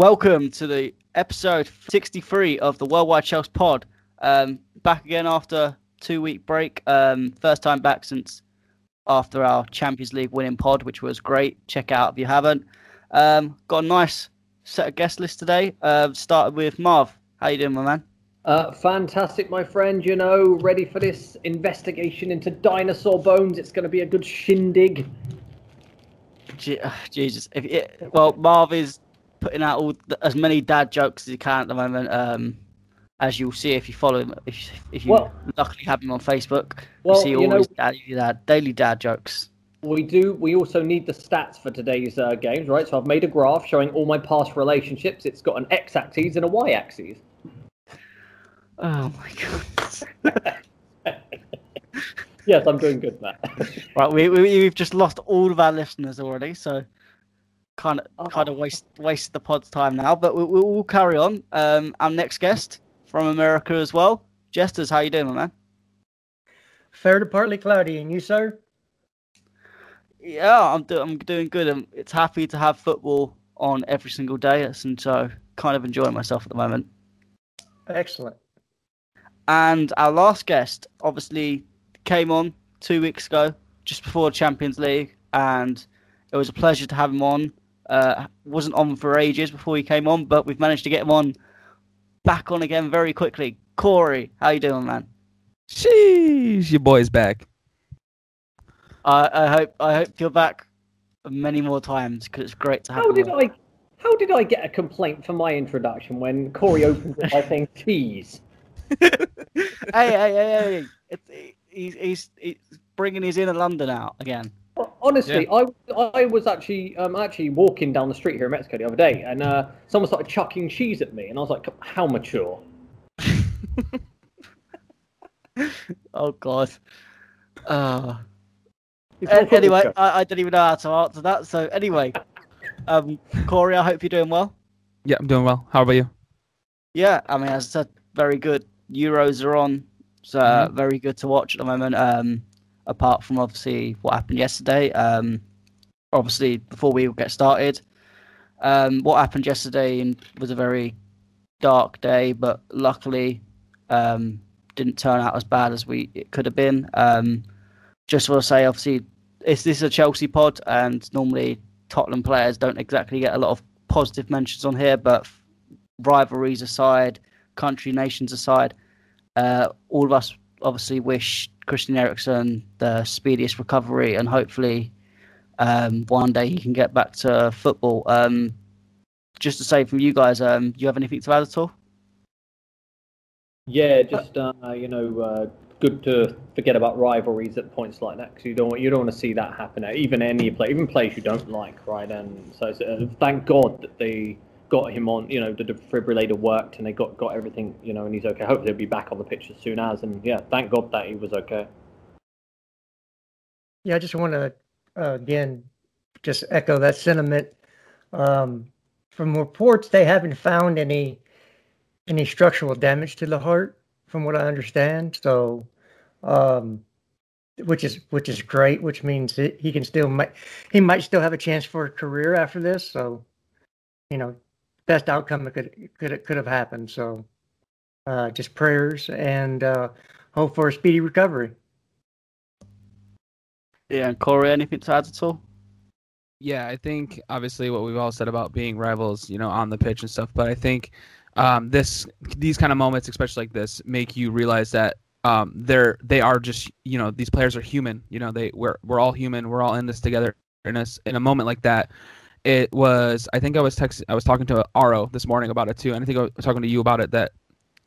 Welcome to the episode 63 of the Worldwide Chelsea Pod. Um, back again after two week break. Um, first time back since after our Champions League winning pod, which was great. Check out if you haven't. Um, got a nice set of guest list today. Uh, started with Marv. How you doing, my man? Uh, fantastic, my friend. You know, ready for this investigation into dinosaur bones. It's going to be a good shindig. Je- Jesus. If it, well, Marv is putting out all the, as many dad jokes as he can at the moment. Um, as you'll see if you follow him, if if you Well- luckily have him on Facebook, Well, you see all you know- his dad, dad, daily dad jokes. We do. We also need the stats for today's uh, games, right? So I've made a graph showing all my past relationships. It's got an x-axis and a y-axis. Oh my god. Yes, I'm doing good, Matt. Right, we, we we've just lost all of our listeners already, so kind of Oh. kind of waste wasted the pod's time now. But we, we, we'll carry on. Um, our next guest from America as well, Jesters. How you doing, my man? Fair to partly cloudy, and you, sir? Yeah, I'm do, I'm doing good. I'm, it's happy to have football on every single day, and so kind of enjoying myself at the moment. Excellent. And our last guest obviously came on two weeks ago, just before Champions League, and it was a pleasure to have him on. Uh, wasn't on for ages before he came on, but we've managed to get him on back on again very quickly. Corey, how you doing, man? Sheesh, your boy's back. I, I hope I hope you're back many more times because it's great to have How you did on. I? How did I get a complaint for my introduction when Corey opens it by saying cheese? hey, hey, hey, hey! It's, he's, he's he's bringing his inner London out again. Well, honestly, I I was actually um actually walking down the street here in Mexico the other day, and uh, someone started chucking cheese at me, and I was like, "How mature." Oh God. Uh, It's A- not football anyway. I, I don't even know how to answer that. So anyway, um, Corey, I hope you're doing well. Yeah, I'm doing well. How about you? Yeah, I mean, as I said, very good. Euros are on, so uh, very good to watch at the moment. Um, apart from obviously what happened yesterday. Um, obviously before we get started, um, what happened yesterday was a very dark day, but luckily, um, didn't turn out as bad as we it could have been. Um, just want to say, obviously, it's this is a Chelsea pod, and normally Tottenham players don't exactly get a lot of positive mentions on here, but rivalries aside, country nations aside, uh, all of us obviously wish Christian Eriksen the speediest recovery, and hopefully, um, one day he can get back to football. Um, just to say from you guys, um, do you have anything to add at all? Yeah, just uh, you know, uh, good to forget about rivalries at points like that because you don't want you don't want to see that happen. At even any play, even players you don't like, right? And so, so uh, thank God that they got him on. You know, the defibrillator worked and they got got everything. You know, and he's okay. Hopefully, he'll be back on the pitch as soon as. And yeah, thank God that he was okay. Yeah, I just want to uh, again just echo that sentiment. Um, from reports, they haven't found any any structural damage to the heart, from what I understand. So, um, which is which is great. Which means he can still might he might still have a chance for a career after this. So, you know, best outcome that could could could have happened. So, uh, just prayers and uh, hope for a speedy recovery. Yeah, and Corey, anything to add at all? Yeah, I think obviously what we've all said about being rivals, you know, on the pitch and stuff, but I think um, this these kind of moments, especially like this, make you realize that um, they're they are just you know these players are human. You know, they we're we're all human. We're all in this together. In a s- in a moment like that, it was I think I was text I was talking to Aro this morning about it too, and I think I was talking to you about it. That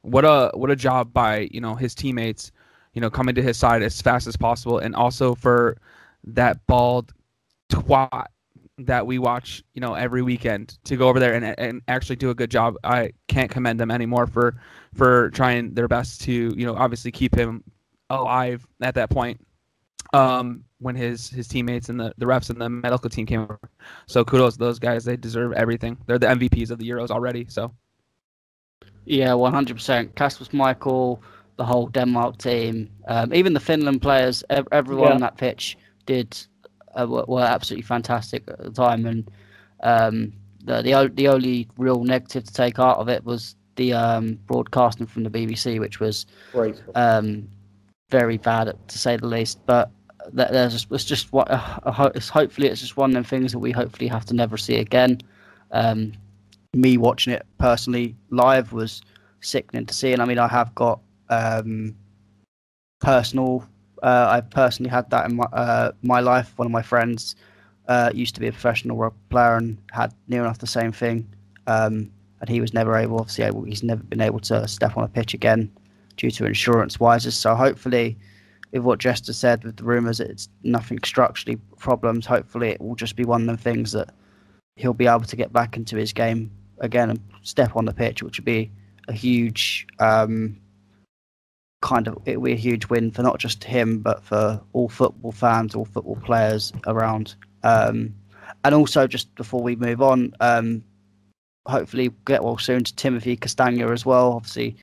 what a what a job by you know his teammates, you know, coming to his side as fast as possible, and also for that bald twat that we watch, you know, every weekend to go over there and and actually do a good job. I can't commend them anymore for for trying their best to, you know, obviously keep him alive at that point. Um, when his his teammates and the the refs and the medical team came over. So kudos to those guys. They deserve everything. They're the MVPs of the Euros already. So Yeah, one hundred percent. Kasper Schmeichel, the whole Denmark team, um, even the Finland players, ev- everyone Yeah. on that pitch did uh, were, were absolutely fantastic at the time, and um, the the, the only real negative to take out of it was the um, broadcasting from the BBC, which was um, very bad to say the least. But there's it's just what uh, it's hopefully it's just one of them things that we hopefully have to never see again. Um, me watching it personally live was sickening to see, and I mean I have got um, personal. Uh, I've personally had that in my uh, my life. One of my friends uh, used to be a professional rugby player and had near enough the same thing. Um, and he was never able, obviously, able, he's never been able to step on a pitch again due to insurance wise. So hopefully, with what Jester said with the rumours, it's nothing structurally problems. Hopefully, it will just be one of the things that he'll be able to get back into his game again and step on the pitch, which would be a huge um, kind of it would be a huge win for not just him but for all football fans, all football players around. Um, and also, just before we move on, um, hopefully get well soon to Timothy Castagne as well. Obviously,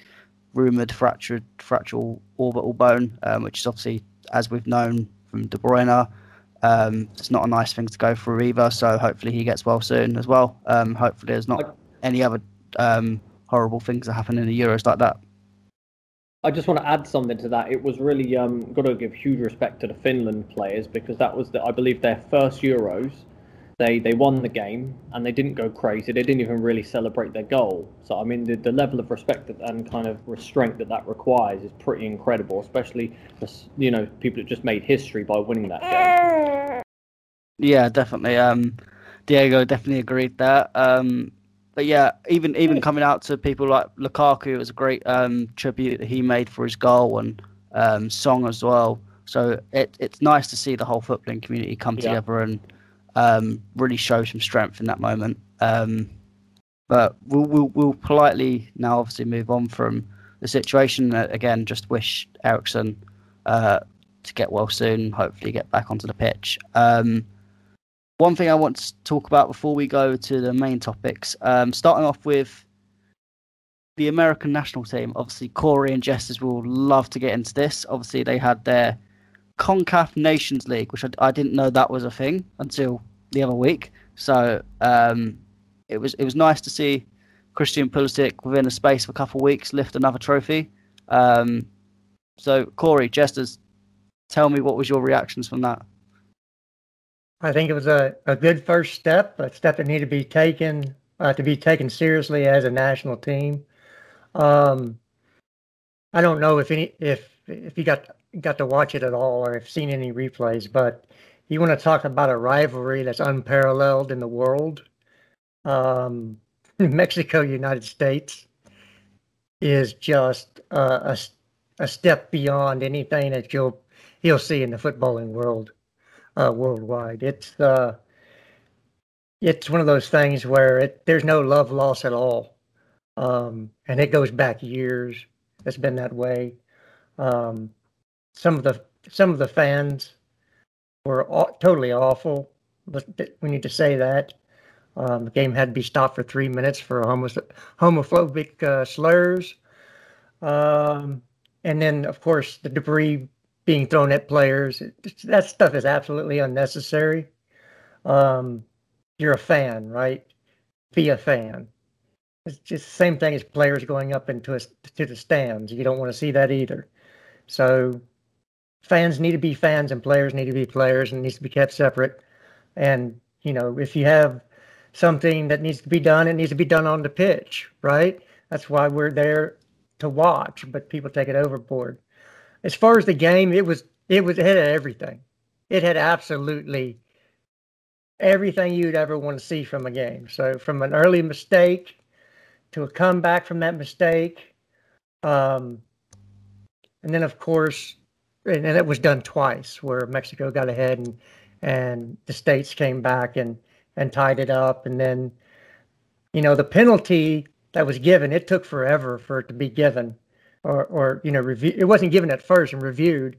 rumored fractured fractural orbital bone, um, which is obviously, as we've known from De Bruyne, um, it's not a nice thing to go through either. So hopefully he gets well soon as well. Um, hopefully there's not any other um, horrible things that happen in the Euros like that. I just want to add something to that. It was really um, got to give huge respect to the Finland players because that was, the, I believe, their first Euros they they won the game and they didn't go crazy. They didn't even really celebrate their goal. So I mean, the, the level of respect that, and kind of restraint that that requires is pretty incredible, especially for you know people that just made history by winning that game. Yeah, definitely. Um, Diego definitely agreed there. Um, but yeah, even even coming out to people like Lukaku, it was a great um, tribute that he made for his goal and um, song as well. So it, it's nice to see the whole footballing community come yeah. together and um, really show some strength in that moment. Um, but we'll, we'll, we'll politely now obviously move on from the situation. Uh, again, just wish Eriksen uh, to get well soon. Hopefully, get back onto the pitch. Um, one thing I want to talk about before we go to the main topics, um, starting off with the American national team. Obviously, Corey and Jesters will love to get into this. Obviously, they had their CONCACAF Nations League, which I, I, didn't know that was a thing until the other week. So um, it was it was nice to see Christian Pulisic within a space of a couple of weeks lift another trophy. Um, so Corey, Jesters, tell me what was your reactions from that? I think it was a, a good first step, a step that needed to be taken uh, to be taken seriously as a national team. Um, I don't know if any if if you got got to watch it at all or have seen any replays, but you want to talk about a rivalry that's unparalleled in the world. Um, Mexico, United States is just uh, a, a step beyond anything that you'll you'll see in the footballing world uh, worldwide. It's uh, it's one of those things where it, there's no love lost at all, um, and it goes back years. It's been that way. Um, some of the some of the fans were aw- totally awful. But we need to say that um, the game had to be stopped for three minutes for homophobic uh, slurs, um, and then of course the debris being thrown at players. That stuff is absolutely unnecessary. Um, you're a fan, right? Be a fan. It's just the same thing as players going up into a, to the stands. You don't want to see that either. So fans need to be fans and players need to be players and needs to be kept separate. And, you know, if you have something that needs to be done, it needs to be done on the pitch, right? That's why we're there to watch, but people take it overboard. As far as the game, it was it was it had everything. It had absolutely everything you'd ever want to see from a game. So from an early mistake to a comeback from that mistake, um, and then of course and, it was done twice where Mexico got ahead and and the states came back and and tied it up. And then you know the penalty that was given it took forever for it to be given or or you know review it wasn't given at first and reviewed.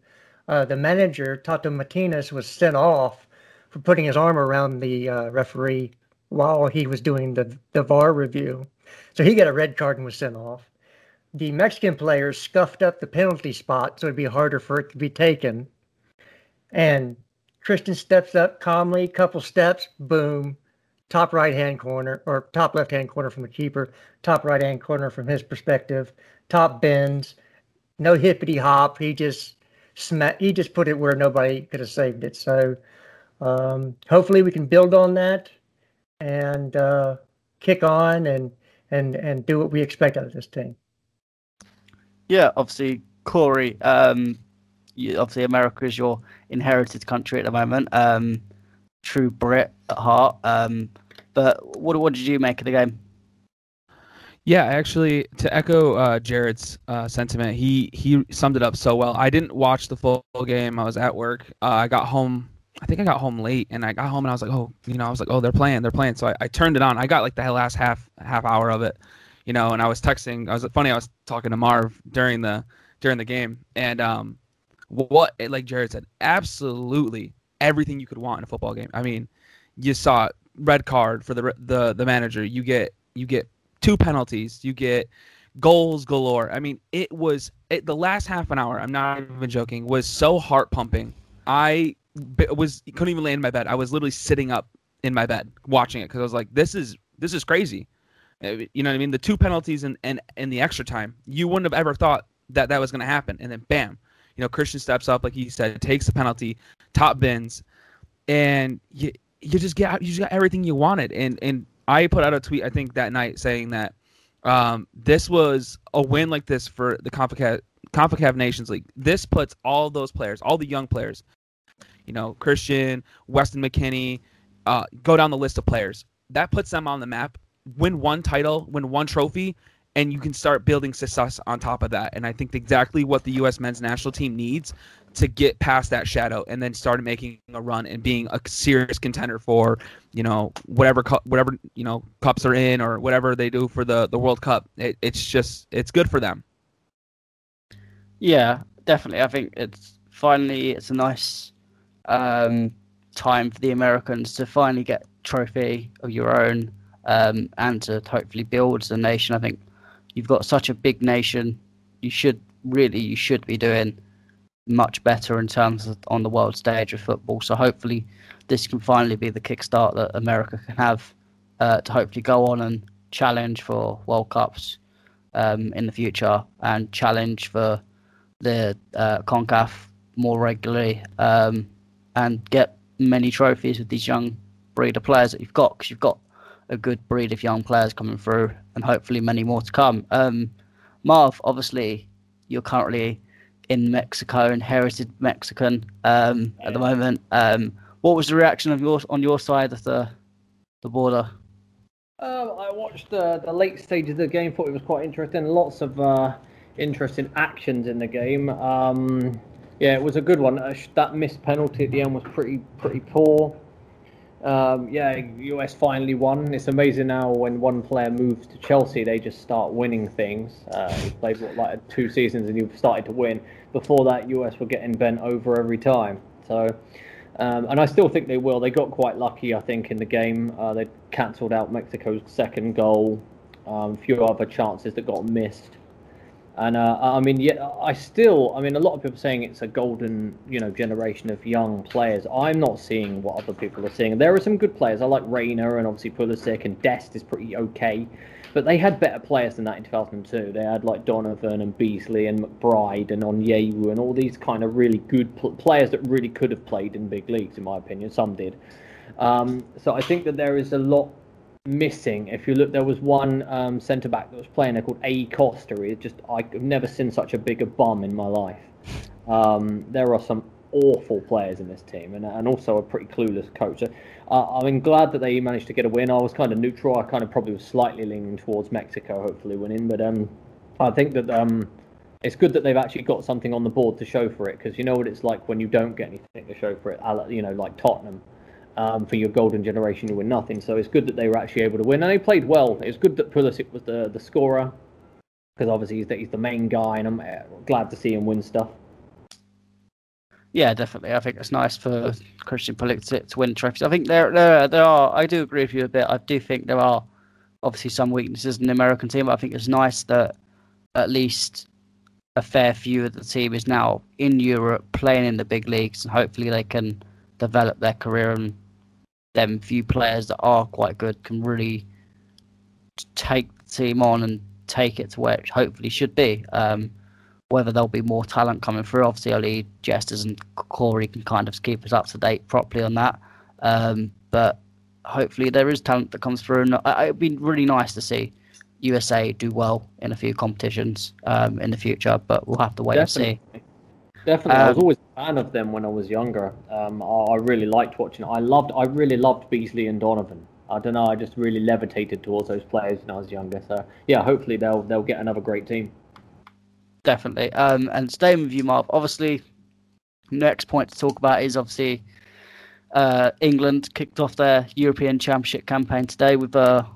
Uh, the manager Tato Martinez was sent off for putting his arm around the uh, referee while he was doing the the VAR review. So he got a red card and was sent off the Mexican players scuffed up the penalty spot so it'd be harder for it to be taken. And Christian steps up calmly, couple steps, boom, top right hand corner or top left hand corner from the keeper, top right hand corner from his perspective, top bends, no hippity hop. He just sma- he just put it where nobody could have saved it. So um, hopefully we can build on that and uh, kick on and and and do what we expect out of this team. Yeah, obviously, Corey. Um, you, obviously, America is your inherited country at the moment. Um, true Brit at heart. Um, but what what did you make of the game? Yeah, actually, to echo uh, Jared's uh, sentiment, he he summed it up so well. I didn't watch the full game. I was at work. Uh, I got home. I think I got home late, and I got home and I was like, oh, you know, I was like, oh, they're playing, they're playing. So I, I turned it on. I got like the last half half hour of it, you know, and I was texting. I was funny. I was talking to Marv during the during the game, and um, what like Jared said, absolutely everything you could want in a football game. I mean, you saw red card for the the the manager. You get you get two penalties. You get goals galore. I mean, it was it, the last half an hour. I'm not even joking. Was so heart pumping. I was couldn't even lay in my bed. I was literally sitting up in my bed watching it because I was like, this is this is crazy. Uh, you know what I mean? The two penalties and and in the extra time, you wouldn't have ever thought that that was going to happen, and then bam, you know, Christian steps up like he said, takes the penalty, top bins, and you you just get you just got everything you wanted. And and I put out a tweet I think that night saying that um, this was a win like this for the CONCACAF, CONCACAF Nations League. This puts all those players, all the young players, you know, Christian, Weston McKennie, uh, go down the list of players. That puts them on the map. Win one title, win one trophy, and you can start building success on top of that. And I think exactly what the U.S. men's national team needs to get past that shadow and then start making a run and being a serious contender for you know whatever whatever you know cups are in or whatever they do for the the World Cup. It, it's just it's good for them. Yeah, definitely. I think it's finally it's a nice um, time for the Americans to finally get trophy of your own um, and to hopefully build the nation. I think you've got such a big nation. You should really you should be doing much better in terms of on the world stage of football. So hopefully this can finally be the kickstart that America can have uh, to hopefully go on and challenge for World Cups um, in the future and challenge for the uh, CONCACAF more regularly um, and get many trophies with these young breed of players that you've got because you've got a good breed of young players coming through and hopefully many more to come. Um, Marv, obviously, you're currently in Mexico, inherited Mexican um, at the moment. Um, what was the reaction of yours on your side of the the border? Um, I watched the the late stages of the game. Thought it was quite interesting. Lots of uh, interesting actions in the game. Um, yeah, it was a good one. Uh, that missed penalty at the end was pretty pretty poor. Um, yeah, US finally won. It's amazing now when one player moves to Chelsea, they just start winning things. Uh, he played what, like two seasons and you've started to win. Before that, US were getting bent over every time. So, um, and I still think they will. They got quite lucky, I think, in the game. Uh, they cancelled out Mexico's second goal. Um, a few other chances that got missed. And uh, I mean, yeah, I still, I mean, a lot of people saying it's a golden, you know, generation of young players. I'm not seeing what other people are seeing. There are some good players. I like Reyna and obviously Pulisic and Dest is pretty okay, but they had better players than that in 2002. They had like Donovan and Beasley and McBride and Onyewu and all these kind of really good pl- players that really could have played in big leagues, in my opinion. Some did. Um, so I think that there is a lot missing. If you look, there was one um, centre back that was playing there called Acosta. He just I've never seen such a bigger bum in my life. Um, there are some awful players in this team, and and also a pretty clueless coach. Uh, I'm glad that they managed to get a win. I was kind of neutral. I kind of probably was slightly leaning towards Mexico, hopefully winning, but um, I think that um. It's good that they've actually got something on the board to show for it because you know what it's like when you don't get anything to show for it. You know, like Tottenham, um, for your golden generation, you win nothing. So it's good that they were actually able to win, and they played well. It's good that Pulisic was the the scorer because obviously he's the, he's the main guy, and I'm uh, glad to see him win stuff. Yeah, definitely. I think it's nice for Christian Pulisic to win trophies. I think there there there are. I do agree with you a bit. I do think there are obviously some weaknesses in the American team. But I think it's nice that at least a fair few of the team is now in Europe playing in the big leagues, and hopefully they can develop their career and them few players that are quite good can really take the team on and take it to where it hopefully should be. Um, whether there'll be more talent coming through, obviously only Jesters and Corey can kind of keep us up to date properly on that. Um, but hopefully there is talent that comes through, and it'd be really nice to see USA do well in a few competitions um, in the future. But we'll have to wait Definitely. and see. Definitely, I was Um, always a fan of them when I was younger. Um, I, I really liked watching. it. I loved, I really loved Beasley and Donovan. I don't know, I just really levitated towards those players when I was younger. So yeah, hopefully they'll they'll get another great team. Definitely. Um, and staying with you, Marv. Obviously, next point to talk about is obviously uh, England kicked off their European Championship campaign today with a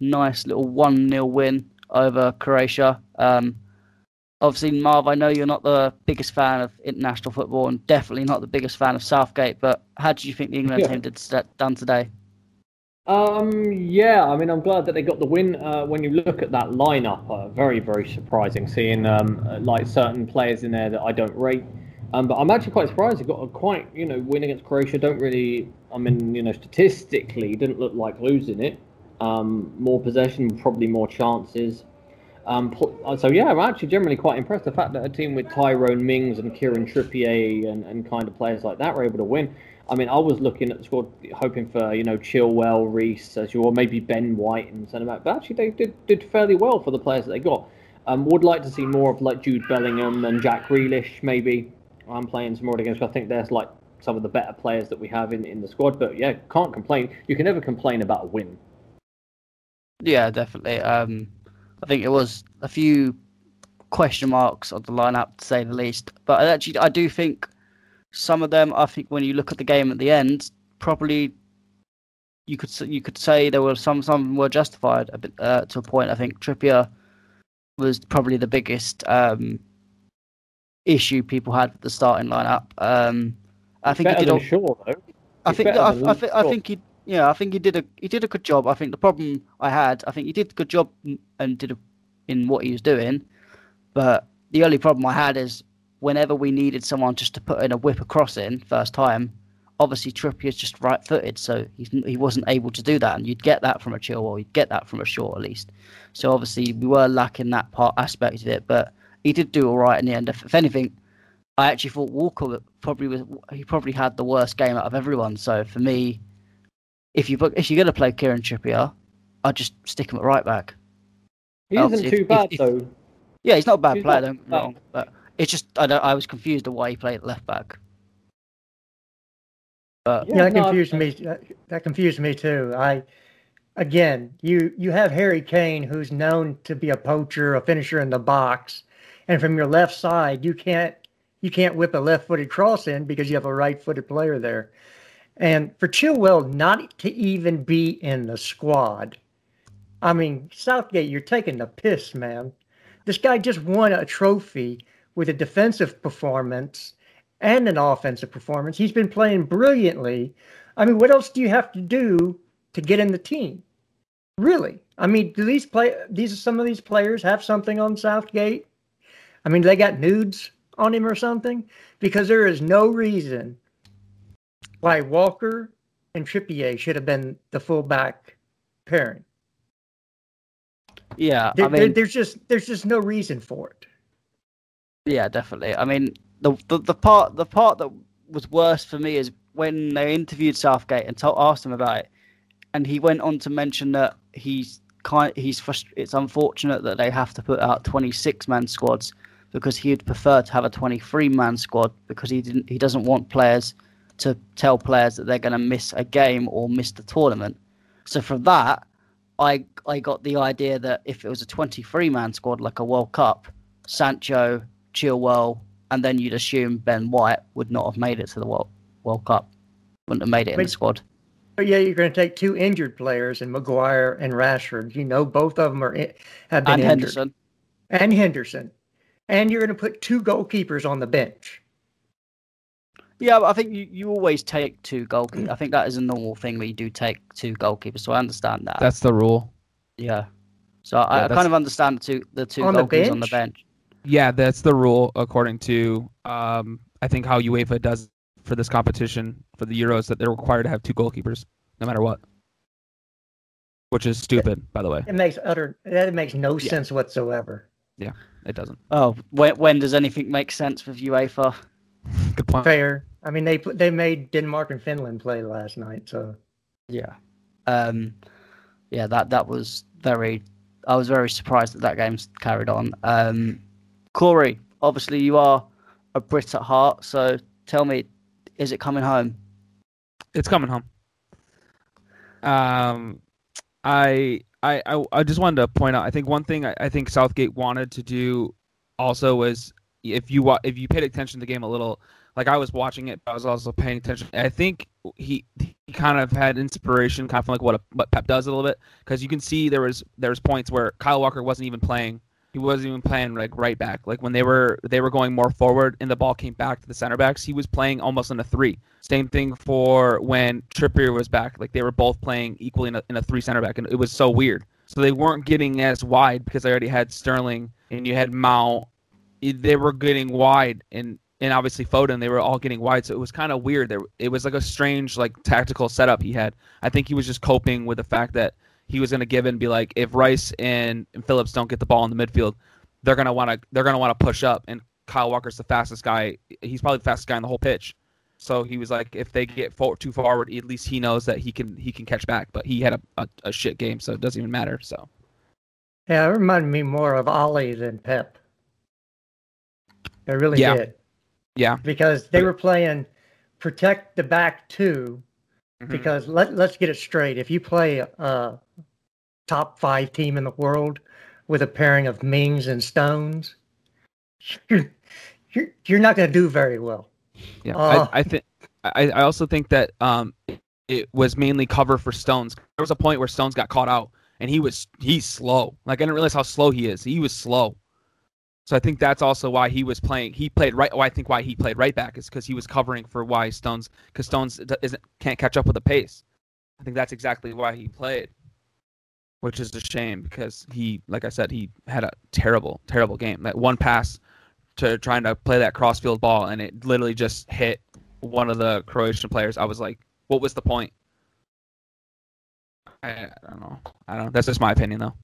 nice little one 0 win over Croatia. Um, obviously, Marv, I know you're not the biggest fan of international football and definitely not the biggest fan of Southgate. But how did you think the England Yeah. team did done today? Um, yeah, I mean, I'm glad that they got the win. Uh, when you look at that lineup, uh, very, very surprising seeing um, like certain players in there that I don't rate. Um, but I'm actually quite surprised they got a quite, you know, win against Croatia. Don't really, I mean, you know, statistically, didn't look like losing it. Um, more possession, probably more chances. Um, uh, so yeah, I'm actually generally quite impressed. The fact that a team with Tyrone Mings and Kieran Trippier and, and kind of players like that were able to win. I mean, I was looking at the squad, hoping for you know Chilwell, Reese, as you or maybe Ben White and centre back. But actually, they did did fairly well for the players that they got. Um, would like to see more of like Jude Bellingham and Jack Grealish maybe. I'm playing some more against. I think there's like some of the better players that we have in, in the squad. But yeah, can't complain. You can never complain about a win. Yeah, definitely. Um, I think it was a few question marks on the lineup to say the least. But I actually, I do think some of them. I think when you look at the game at the end, probably you could you could say there were some some were justified a bit uh, to a point. I think Trippier was probably the biggest um, issue people had with the starting lineup. Um, I think he did. all- Shaw though. I think I, I, think I think he yeah I think he did a he did a good job. I think the problem I had I think he did a good job and did a, in what he was doing, but the only problem I had is whenever we needed someone just to put in a whip across in first time, obviously Trippier's just right footed, so he's he wasn't able to do that, and you'd get that from a Chilwell, you'd get that from a Shaw at least. So obviously we were lacking that part aspect of it, but he did do all right in the end. If, if anything, I actually thought Walker probably was he probably had the worst game out of everyone. So for me, if you book if you're gonna play Kieran Trippier, I'd just stick him at right back. He Obviously, isn't too if- bad if- though. Yeah, he's not a bad He's player, not don't get me wrong, but it's just I don't, I was confused at why he played left back. But Yeah, that no, confused I- me. That, that confused me too. I, again, you you have Harry Kane, who's known to be a poacher, a finisher in the box, and from your left side, you can't you can't whip a left-footed cross in because you have a right-footed player there. And for Chilwell not to even be in the squad, I mean, Southgate, you're taking the piss, man. This guy just won a trophy with a defensive performance and an offensive performance. He's been playing brilliantly. I mean, what else do you have to do to get in the team? Really? I mean, do these play these some of these players have something on Southgate? I mean, they got nudes on him or something? Because there is no reason why Walker and Trippier should have been the fullback pairing. yeah, There, I there- there's just there's just no reason for it. yeah, definitely. I mean, the, the the part the part that was worse for me is when they interviewed Southgate and told, asked him about it, and he went on to mention that he's kind he's frust- it's unfortunate that they have to put out 26 man squads because he'd prefer to have a 23 man squad because he didn't he doesn't want players to tell players that they're going to miss a game or miss the tournament. So from that, I I got the idea that if it was a 23 man squad like a World Cup, Sancho, Chilwell, and then you'd assume Ben White would not have made it to the World World Cup, wouldn't have made it in the squad. But yeah, you're going to take two injured players in Maguire and Rashford. You know, both of them are have been And injured. Henderson. and Henderson, and you're going to put two goalkeepers on the bench. Yeah, I think you, you always take two goalkeepers. I think that is a normal thing where you do take two goalkeepers. So I understand that. That's the rule. yeah. So I, Yeah, I that's- kind of understand the two the two On the goalkeepers on the bench? bench. Yeah, that's the rule according to um, I think how UEFA does for this competition for the Euros that they're required to have two goalkeepers. no matter what. Which is stupid, by the way. It makes utter that makes no Yeah. sense whatsoever. Yeah, it doesn't. Oh, when, when does anything make sense with UEFA? Good point. Fair. I mean, they pl- they made Denmark and Finland play last night, so Yeah. Um, yeah, that that was very. I was very surprised that that game's carried on. Um, Corey, obviously you are a Brit at heart, so tell me, is it coming home? It's coming home. Um, I, I, I, I just wanted to point out. I think one thing I, I think Southgate wanted to do also was if you if you paid attention to the game a little, like I was watching it, I was also paying attention. I think he he kind of had inspiration, kind of from like what a, what Pep does a little bit, because you can see there was there was points where Kyle Walker wasn't even playing. He wasn't even playing like right back. Like when they were they were going more forward and the ball came back to the center backs, he was playing almost in a three. Same thing for when Trippier was back. Like they were both playing equally in a, in a three center back, and it was so weird. So they weren't getting as wide because they already had Sterling and you had Mount. They were getting wide, and and obviously Foden. They were all getting wide, so it was kind of weird. There, it was like a strange like tactical setup he had. I think he was just coping with the fact that he was going to give and be like, if Rice and, and Phillips don't get the ball in the midfield, they're gonna want to they're gonna want to push up, and Kyle Walker's the fastest guy. He's probably the fastest guy in the whole pitch. So he was like, if they get for, too forward, at least he knows that he can he can catch back. But he had a, a, a shit game, so it doesn't even matter. So yeah, it reminded me more of Ole than Pep. It really Yeah. did yeah, because they were playing protect the back 2 Mhm. Because let let's get it straight. If you play a top five team in the world with a pairing of Mings and Stones, you're you're, you're not going to do very well. Yeah, Uh, I, I think I, I also think that um it was mainly cover for Stones. There was a point where Stones got caught out, and he was he's slow. Like I didn't realize how slow he is. He was slow. So I think that's also why he was playing. He played right. Well, I think why he played right back is because he was covering for why Stones because Stones isn't can't catch up with the pace. I think that's exactly why he played, which is a shame because he, like I said, he had a terrible, terrible game. That one pass to trying to play that crossfield ball, and it literally just hit one of the Croatian players. I was like, what was the point? I, I don't know. I don't. That's just my opinion, though.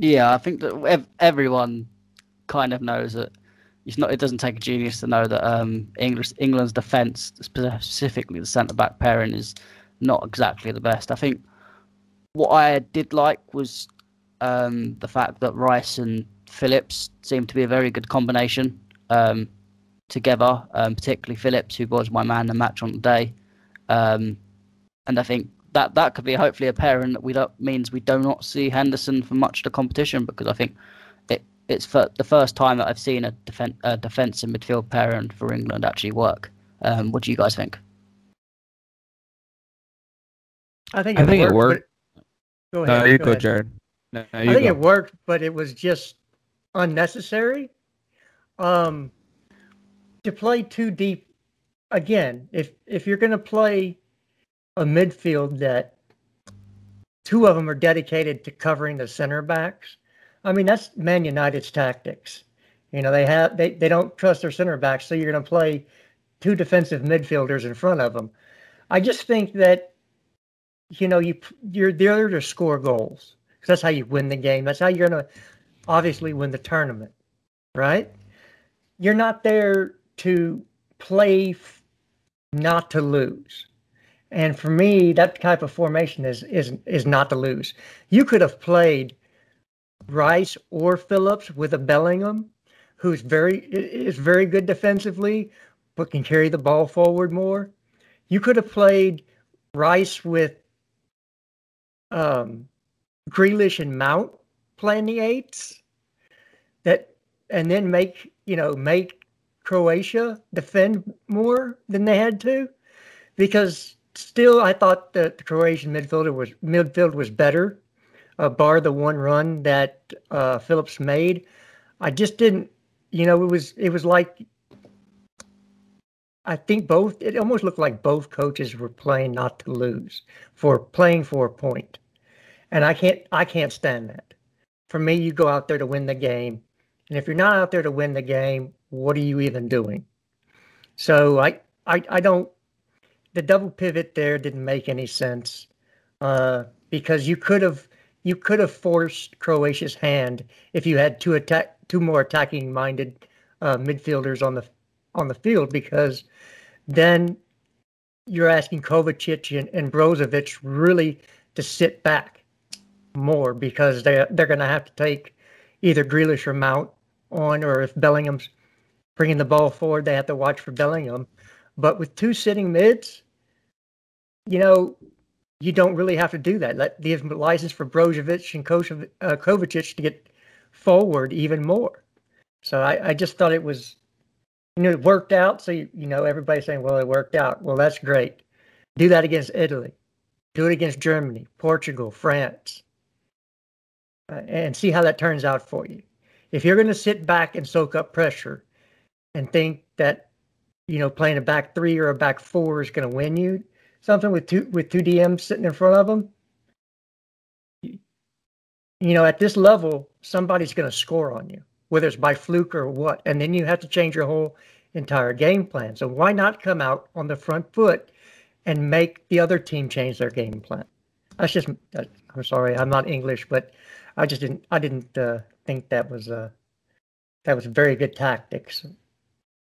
Yeah, I think that ev- everyone kind of knows that it's not. It doesn't take a genius to know that um, England's defence, specifically the centre back pairing, is not exactly the best. I think what I did like was um, the fact that Rice and Phillips seemed to be a very good combination um, together, um, particularly Phillips, who was my man the match on the day. Um, and I think that that could be hopefully a pairing that we don't means we do not see Henderson for much of the competition because I think it's for the first time that I've seen a, defen- a defence and midfield pairing for England actually work. Um, what do you guys think? I think I it think it worked. worked. but- Go No, you go go, ahead. Jared. No, no, I think go. it worked, but it was just unnecessary. Um, to play too deep, again, if if you're going to play a midfield that two of them are dedicated to covering the center backs, I mean that's Man United's tactics. You know they have they, they don't trust their center backs, so you're going to play two defensive midfielders in front of them. I just think that you know you you're there to score goals. 'Cause that's how you win the game. That's how you're going to obviously win the tournament, right? You're not there to play f- not to lose. And for me, that type of formation is is is not to lose. You could have played Rice or Phillips with a Bellingham, who's very is very good defensively, but can carry the ball forward more. You could have played Rice with um, Grealish and Mount playing the eights. That and then make you know make Croatia defend more than they had to, because still I thought that the Croatian midfielder was midfield was better, uh, bar the one run that uh, Phillips made. I just didn't, you know, it was it was like I think both it almost looked like both coaches were playing not to lose for playing for a. And I can't I can't stand that. For me, you go out there to win the game. And if you're not out there to win the game, what are you even doing? So I I, I don't the double pivot there didn't make any sense uh, because you could have you could have forced Croatia's hand if you had two attack two more attacking minded uh, midfielders on the on the field because then you're asking Kovacic and, and Brozovic really to sit back more because they they're going to have to take either Grealish or Mount on, or if Bellingham's bringing the ball forward, they have to watch for Bellingham. But with two sitting mids, you know, you don't really have to do that. Let give license for Brozovic and uh, Kovacic to get forward even more. So I, I just thought it was, you know, it worked out. So you, you know, everybody's saying, well, it worked out. Well, that's great. Do that against Italy. Do it against Germany, Portugal, France, uh, and see how that turns out for you. If you're going to sit back and soak up pressure and think that, you know, playing a back three or a back four is going to win you something with two with two DMs sitting in front of them, you know, at this level, somebody's going to score on you, whether it's by fluke or what, and then you have to change your whole entire game plan. So why not come out on the front foot and make the other team change their game plan? That's just. I'm sorry, I'm not English, but I just didn't. I didn't uh, think that was uh, that was very good tactics.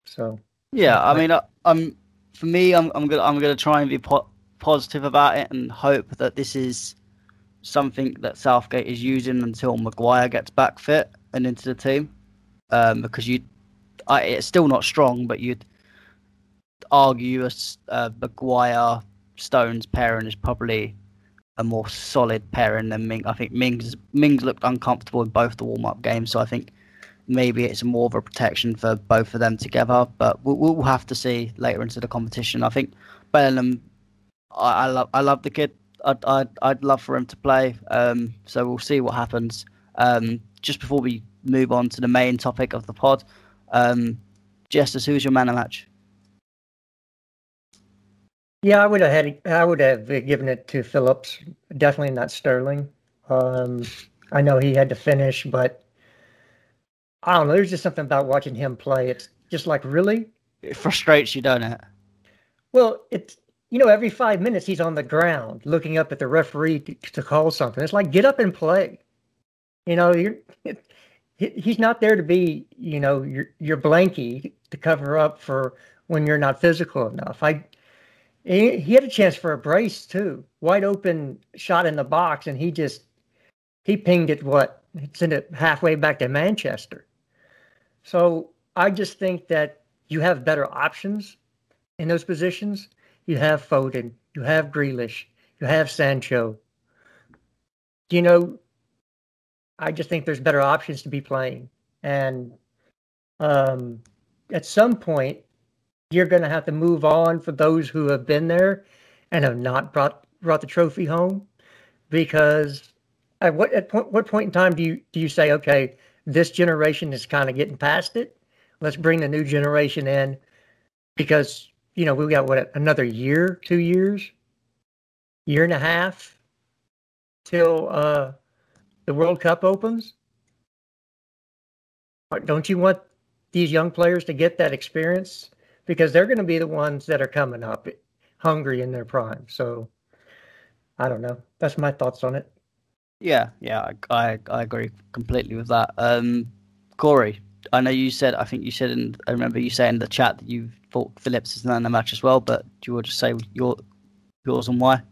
So. Yeah, I mean, I, I'm for me, I'm I'm gonna I'm gonna try and be po- positive about it and hope that this is something that Southgate is using until Maguire gets back fit and into the team, um, because you, I, it's still not strong, but you'd argue a uh, Maguire Stones pairing is probably a more solid pairing than Ming. I think Mings Mings looked uncomfortable in both the warm up games, so I think maybe it's more of a protection for both of them together. But we'll, we'll have to see later into the competition. I think Bellingham, I, I love I love the kid. I'd, I'd, I'd love for him to play. Um, so we'll see what happens. Um, just before we move on to the main topic of the pod, um, Jesters, who's your man of match? Yeah, I would have had. I would have given it to Phillips. Definitely not Sterling. Um, I know he had to finish, but I don't know. There's just something about watching him play. It's just like really. It frustrates you, don't it? Well, it's you know every five minutes he's on the ground looking up at the referee to, to call something. It's like get up and play. You know, you're he's not there to be you know your your blankie to cover up for when you're not physical enough. I he, he had a chance for a brace too, wide open shot in the box, and he just he pinged it what sent it halfway back to Manchester. So I just think that you have better options in those positions. You have Foden, you have Grealish, you have Sancho. You know, I just think there's better options to be playing. And um, at some point, you're going to have to move on for those who have been there and have not brought brought the trophy home because at what at point, what point in time do you do you say okay this generation is kind of getting past it. Let's bring the new generation in because, you know, we've got what, another year, two years, year and a half till uh, the World Cup opens. Don't you want these young players to get that experience? Because they're going to be the ones that are coming up hungry in their prime. So I don't know. That's my thoughts on it. Yeah, yeah, I I agree completely with that. Um, Corey, I know you said I think you said in I remember you saying in the chat that you thought Phillips is in the match as well, but do you want to say your yours and why?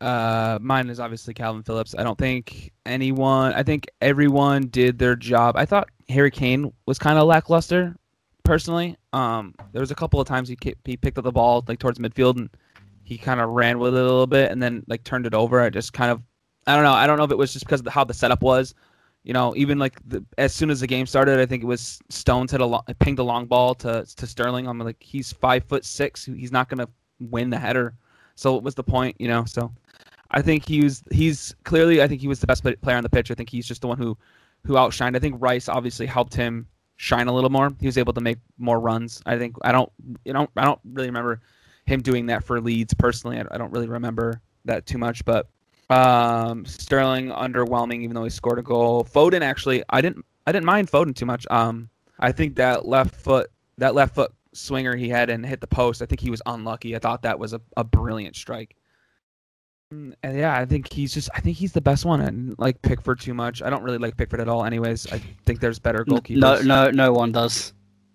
Uh, mine is obviously Kalvin Phillips. I don't think anyone. I think everyone did their job. I thought Harry Kane was kind of lackluster, personally. Um, there was a couple of times he he picked up the ball like towards midfield and he kind of ran with it a little bit and then like turned it over. I just kind of I don't know. I don't know if it was just because of how the setup was. You know, even like the, as soon as the game started, I think it was Stones had a long, pinged a long ball to to Sterling. I'm like, he's five foot six. He's not gonna win the header. So what was the point? You know. So I think he was he's clearly I think he was the best player on the pitch. I think he's just the one who who outshined. I think Rice obviously helped him shine a little more. He was able to make more runs. I think I don't you know I don't really remember him doing that for Leeds personally. I, I don't really remember that too much, but um, Sterling underwhelming, even though he scored a goal. Foden actually, I didn't, I didn't mind Foden too much. Um, I think that left foot, that left foot swinger he had and hit the post. I think he was unlucky. I thought that was a, a brilliant strike. Mm, And yeah, I think he's just I think he's the best one and like Pickford too much. I don't really like Pickford at all anyways. I think there's better goalkeepers. No, no, no one does.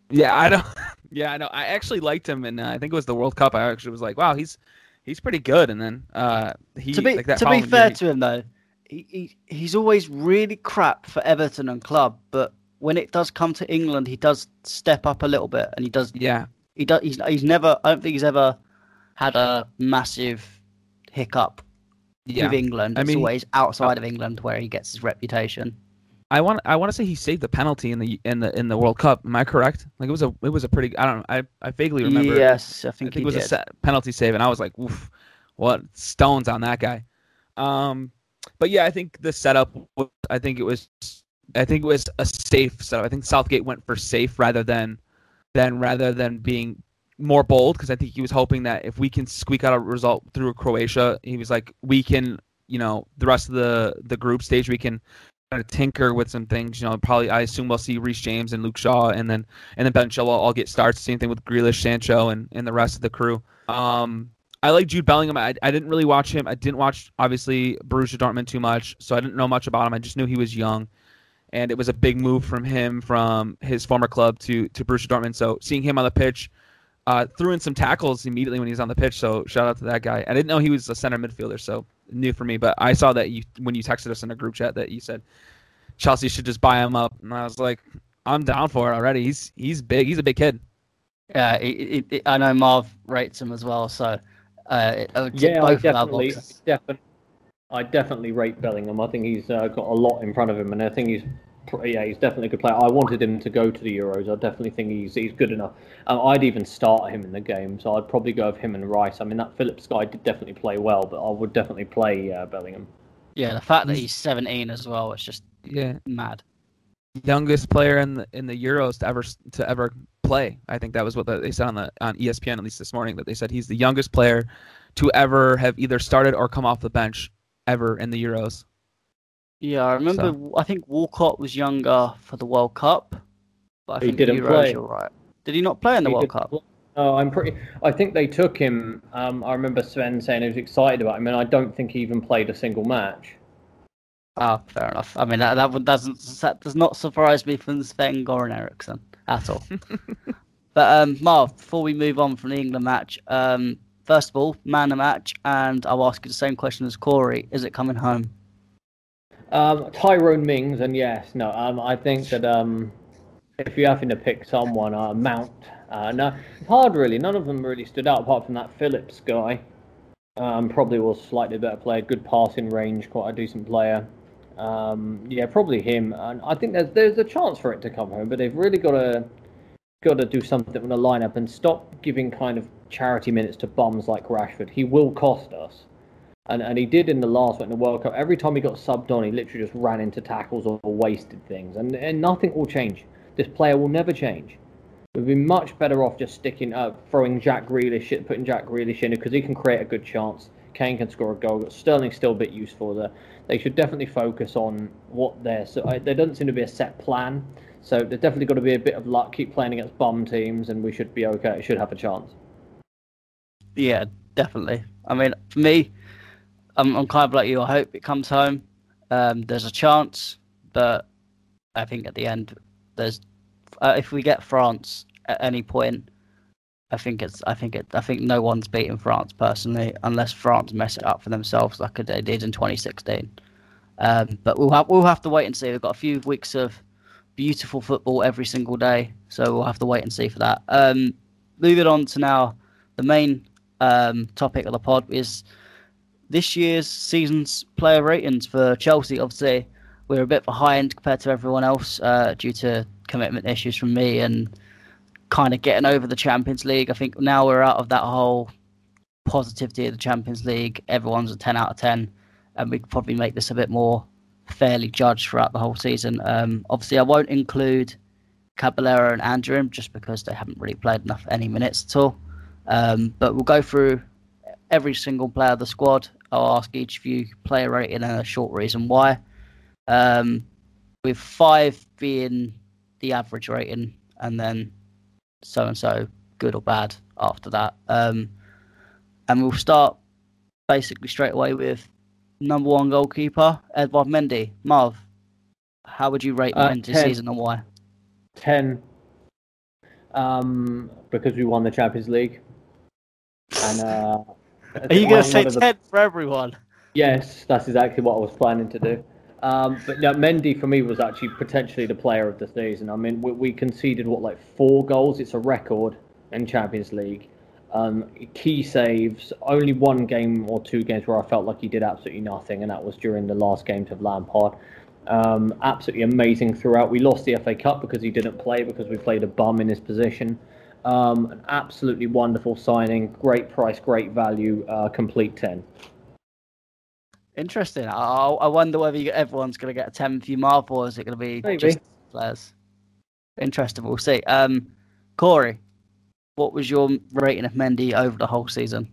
Yeah, I don't Yeah, I know. I actually liked him and uh, I think it was the World Cup. I actually was like, wow, he's he's pretty good and then uh he to be like that to be fair to him though, he, he he's always really crap for Everton and club, but when it does come to England, he does step up a little bit, and he does yeah, he does he's he's never I don't think he's ever had a massive hiccup yeah. with England. I It's mean, always outside of England where he gets his reputation. I want I want to say he saved the penalty in the in the in the World Cup. Am I correct? Like it was a it was a pretty I don't know. I I vaguely remember. Yes, I I think, think, it was did. a penalty save, and I was like, "Oof, what stones on that guy." Um, but yeah, I think the setup. was- I think it was. I think it was a safe setup. I think Southgate went for safe rather than, than rather than being more bold because I think he was hoping that if we can squeak out a result through Croatia, he was like, we can, you know, the rest of the the group stage we can of tinker with some things. You know, probably I assume we'll see Reece James and Luke Shaw, and then and then Ben Chilwell all get starts. Same thing with Grealish, Sancho, and, and the rest of the crew. Um, I like Jude Bellingham. I, I didn't really watch him. I didn't watch obviously Borussia Dortmund too much, so I didn't know much about him. I just knew he was young, and it was a big move from him from his former club to to Borussia Dortmund. So seeing him on the pitch, uh, threw in some tackles immediately when he was on the pitch. So shout out to that guy. I didn't know he was a center midfielder, so new for me. But I saw that you when you texted us in a group chat that you said Chelsea should just buy him up, and I was like, I'm down for it already. He's he's big. He's a big kid. Yeah, it, it, it, I know Marv rates him as well, so uh, Yeah, I both of definitely, definitely, I definitely rate Bellingham. I think he's uh, got a lot in front of him, and I think he's, pr- yeah, he's definitely a good player. I wanted him to go to the Euros. I definitely think he's he's good enough. Um, I'd even start him in the game, so I'd probably go with him and Rice. I mean, that Phillips guy did definitely play well, but I would definitely play uh, Bellingham. Yeah, the fact that he's 17 as well, it's just Yeah, mad. youngest player in the in the Euros to ever to ever play. I think that was what they said on the on ESPN at least this morning that they said he's the youngest player to ever have either started or come off the bench ever in the Euros. Yeah, I remember. I think Walcott was younger for the World Cup, but I He think didn't Euros, play. You're right. Did he not play in the He World did- Cup? Oh, I'm pretty. I think they took him. Um, I remember Sven saying he was excited about him, and I don't think he even played a single match. Ah, fair enough. I mean, that that would- doesn't that does not surprise me from Sven Goran Eriksson at all. but um, Marv, before we move on from the England match, um, first of all, man of the match, and I'll ask you the same question as Corey: Is it coming home? Um, Tyrone Mings, and yes, no, um, I think that um, if you're having to pick someone, uh, Mount. Uh, no, hard really. None of them really stood out apart from that Phillips guy. Um, probably was slightly better player, good passing range, quite a decent player. Um, yeah, probably him. And I think there's there's a chance for it to come home, but they've really got to got to do something with the lineup and stop giving kind of charity minutes to bums like Rashford. He will cost us. And, and he did in the last one in the World Cup. Every time he got subbed on, he literally just ran into tackles or wasted things. And, and nothing will change. This player will never change. We'd be much better off just sticking, uh, throwing Jack Grealish, putting Jack Grealish in because he can create a good chance. Kane can score a goal. But Sterling's still a bit useful there. They should definitely focus on what they're. So uh, there doesn't seem to be a set plan. So there's definitely got to be a bit of luck. Keep playing against bum teams, and we should be okay. Should have a chance. Yeah, definitely. I mean, for me, I'm, I'm kind of like you. I hope it comes home. Um, there's a chance, but I think at the end, there's uh, if we get France at any point, I think it's I think it I think no one's beating France personally, unless France mess it up for themselves like they did in 2016. Um, but we'll have we'll have to wait and see. We've got a few weeks of beautiful football every single day, so we'll have to wait and see for that. Um, moving on to now, the main um, topic of the pod is this year's season's player ratings for Chelsea. Obviously, we're a bit behind compared to everyone else uh, due to commitment issues from me and kind of getting over the Champions League. I think now we're out of that whole positivity of the Champions League. Everyone's a 10 out of 10, and we could probably make this a bit more fairly judged throughout the whole season. Um, obviously, I won't include Caballero and Andrew just because they haven't really played enough any minutes at all. Um, but we'll go through every single player of the squad. I'll ask each of you player rating and a short reason why. Um, with five being the average rating, and then so and so good or bad after that. Um, and we'll start basically straight away with number one goalkeeper Edouard Mendy. Marv, how would you rate Uh, Mendy's season and why? 10 um, because we won the Champions League. And uh, Are you going to say one of the- 10 for everyone? Yes, that's exactly what I was planning to do. Um, but no, Mendy for me was actually potentially the player of the season. I mean, we, we conceded what like four goals. It's a record in Champions League. Um, key saves. Only one game or two games where I felt like he did absolutely nothing, and that was during the last games of Lampard. Um, absolutely amazing throughout. We lost the FA Cup because he didn't play because we played a bum in his position. Um, an absolutely wonderful signing. Great price, great value. Uh, complete ten. Interesting. I, I wonder whether you, everyone's going to get a 10 for you, Marv, or is it going to be Maybe. just players? Interesting. We'll see. Um, Corey, what was your rating of Mendy over the whole season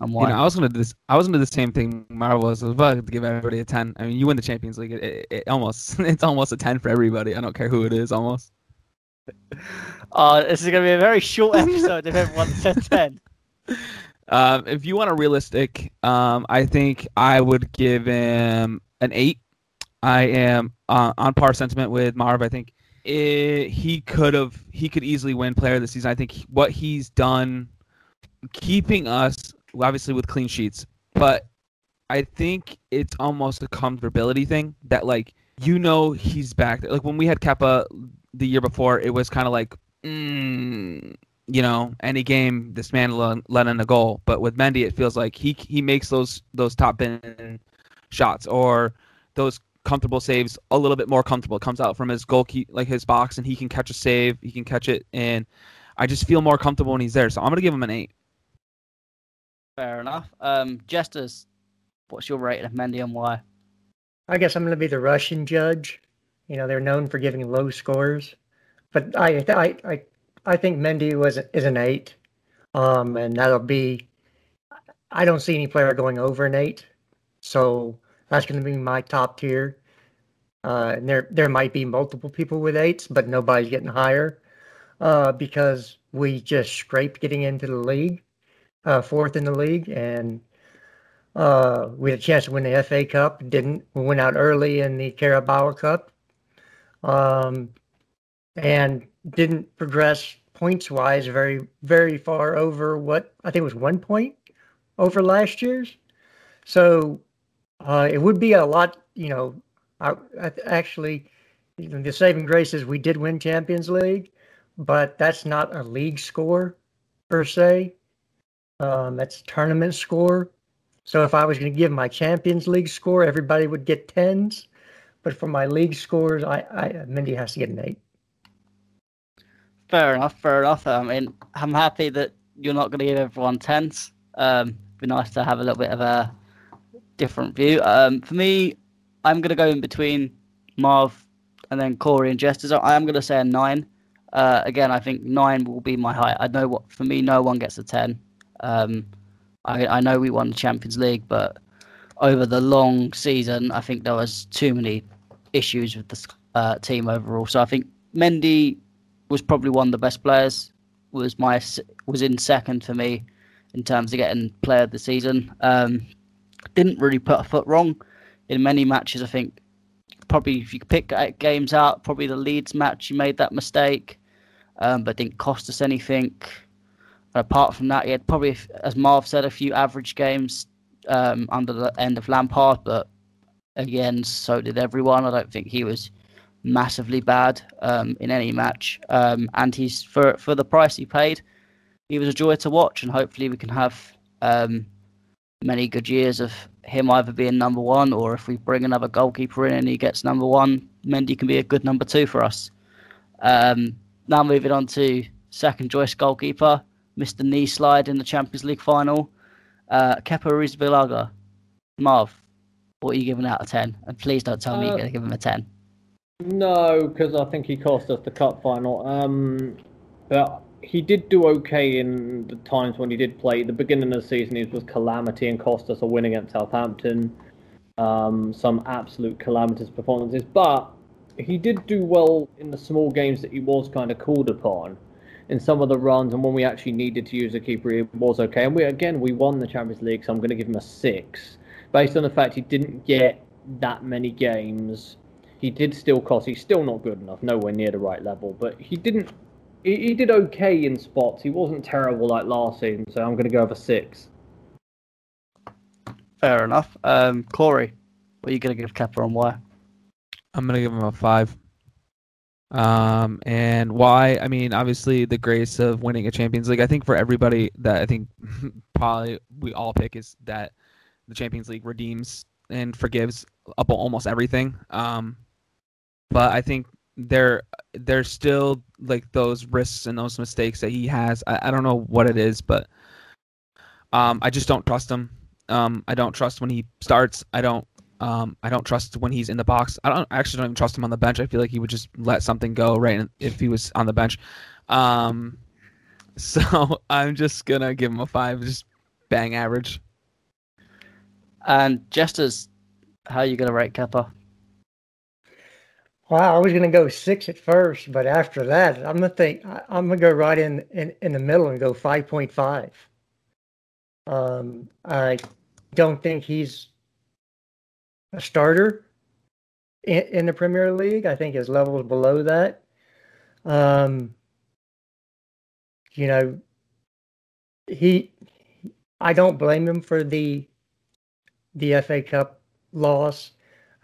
and why? You know, I was gonna do this. I was gonna do the same thing. Marvel was. I was about to give everybody a ten. I mean, you win the Champions League. It, it, it almost. It's almost a ten for everybody. I don't care who it is. Almost. Oh, this is going to be a very short episode if everyone said 10. Um, if you want a realistic, um, I think I would give him an eight. I am uh, on par sentiment with Marv. I think it, he could have, he could easily win Player of the Season. I think he- what he's done, keeping us obviously with clean sheets, but I think it's almost a comfortability thing that like you know he's back. Like when we had Kepa the year before, it was kind of like. Mm, you know, any game this man let, in a goal. But with Mendy, it feels like he he makes those those top bin shots or those comfortable saves a little bit more comfortable. It comes out from his goal like his box, and he can catch a save. He can catch it, and I just feel more comfortable when he's there. So I'm gonna give him an eight. Fair enough. Um, Jesters, what's your rating of Mendy and why? I guess I'm going to be the Russian judge. You know, they're known for giving low scores, but I I I, I think Mendy was is an eight, um, and that'll be. I don't see any player going over an eight, so that's going to be my top tier. Uh, and there there might be multiple people with eights, but nobody's getting higher, uh, because we just scraped getting into the league, uh, fourth in the league, and uh, we had a chance to win the FA Cup. Didn't. We went out early in the Carabao Cup, um, and didn't progress points wise very very far over what I think was one point over last year's. So uh, it would be a lot. You know, I, I actually you know, the saving grace is we did win Champions League, but that's not a league score per se. Um, that's tournament score. So if I was going to give my Champions League score, everybody would get tens. But for my league scores, I, I Mendy has to get an eight. Fair enough, fair enough. I mean, I'm happy that you're not going to give everyone tens. Um, be nice to have a little bit of a different view. Um, for me, I'm going to go in between Marv and then Corey and Jesters. I am going to say a nine. Uh, again, I think nine will be my height. I know what for me, no one gets a ten. Um, I, I know we won the Champions League, but over the long season, I think there was too many issues with the uh, team overall. So I think Mendy was probably one of the best players. Was my was in second for me in terms of getting player of the season. Um, didn't really put a foot wrong in many matches. I think probably if you pick games out, probably the Leeds match you made that mistake, um, but didn't cost us anything. Apart from that, he had probably, as Marv said, a few average games um, under the end of Lampard, but again, so did everyone. I don't think he was massively bad um, in any match, um, and he's for for the price he paid, he was a joy to watch, and hopefully we can have um, many good years of him either being number one or if we bring another goalkeeper in and he gets number one, Mendy can be a good number two for us. Um, now moving on to second choice goalkeeper, Mr. Knee Slide in the Champions League final, uh, Kepa Arrizabalaga. Marv, what are you giving out of 10? And please don't tell me you're Uh, going to give him a 10. No, because I think he cost us the cup final. Um, but he did do okay in the times when he did play. The beginning of the season, he was calamity and cost us a win against Southampton. Um, some absolute calamitous performances, but he did do well in the small games that he was kind of called upon. In some of the runs, and when we actually needed to use a keeper, he was okay. And we again we won the Champions League, so I'm going to give him a six, based on the fact he didn't get that many games. He did still cost. He's still not good enough, nowhere near the right level, but he didn't. He, he did okay in spots. He wasn't terrible like last season, so I'm going to go with a six. Fair enough. Um, Corey, what are you going to give Kepa on why? I'm gonna give him a five. Um, and why? I mean, obviously the grace of winning a Champions League. I think for everybody that I think probably we all pick is that the Champions League redeems and forgives almost everything. Um, but I think there there's still like those risks and those mistakes that he has. I, I don't know what it is, but um, I just don't trust him. Um, I don't trust when he starts. I don't um, I don't trust when he's in the box. I don't I actually don't even trust him on the bench. I feel like he would just let something go right if he was on the bench. Um, so I'm just gonna give him a five, just bang average. And Jesters, how are you gonna rate Kepa? Wow, I was gonna go six at first, but after that, I'm gonna think I'm gonna go right in in, in the middle and go five point five. Um, I don't think he's a starter in, in the Premier League. I think his level is below that. Um, you know, he, I don't blame him for the the FA Cup loss.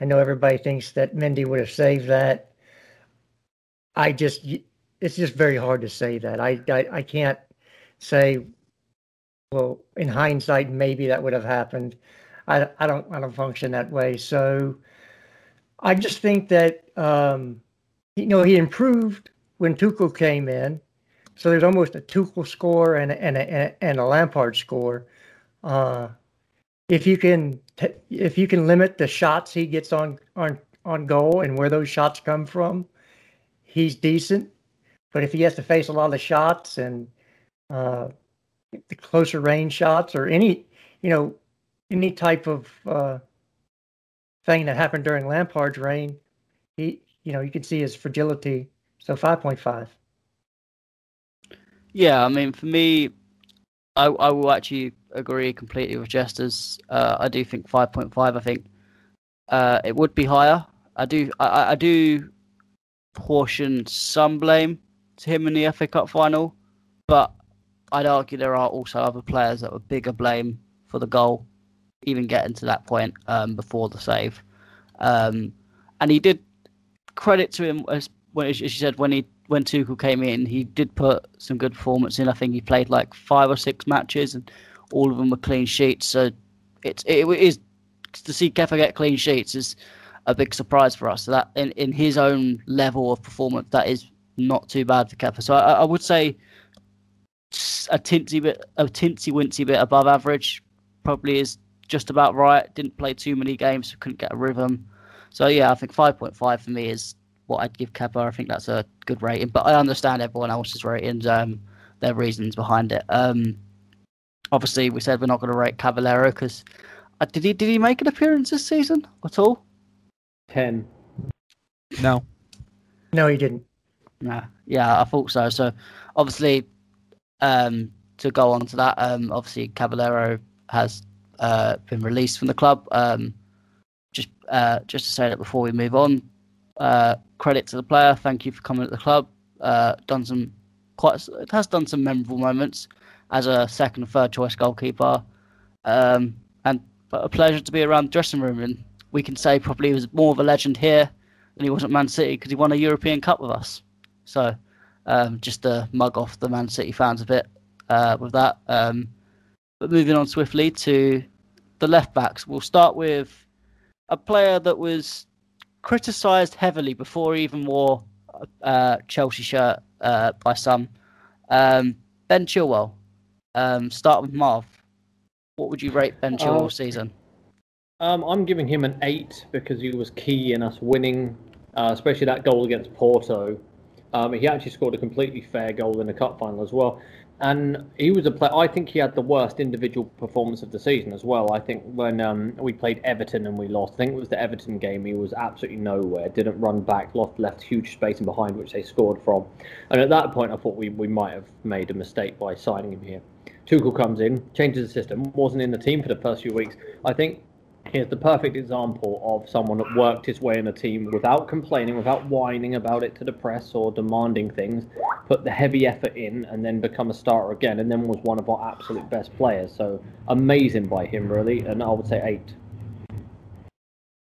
I know everybody thinks that Mendy would have saved that. I just, it's just very hard to say that. I, I, I can't say, well, in hindsight, maybe that would have happened. I, I don't I don't function that way. So I just think that um, you know he improved when Tuchel came in. So there's almost a Tuchel score and a, and a, and a Lampard score. Uh, if you can t- if you can limit the shots he gets on on on goal and where those shots come from, he's decent. But if he has to face a lot of shots and uh, the closer range shots or any, you know, any type of uh, thing that happened during Lampard's reign, he, you know, you could see his fragility. So 5.5. Yeah, I mean, for me, I, I will actually agree completely with Jesters. Uh, I do think 5.5. I think uh, it would be higher. I do. I, I do portion some blame to him in the FA Cup final, but I'd argue there are also other players that were bigger blame for the goal even getting to that point um, before the save. Um, and he did credit to him as when as you said when he when Tuchel came in, he did put some good performance in. I think he played like five or six matches, and all of them were clean sheets. So it's it, it is to see Kepa get clean sheets is a big surprise for us. So that in, in his own level of performance, that is not too bad for Kepa. So I, I would say a tinsy bit, a tinsy wincy bit above average, probably is just about right. Didn't play too many games, so couldn't get a rhythm. So yeah, I think 5.5 for me is what I'd give Kepa. I think that's a good rating, but I understand everyone else's ratings, um, their reasons behind it. Um, obviously, we said we're not going to rate Caballero because uh, did he did he make an appearance this season at all? Ten. No. No, he didn't. Nah. Yeah, I thought so. So obviously, um, to go on to that, um, obviously Caballero has uh, been released from the club. Um, just uh, just to say that before we move on, uh, credit to the player. Thank you for coming to the club. Uh, done some quite. It has done some memorable moments as a second and third choice goalkeeper, um, and a pleasure to be around the dressing room. And we can say probably he was more of a legend here than he was at Man City because he won a European Cup with us. So um, just to mug off the Man City fans a bit uh, with that. Um, but moving on swiftly to the left backs, we'll start with a player that was criticised heavily before he even wore a uh, Chelsea shirt uh, by some. Um, ben Chilwell. Um, start with Marv. What would you rate Ben Chilwell's uh, season? Um, I'm giving him an eight because he was key in us winning, uh, especially that goal against Porto. Um, he actually scored a completely fair goal in the cup final as well. And he was a player. I think he had the worst individual performance of the season as well. I think when um, we played Everton and we lost, I think it was the Everton game. He was absolutely nowhere. Didn't run back. Lost left huge space in behind which they scored from. And at that point, I thought we, we might have made a mistake by signing him here. Tuchel comes in, changes the system. Wasn't in the team for the first few weeks. I think he's the perfect example of someone that worked his way in a team without complaining, without whining about it to the press or demanding things, put the heavy effort in, and then become a starter again, and then was one of our absolute best players. So amazing by him, really, and I would say eight.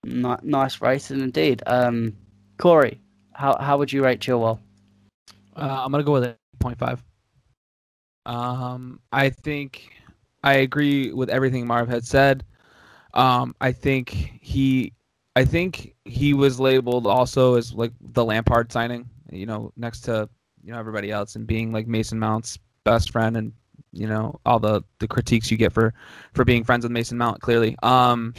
nice rating indeed. Um, Corey, how how would you rate Chilwell? Uh, I'm gonna go with eight point five. Um, I think I agree with everything Marv had said. Um, I think he, I think he was labeled also as like the Lampard signing. You know, next to you know everybody else, and being like Mason Mount's best friend, and you know all the the critiques you get for for being friends with Mason Mount. Clearly, um,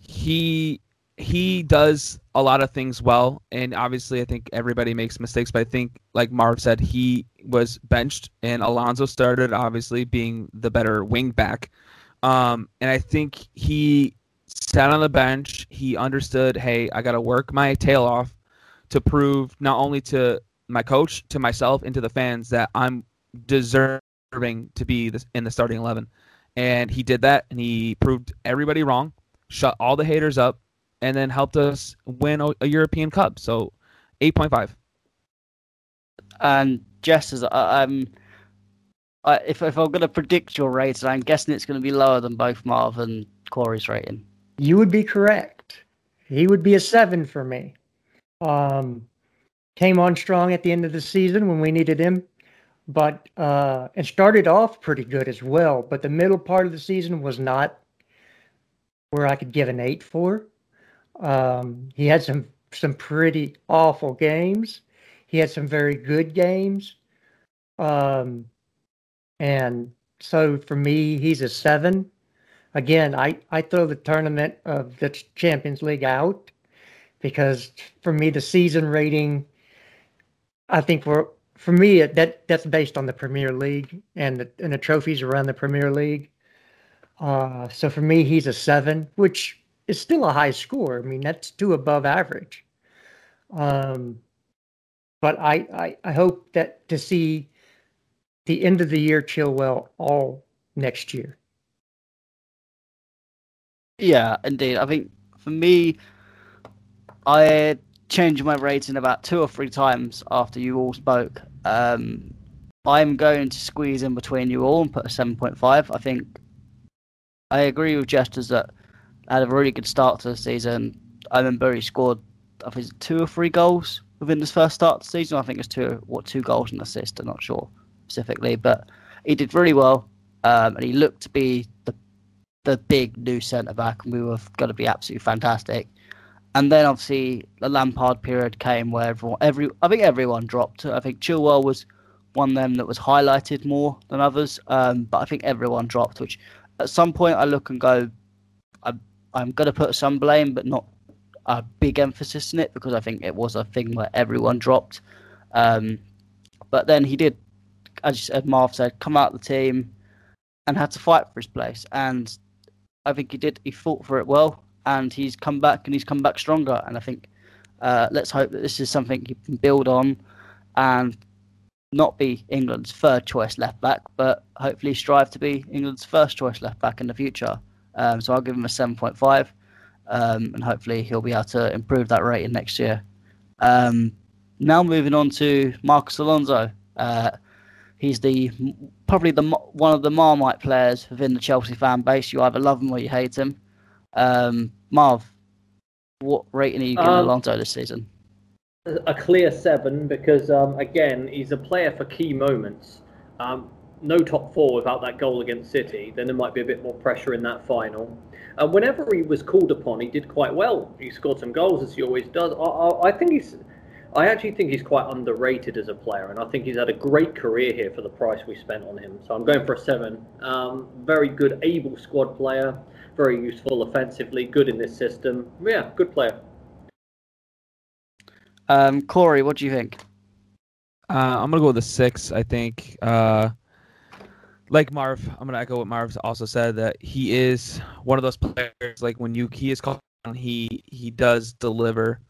he he does a lot of things well, and obviously I think everybody makes mistakes. But I think, like Marv said, he was benched, and Alonso started, obviously being the better wing back. Um, and I think he sat on the bench. He understood, hey, I got to work my tail off to prove not only to my coach, to myself, and to the fans that I'm deserving to be in the starting 11. And he did that, and he proved everybody wrong, shut all the haters up, and then helped us win a, European Cup. So 8.5. And just as I'm uh, if if I'm going to predict your rating, I'm guessing it's going to be lower than both Marv and Corey's rating. You would be correct. He would be a seven for me. Um, came on strong at the end of the season when we needed him, but uh, and started off pretty good as well. But the middle part of the season was not where I could give an eight for. Um, he had some some pretty awful games. He had some very good games. Um, and so for me, he's a seven. Again, I, I throw the tournament of the Champions League out because for me, the season rating, I think for for me that that's based on the Premier League and the, and the trophies around the Premier League. Uh, so for me, he's a seven, which is still a high score. I mean, that's two above average. Um, but I, I, I hope that to see the end of the year Chilwell all next year. Yeah, indeed. I think for me, I changed my rating about two or three times after you all spoke. Um, I'm going to squeeze in between you all and put a 7.5. I think I agree with Jesters that I had a really good start to the season. I remember he scored, I think, two or three goals within his first start to the season. I think it's two, what, two goals and assist. I'm not sure specifically, but he did really well, um, and he looked to be the the big new centre back, and we were going to be absolutely fantastic. And then obviously the Lampard period came where everyone, every I think everyone dropped. I think Chilwell was one of them that was highlighted more than others, um, but I think everyone dropped. Which at some point I look and go, I'm I'm going to put some blame, but not a big emphasis in it because I think it was a thing where everyone dropped. Um, but then he did as you said, Marv said, come out of the team and had to fight for his place. And I think he did. He fought for it well, and he's come back and he's come back stronger. And I think uh, let's hope that this is something he can build on and not be England's third choice left back, but hopefully strive to be England's first choice left back in the future. Um, so I'll give him a 7.5, um, and hopefully he'll be able to improve that rating next year. Um, now moving on to Marcos Alonso. Uh, He's the probably the one of the Marmite players within the Chelsea fan base. You either love him or you hate him. Um, Marv, what rating are you giving um, Alonso this season? A clear seven because um, again he's a player for key moments. Um, no top four without that goal against City, then there might be a bit more pressure in that final. Uh, whenever he was called upon, he did quite well. He scored some goals as he always does. I, I, I think he's I actually think he's quite underrated as a player, and I think he's had a great career here for the price we spent on him. So I'm going for a seven. Um, very good, able squad player, very useful offensively, good in this system. Yeah, good player. Um, Corey, what do you think? Uh, I'm gonna go with a six. I think, uh, like Marv, I'm gonna echo what Marv also said that he is one of those players. Like when you he is called, he he does deliver.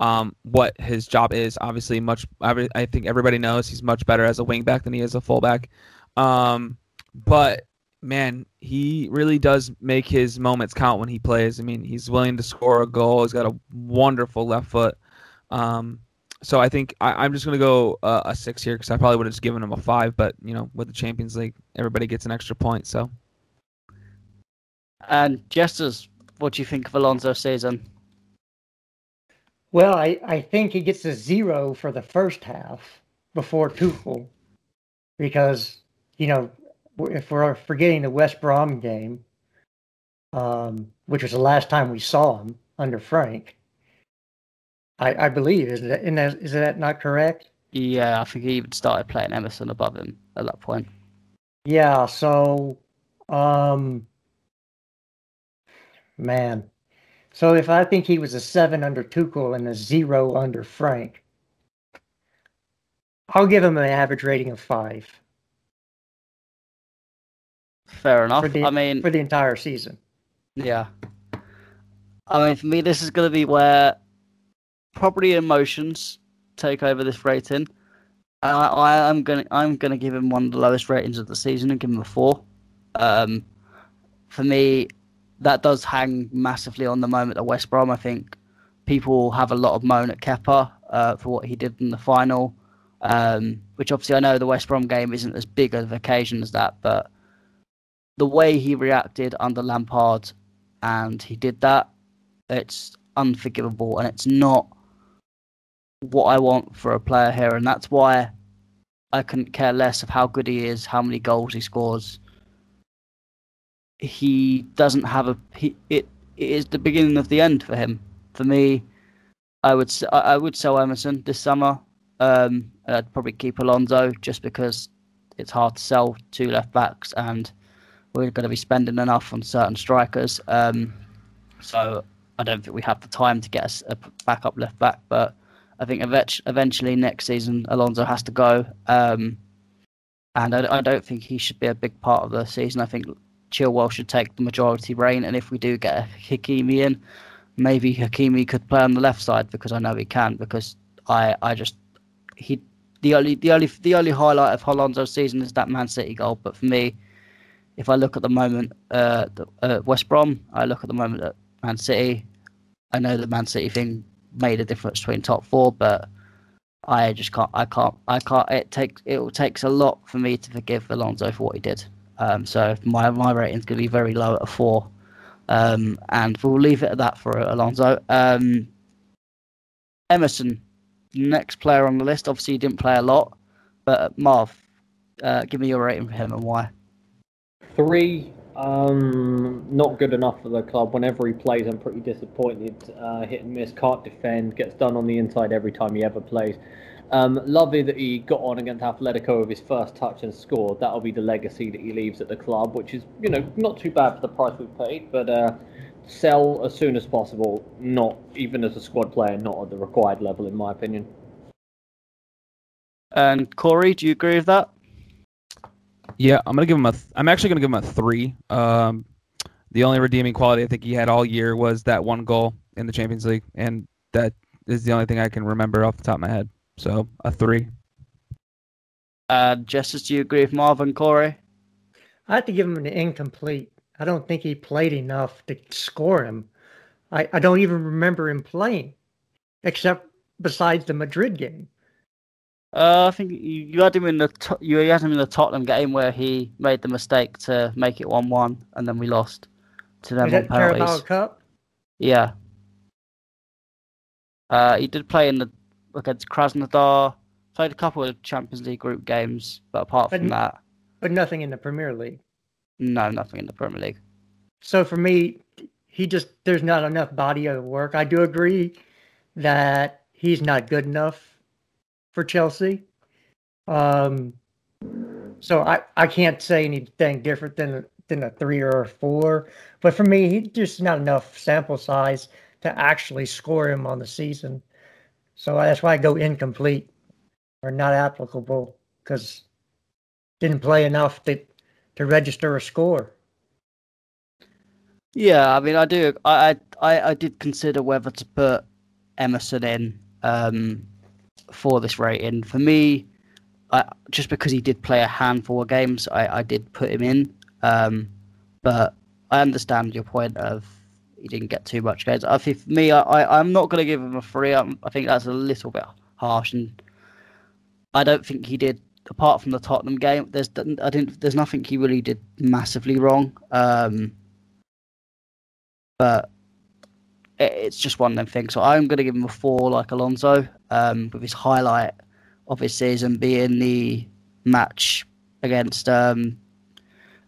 Um, what his job is obviously much. I think everybody knows he's much better as a wingback than he is a fullback. Um, but man, he really does make his moments count when he plays. I mean, he's willing to score a goal. He's got a wonderful left foot. Um, so I think I, am just gonna go uh, a six here because I probably would have just given him a five, but you know, with the Champions League, everybody gets an extra point. So. And Jesters, what do you think of Alonso's season? Well, I, I think he gets a zero for the first half before Tuchel, because you know if we're forgetting the West Brom game, um, which was the last time we saw him under Frank, I, I believe is that, is that not correct? Yeah, I think he even started playing Emerson above him at that point. Yeah, so um man. So if I think he was a seven under Tuchel and a zero under Frank, I'll give him an average rating of five. Fair enough. For the, I mean, for the entire season. Yeah. I mean, for me, this is going to be where probably emotions take over this rating. I, I am gonna I'm gonna give him one of the lowest ratings of the season and give him a four. Um, for me, that does hang massively on the moment at West Brom. I think people have a lot of moan at Kepa uh, for what he did in the final, um, which obviously I know the West Brom game isn't as big of an occasion as that, but the way he reacted under Lampard and he did that, it's unforgivable and it's not what I want for a player here, and that's why I couldn't care less of how good he is, how many goals he scores. He doesn't have a. He, it, it is the beginning of the end for him. For me, I would I would sell Emerson this summer. Um, I'd probably keep Alonso just because it's hard to sell two left backs, and we're going to be spending enough on certain strikers. Um, so I don't think we have the time to get a backup left back, but I think eventually next season Alonso has to go, um, and I, I, don't think he should be a big part of the season. I think Chilwell should take the majority reign, and if we do get Hakimi in, maybe Hakimi could play on the left side because I know he can. Because I, I just he the only the only the only highlight of Alonso's season is that Man City goal. But for me, if I look at the moment uh, the, uh, West Brom, I look at the moment at Man City. I know the Man City thing made a difference between top four, but I just can't. I can't. I can't. It takes. It takes a lot for me to forgive Alonso for what he did. Um, so my my rating's going to be very low at a four, um, and we'll leave it at that for Alonso. Um, Emerson, next player on the list. Obviously, he didn't play a lot, but Marv, uh, give me your rating for him and why. Three um, not good enough for the club. Whenever he plays, I'm pretty disappointed. Uh, hit and miss, can't defend, gets done on the inside every time he ever plays. Um, lovely that he got on against Atletico with his first touch and scored. That'll be the legacy that he leaves at the club, which is, you know, not too bad for the price we paid, but uh, sell as soon as possible. Not even as a squad player, not at the required level, in my opinion. And Corey, do you agree with that? Yeah, I'm gonna give him a. Th- I'm actually gonna give him a three. Um, the only redeeming quality I think he had all year was that one goal in the Champions League, and that is the only thing I can remember off the top of my head. So a three. Uh, Jesters, do you agree with Marvin Corey? I have to give him an incomplete. I don't think he played enough to score him. I, I don't even remember him playing, except besides the Madrid game. Uh, I think you, had him in the you had him in the Tottenham game where he made the mistake to make it one-one, and then we lost to them on penalties. Carabao Cup? Yeah. Uh, he did play in the against Krasnodar. Played a couple of Champions League group games, but apart but, from that, but nothing in the Premier League. No, nothing in the Premier League. So for me, he just there's not enough body of work. I do agree that he's not good enough for Chelsea. Um, so I, I can't say anything different than than a three or a four. But for me, he just not enough sample size to actually score him on the season. So that's why I go incomplete. or not applicable because didn't play enough to to register a score. Yeah, I mean, I do. I I, I did consider whether to put Emerson in um, for this rating. For me, I, just because he did play a handful of games, I, I did put him in. Um, but I understand your point of he didn't get too much games. I think for me, I, I am not going to give him a three. I'm, I think that's a little bit harsh, and I don't think he did. Apart from the Tottenham game, there's I didn't. There's nothing he really did massively wrong. Um, but it, it's just one of them things. So I'm going to give him a four, like Alonso, um, with his highlight of his season being the match against um,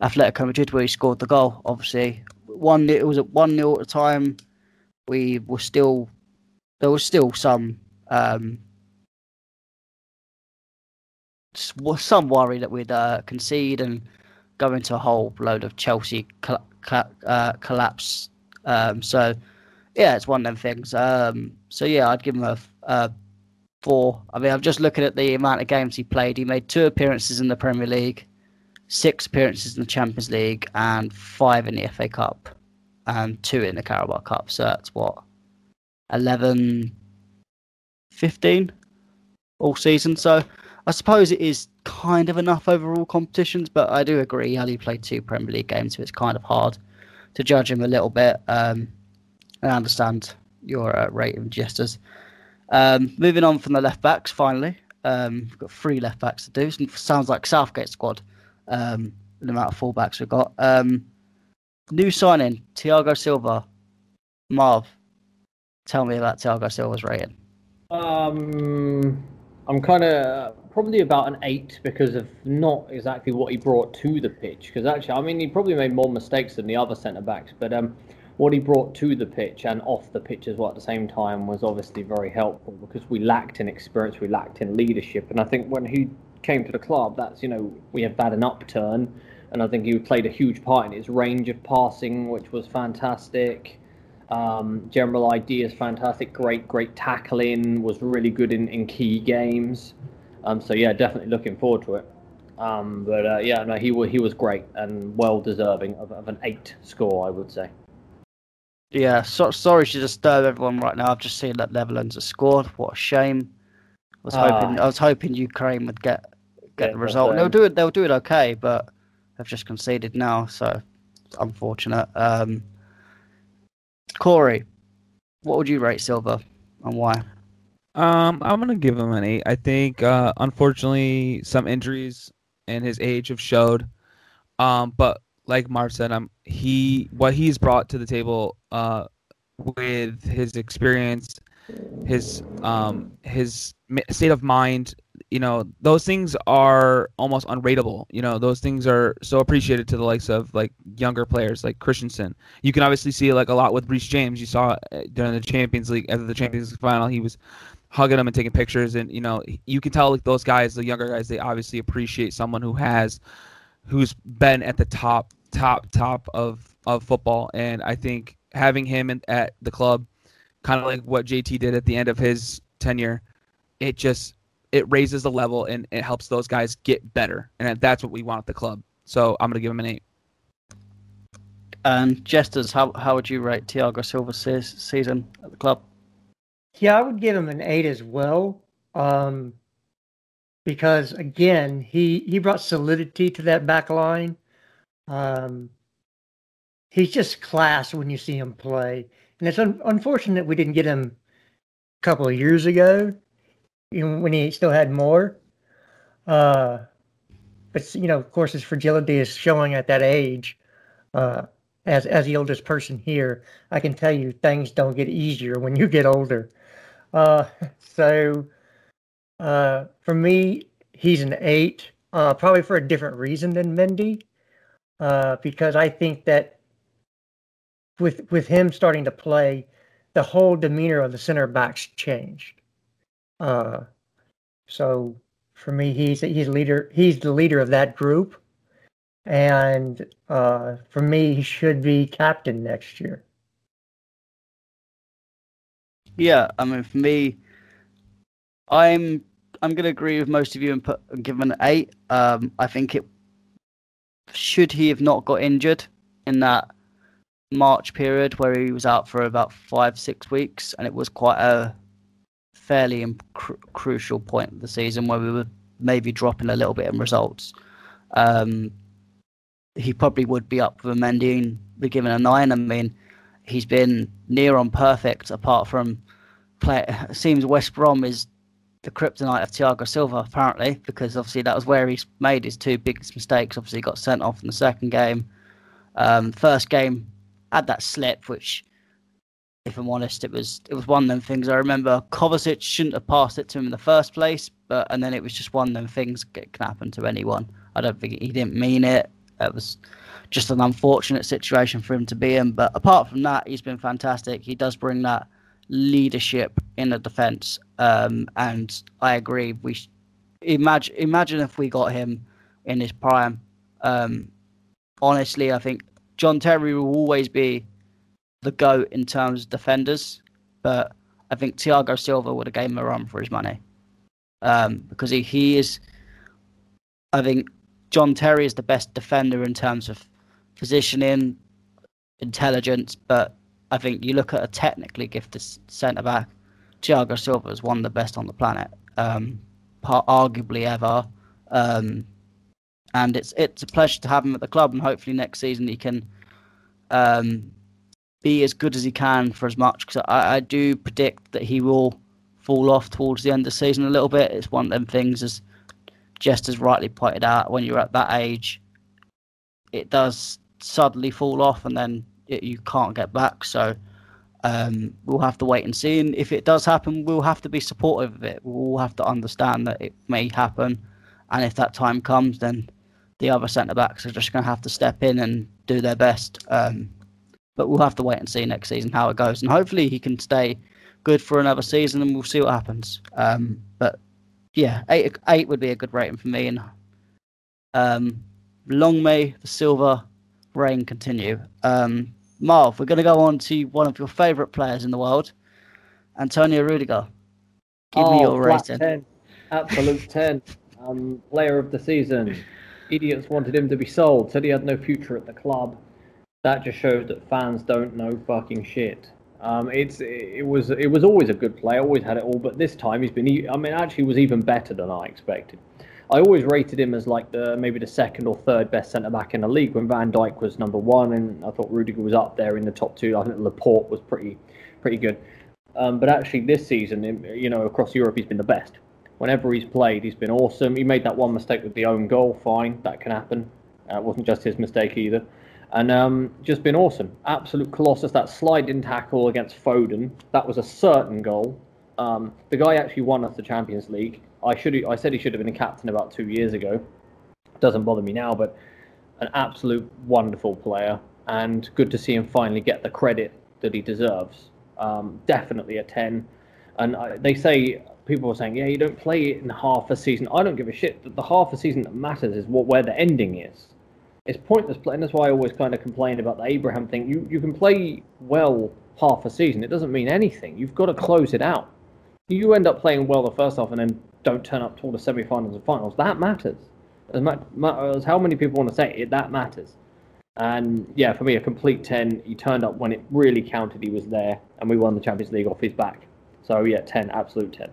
Atletico Madrid where he scored the goal. Obviously, one it was at one nil at the time. We were still there was still some um, some worry that we'd uh, concede and go into a whole load of Chelsea col- uh, collapse. Um, so yeah, it's one of them things. Um, so yeah, I'd give him a, a four. I mean, I'm just looking at the amount of games he played. He made two appearances in the Premier League, six appearances in the Champions League, and five in the FA Cup, and two in the Carabao Cup. So that's what 11, 15 all season. So I suppose it is kind of enough overall competitions, but I do agree he only played two Premier League games, so it's kind of hard to judge him a little bit. Um, I understand your uh, rating Jesters. Um, moving on from the left backs, finally, um, we've got three left backs to do. Sounds like Southgate squad. Um, the amount of fullbacks we've got. Um, new signing, Thiago Silva. Marv, tell me about Thiago Silva's rating. Um, I'm kind of probably about an eight because of not exactly what he brought to the pitch. Because actually, I mean, he probably made more mistakes than the other centre backs, but um, what he brought to the pitch and off the pitch as well at the same time was obviously very helpful because we lacked in experience, we lacked in leadership, and I think when he came to the club, that's you know we have had an upturn, and I think he played a huge part in his range of passing, which was fantastic. Um, general ideas fantastic, great great tackling, was really good in, in key games. Um, so yeah, definitely looking forward to it. Um, but uh, yeah, no, he he was great and well deserving of, of an eight score, I would say. Yeah, so, sorry to disturb everyone right now. I've just seen that Netherlands have scored. What a shame. I was hoping I was hoping Ukraine would get get yeah, the result. They'll do it. They'll do it okay, but they've just conceded now, so it's unfortunate. Um, Corey, what would you rate Silva and why? Um, I'm gonna give him an eight. I think, uh, unfortunately, some injuries and his age have showed. Um, but like Marv said, um, he what he's brought to the table uh, with his experience, his um, his state of mind. You know, those things are almost unrateable. You know, those things are so appreciated to the likes of like younger players like Christensen. You can obviously see like a lot with Reece James. You saw uh, during the Champions League after the Champions League final, he was hugging him and taking pictures, and you know, you can tell like those guys, the younger guys, they obviously appreciate someone who has who's been at the top, top, top of of football, and I think having him in, at the club, kind of like what JT did at the end of his tenure, it just it raises the level and it helps those guys get better, and that's what we want at the club. So I'm gonna give him an eight. And Jesters, how how would you rate Thiago Silva's season at the club? Yeah, I would give him an eight as well. Um, because again, he he brought solidity to that back line. Um, he's just class when you see him play, and it's un- unfortunate we didn't get him a couple of years ago, you know, when he still had more. Uh, but you know, of course, his fragility is showing at that age. Uh, as as the oldest person here, I can tell you things don't get easier when you get older. Uh, so uh, for me, he's an eight, uh, probably for a different reason than Mendy, uh, because I think that with with him starting to play, the whole demeanor of the center backs changed. Uh, so for me, he's he's leader. He's the leader of that group, and uh, for me, he should be captain next year. Yeah, I mean, for me, I'm I'm going to agree with most of you and put and give him an eight. Um, I think it should he have not got injured in that March period where he was out for about five six weeks, and it was quite a fairly cr- crucial point of the season where we were maybe dropping a little bit in results. Um, he probably would be up a Mendy be given a nine. I mean, he's been near on perfect apart from play. It seems West Brom is the kryptonite of Thiago Silva apparently because obviously that was where he's made his two biggest mistakes. Obviously, got sent off in the second game. Um, first game had that slip, which, if I'm honest, it was it was one of them things. I remember Kovacic shouldn't have passed it to him in the first place, but and then it was just one of them things that can happen to anyone. I don't think he didn't mean it. It was just an unfortunate situation for him to be in. But apart from that, he's been fantastic. He does bring that leadership in the defence, um, and I agree. We sh- imagine imagine if we got him in his prime. Um, honestly, I think John Terry will always be the goat in terms of defenders, but I think Thiago Silva would have gave him a run for his money um, because he, he is. I think John Terry is the best defender in terms of positioning, intelligence, but I think you look at a technically gifted centre back, Thiago Silva is one of the best on the planet, um, arguably ever. Um, and it's it's a pleasure to have him at the club, and hopefully next season he can um, be as good as he can for as much. Because I, I do predict that he will fall off towards the end of the season a little bit. It's one of them things as just as rightly pointed out, when you're at that age, it does suddenly fall off and then it, you can't get back. So um, we'll have to wait and see. And if it does happen, we'll have to be supportive of it. We'll have to understand that it may happen. And if that time comes, then the other centre backs are just going to have to step in and do their best. Um, but we'll have to wait and see next season how it goes. And hopefully he can stay good for another season and we'll see what happens. Um, but yeah, eight eight would be a good rating for me. And um, long may the silver reign continue. Um, Marv, we're going to go on to one of your favourite players in the world, Antonio Rudiger. Give oh, me your rating. 10. Absolute 10. Um, player of the season. Idiots wanted him to be sold, said he had no future at the club. That just shows that fans don't know fucking shit. Um, it's it was it was always a good player, always had it all, but this time he's been. I mean, actually, was even better than I expected. I always rated him as like the maybe the second or third best centre back in the league when Van Dijk was number one, and I thought Rudiger was up there in the top two. I think Laporte was pretty pretty good, um, but actually this season, you know, across Europe, he's been the best. Whenever he's played, he's been awesome. He made that one mistake with the own goal, fine, that can happen. Uh, it wasn't just his mistake either and um, just been awesome. Absolute colossus. That sliding tackle against Foden, that was a certain goal. Um, the guy actually won us the Champions League. I should I said he should have been a captain about two years ago. Doesn't bother me now, but an absolute wonderful player, and good to see him finally get the credit that he deserves. Um, definitely a ten. And I, they say people are saying, yeah, you don't play it in half a season. I don't give a shit. That the half a season that matters is what where the ending is it's pointless playing. That's why I always kind of complain about the Abraham thing. You you can play well half a season. It doesn't mean anything. You've got to close it out. You end up playing well the first half and then don't turn up to all the semi-finals and finals. That matters. As, much, as how many people want to say it, that matters. And yeah, for me, a complete ten. He turned up when it really counted. He was there, and we won the Champions League off his back. So yeah, ten, absolute ten.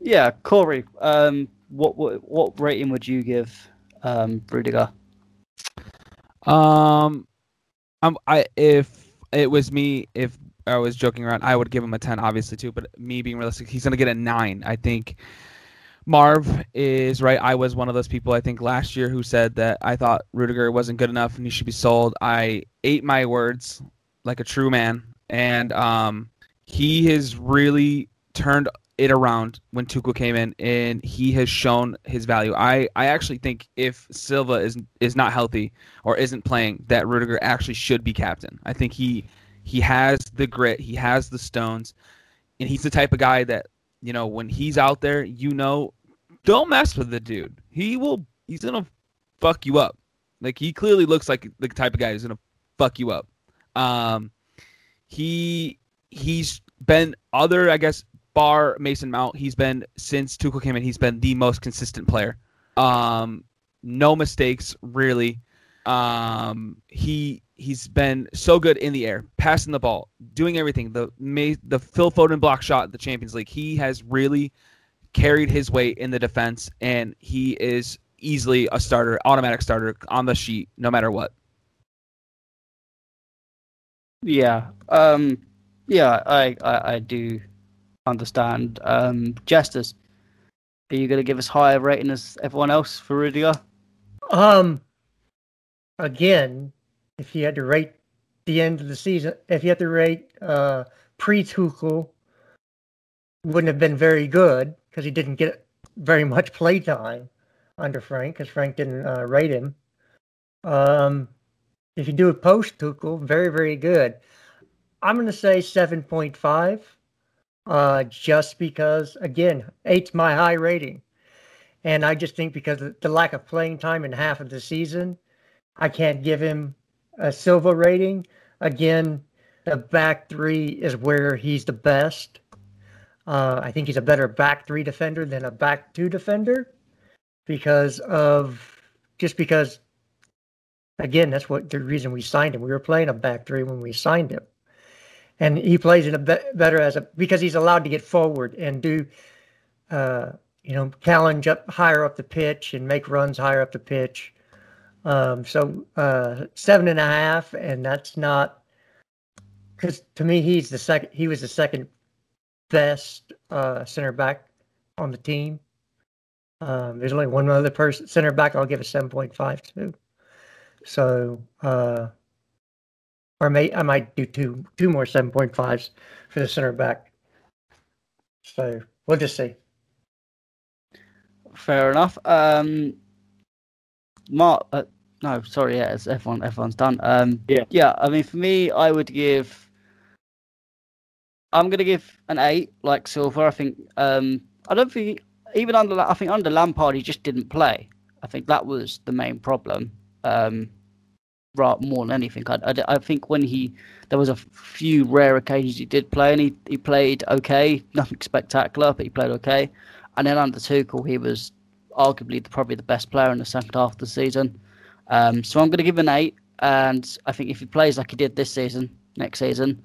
Yeah, Corey, um, what, what what rating would you give um, Rudiger? Um, I if it was me, if I was joking around, I would give him a ten, obviously too. But me being realistic, he's gonna get a nine. I think Marv is right. I was one of those people I think last year who said that I thought Rudiger wasn't good enough and he should be sold. I ate my words like a true man, and um, he has really turned it around when Tuchel came in, and he has shown his value. I, I actually think if Silva is is not healthy or isn't playing, that Rudiger actually should be captain. I think he he has the grit, he has the stones, and he's the type of guy that you know when he's out there, you know, don't mess with the dude. He will. He's gonna fuck you up. Like he clearly looks like the type of guy who's gonna fuck you up. Um, he he's been other, I guess, bar Mason Mount, he's been since Tuchel came in, he's been the most consistent player. Um, no mistakes really. Um, he he's been so good in the air, passing the ball, doing everything. The the Phil Foden block shot the Champions League. He has really carried his weight in the defense, and he is easily a starter, automatic starter on the sheet, no matter what. Yeah, um, yeah, I, I, I do understand. Um, Jesters, are you going to give us higher rating as everyone else for Rudiger? Um, again, if you had to rate the end of the season, if you had to rate uh, pre Tuchel, wouldn't have been very good because he didn't get very much play time under Frank because Frank didn't uh, rate him. Um, if you do it post Tuchel, very, very good. I'm going to say 7.5 uh, just because, again, eight's my high rating. And I just think because of the lack of playing time in half of the season, I can't give him a Silva rating. Again, the back three is where he's the best. Uh, I think he's a better back three defender than a back two defender because of just because again that's what the reason we signed him. We were playing a back three when we signed him, and he plays in a be- better as a because he's allowed to get forward and do. Uh, you know, challenge up higher up the pitch and make runs higher up the pitch. Um, so uh, seven and a half, and that's not because to me he's the second. He was the second best uh, center back on the team. Um, there's only one other person center back I'll give a seven point five to. So, uh, or may I might do two two more seven point fives for the center back. So we'll just see. Fair enough. Um, Mark, uh, no, sorry, yeah, it's everyone. Everyone's done. Um, yeah, yeah. I mean, for me, I would give. I'm gonna give an eight, like Silva. I think. Um, I don't think even under. I think under Lampard, he just didn't play. I think that was the main problem. Um, right, more than anything, I, I, I think when he there was a few rare occasions he did play, and he, he played okay, nothing spectacular, but he played okay. And then under Tuchel, he was arguably the, probably the best player in the second half of the season. Um, so I'm going to give an eight, and I think if he plays like he did this season, next season,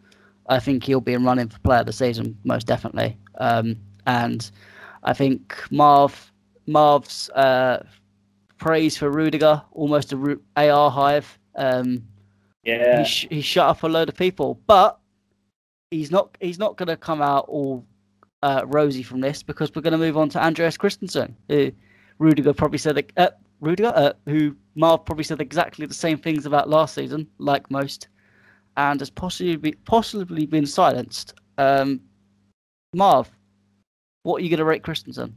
I think he'll be in running for player of the season most definitely. Um, and I think Marv Marv's uh, praise for Rudiger almost a AR hive. Um, yeah, he, sh- he shut up a load of people, but he's not he's not going to come out all uh, rosy from this because we're going to move on to Andreas Christensen, who Rudiger probably said uh, Rudiger, uh, who Marv probably said exactly the same things about last season, like most, and has possibly possibly been silenced. Um, Marv, what are you going to rate Christensen?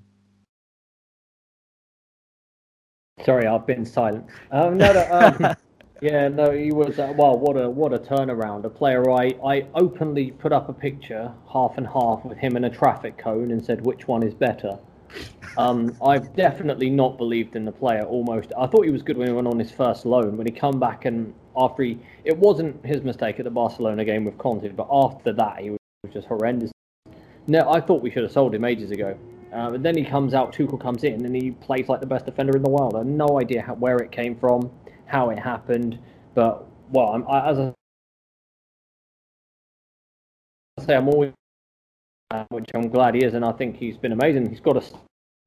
Sorry, I've been silent. Um, no, no, um, yeah, no, he was. Uh, well, what a what a turnaround! A player I I openly put up a picture, half and half, with him in a traffic cone, and said which one is better. Um, I've definitely not believed in the player. Almost, I thought he was good when he went on his first loan. When he come back and after he, it wasn't his mistake at the Barcelona game with Conte, but after that he was just horrendous. No, I thought we should have sold him ages ago. Uh, but then he comes out, Tuchel comes in, and he plays like the best defender in the world. I have no idea how, where it came from, how it happened, but well, I'm, I, as I say, I'm always, uh, which I'm glad he is, and I think he's been amazing. He's got to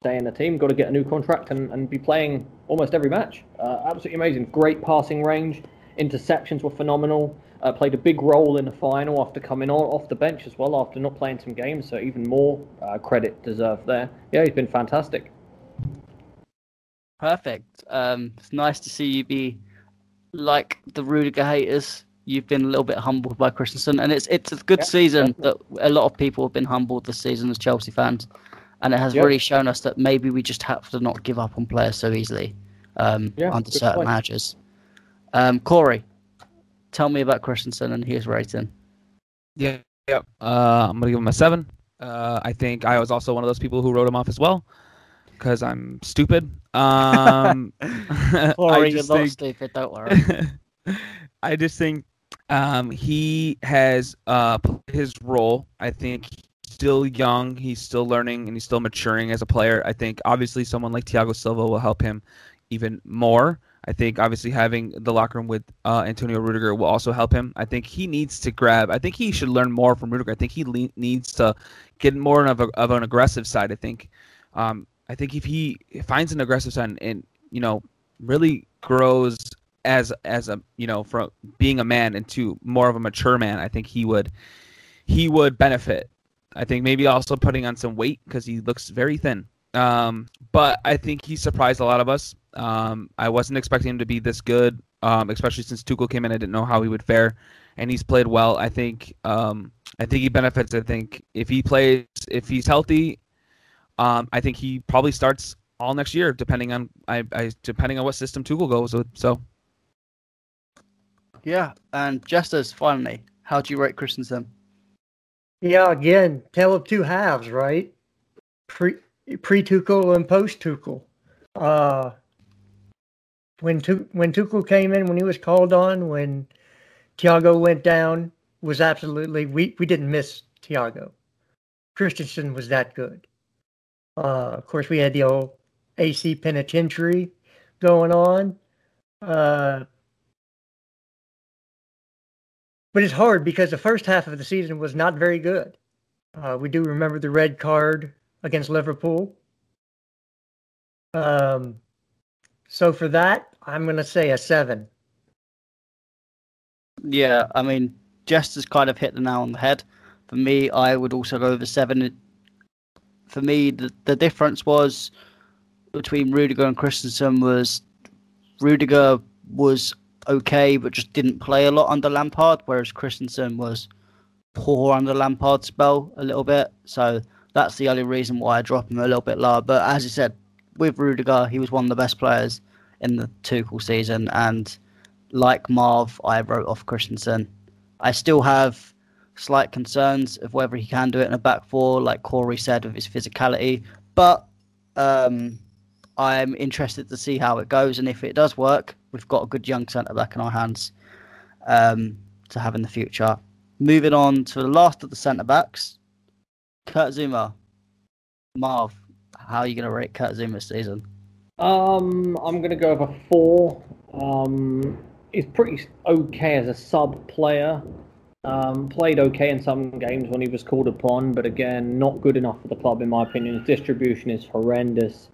stay in the team, got to get a new contract, and, and be playing almost every match. Uh, absolutely amazing. Great passing range, interceptions were phenomenal. Uh, played a big role in the final after coming on off the bench as well after not playing some games, so even more uh, credit deserved there. Yeah, he's been fantastic. Perfect. Um, it's nice to see you be like the Rudiger haters. You've been a little bit humbled by Christensen, and it's it's a good season that a lot of people have been humbled this season as Chelsea fans, and it has yep. really shown us that maybe we just have to not give up on players so easily um, yeah, under certain point. managers. Um, Corey, tell me about Christensen and his rating. Yeah, yeah. Uh, I'm gonna give him a seven. Uh, I think I was also one of those people who wrote him off as well because I'm stupid. Um, Corey, you're not stupid. Don't worry. I just think um, he has uh, his role. I think still young. He's still learning and he's still maturing as a player. I think obviously someone like Thiago Silva will help him even more. I think obviously having the locker room with uh, Antonio Rudiger will also help him. I think he needs to grab. I think he should learn more from Rudiger. I think he le- needs to get more of, a, of an aggressive side. I think. Um, I think if he finds an aggressive and, and you know really grows as as a you know from being a man into more of a mature man, I think he would he would benefit. I think maybe also putting on some weight because he looks very thin. Um, but I think he surprised a lot of us. Um, I wasn't expecting him to be this good, um, especially since Tuchel came in. I didn't know how he would fare, and he's played well. I think um, I think he benefits. I think if he plays, if he's healthy, um, I think he probably starts all next year, depending on I, I depending on what system Tuchel goes with. So yeah, and just as finally, how do you rate Christensen? Yeah, again, tale of two halves, right? Pre pre Tuchel and post Tuchel. Uh, when tu- when Tuchel came in, when he was called on, when Thiago went down, was absolutely we we didn't miss Thiago. Christensen was that good. Uh, of course, we had the old AC Penitentiary going on. Uh, but it's hard because the first half of the season was not very good. Uh, we do remember the red card against Liverpool. Um, so for that, I'm going to say a seven. Yeah, I mean, just has kind of hit the nail on the head. For me, I would also go a seven. For me, the, the difference was between Rudiger and Christensen was Rudiger was okay, but just didn't play a lot under Lampard, whereas Christensen was poor under Lampard's spell a little bit. So that's the only reason why I drop him a little bit lower. But as you said, with Rudiger, he was one of the best players in the Tuchel season, and like Marv, I wrote off Christensen. I still have slight concerns of whether he can do it in a back four, like Corey said, with his physicality. But um, I'm interested to see how it goes, and if it does work, we've got a good young centre back in our hands um, to have in the future. Moving on to the last of the centre backs, Kurt Zouma. Marv, how are you going to rate Kurt this season? Um, I'm going to go over four. Um, he's pretty okay as a sub player. Um, played okay in some games when he was called upon, but again, not good enough for the club in my opinion. His distribution is horrendous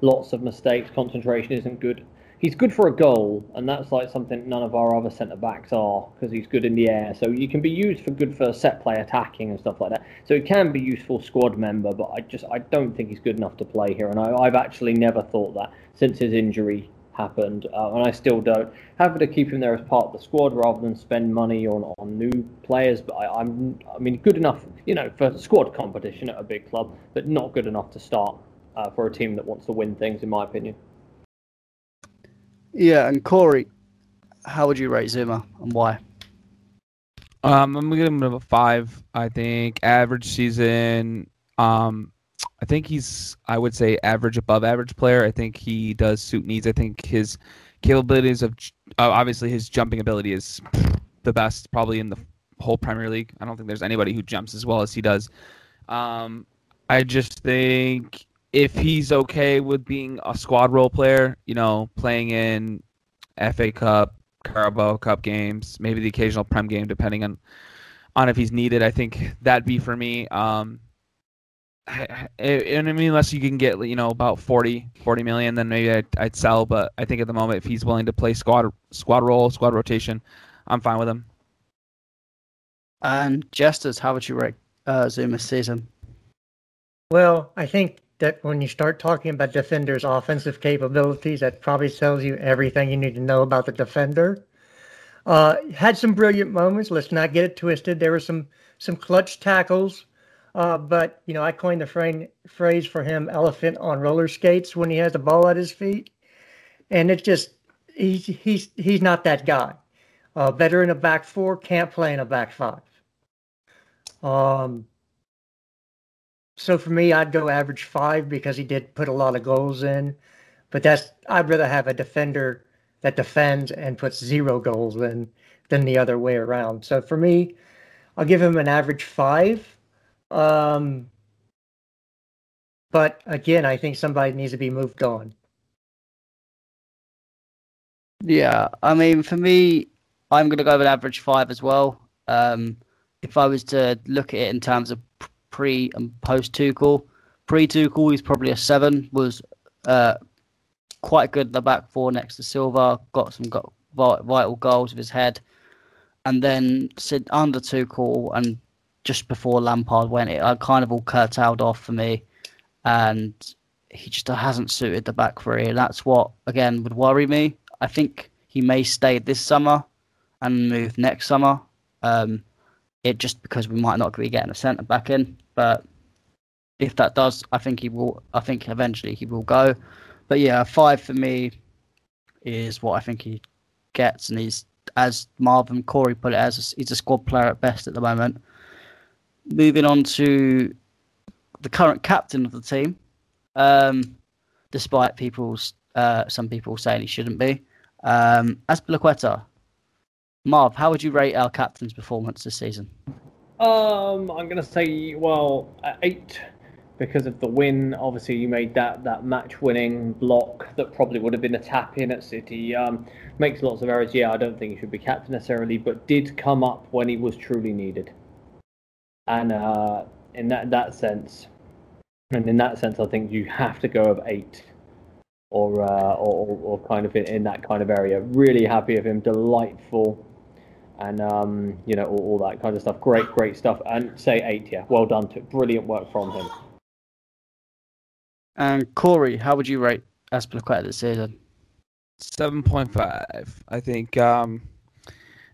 lots of mistakes, concentration isn't good. He's good for a goal, and that's like something none of our other centre backs are because he's good in the air. So you can be used for good for set play attacking and stuff like that. So he can be useful squad member, but I just I don't think he's good enough to play here, and I, have actually never thought that since his injury happened, uh, and I still don't. Happy to keep him there as part of the squad rather than spend money on, on new players. But I, I'm I mean good enough, you know, for squad competition at a big club, but not good enough to start uh, for a team that wants to win things, in my opinion. Yeah, and Corey, how would you rate Zouma and why? Um, I'm gonna give him a five. I think average season. Um, I think he's, I would say, average above average player. I think he does suit needs. I think his capabilities of, uh, obviously, his jumping ability is the best, probably in the whole Premier League. I don't think there's anybody who jumps as well as he does. Um, I just think if he's okay with being a squad role player, you know, playing in FA Cup, Carabao Cup games, maybe the occasional Prem game, depending on on if he's needed. I think that'd be for me. Um, and I mean, unless you can get you know about 40, 40 million, then maybe I'd, I'd sell. But I think at the moment, if he's willing to play squad squad role, squad rotation, I'm fine with him. And Jesters, how would you rate uh, Zouma's season? Well, I think that when you start talking about defenders' offensive capabilities, that probably tells you everything you need to know about the defender. Uh, had some brilliant moments. Let's not get it twisted. There were some some clutch tackles, uh, but you know I coined the frame, phrase for him "elephant on roller skates" when he has the ball at his feet, and it's just he's he's he's not that guy. Uh, better in a back four, can't play in a back five. Um, so for me, I'd go average five because he did put a lot of goals in. But that's I'd rather have a defender that defends and puts zero goals in than the other way around. So for me, I'll give him an average five. Um, but again, I think somebody needs to be moved on. Yeah, I mean, for me, I'm going to go with an average five as well. Um, if I was to look at it in terms of pre and post Tuchel, pre Tuchel, he's probably a seven. Was uh, quite good at the back four next to Silva. Got some got vital goals with his head, and then under Tuchel and just before Lampard went, it kind of all curtailed off for me, and he just hasn't suited the back three, that's what again would worry me. I think he may stay this summer and move next summer. Um, it just because we might not be getting a centre back in, but if that does, I think he will. I think eventually he will go. But yeah, five for me is what I think he gets, and he's as Marvin Corey put it, as he's a squad player at best at the moment. Moving on to the current captain of the team, um, despite people's uh, some people saying he shouldn't be. Um, Azpilicueta, Marv, how would you rate our captain's performance this season? Um, I'm going to say, well, eight because of the win. Obviously, you made that, that match-winning block that probably would have been a tap-in at City. Um, makes lots of errors. Yeah, I don't think he should be captain necessarily, but did come up when he was truly needed. And uh, in that that sense, and in that sense, I think you have to go of eight or uh, or, or kind of in, in, that kind of area. Really happy of him, delightful, and um, you know all, all, that kind of stuff. Great, great stuff. And say eight, yeah, well done to brilliant work from him. And Corey, how would you rate Azpilicueta this season? Seven point five. I think. Um,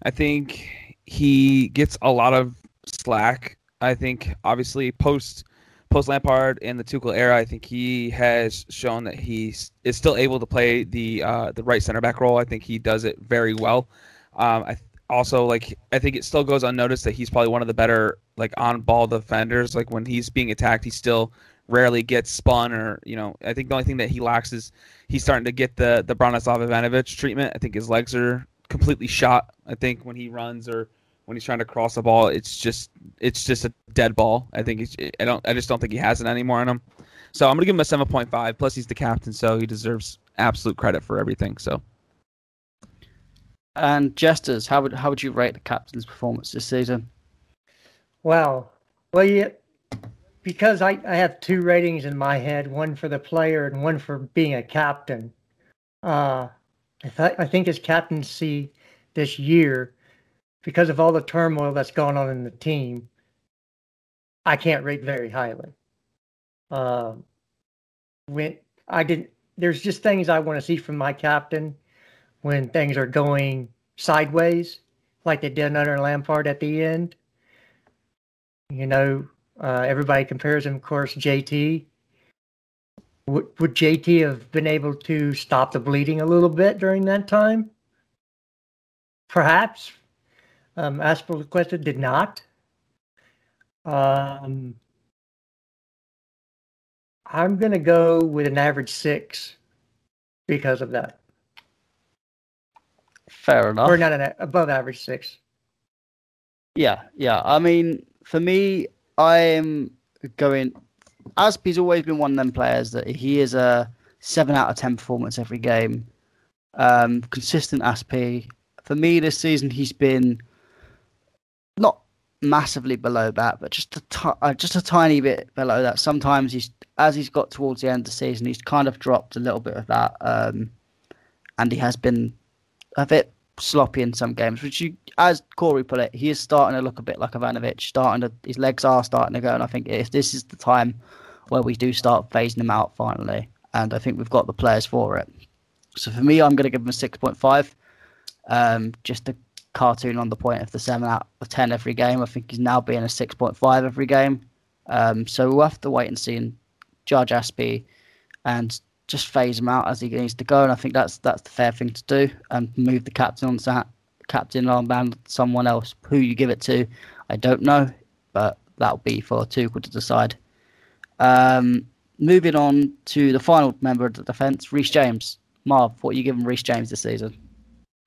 I think he gets a lot of slack. I think obviously post post Lampard in the Tuchel era, I think he has shown that he is still able to play the uh, the right center back role. I think he does it very well. Um, I th- also like I think it still goes unnoticed that he's probably one of the better like on ball defenders. Like when he's being attacked, he still rarely gets spun or you know. I think the only thing that he lacks is he's starting to get the the Branislav Ivanovic treatment. I think his legs are completely shot. I think when he runs or when he's trying to cross the ball, it's just it's just a dead ball. I think he's, I don't I just don't think he has it anymore in him. So I'm gonna give him a seven point five. Plus he's the captain, so he deserves absolute credit for everything. So. And jesters, how would how would you rate the captain's performance this season? Well, Well, yeah, because I, I have two ratings in my head, one for the player and one for being a captain. Uh, I, th- I think his captaincy this year because of all the turmoil that's gone on in the team, I can't rate very highly. Uh, when I didn't, there's just things I want to see from my captain when things are going sideways, like they did under Lampard at the end. You know, uh, everybody compares him, of course, JT. Would, would JT have been able to stop the bleeding a little bit during that time? Perhaps um, Azpilicueta did not. Um, I'm going to go with an average six because of that. Fair enough. Or not an above average six. Yeah, yeah. I mean, for me, I'm going. Aspie's always been one of them players that he is a seven out of ten performance every game. Um, consistent Aspie. For me, this season he's been not massively below that, but just a t- uh, just a tiny bit below that. Sometimes he's as he's got towards the end of the season, he's kind of dropped a little bit of that, um, and he has been a bit sloppy in some games. Which you, as Corey put it, he is starting to look a bit like Ivanovic. Starting to his legs are starting to go, and I think if this is the time where we do start phasing him out finally, and I think we've got the players for it. So for me, I'm going to give him a six point five. Um, just to cartoon on the point of the seven out of ten every game. I think he's now being a six point five every game. Um, so we'll have to wait and see and judge Aspie and just phase him out as he needs to go. And I think that's that's the fair thing to do and move the captain on that captain armband someone else. Who you give it to, I don't know, but that'll be for Tuchel to decide. Um, moving on to the final member of the defence, Reece James. Marv, what are you giving Reece James this season?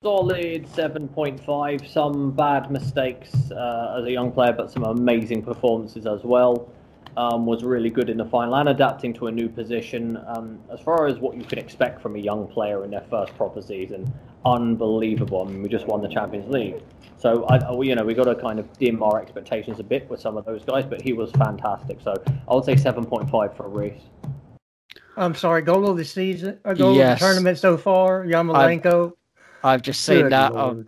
Solid 7.5. Some bad mistakes uh, as a young player, but some amazing performances as well. Um, was really good in the final and adapting to a new position. Um, as far as what you can expect from a young player in their first proper season, unbelievable. I mean, we just won the Champions League, so I, you know we got to kind of dim our expectations a bit with some of those guys. But he was fantastic. So I would say 7.5 for Reece. I'm sorry, goal of the season, a goal yes. of the tournament so far, Yarmolenko. I've just seen Good that. Oh,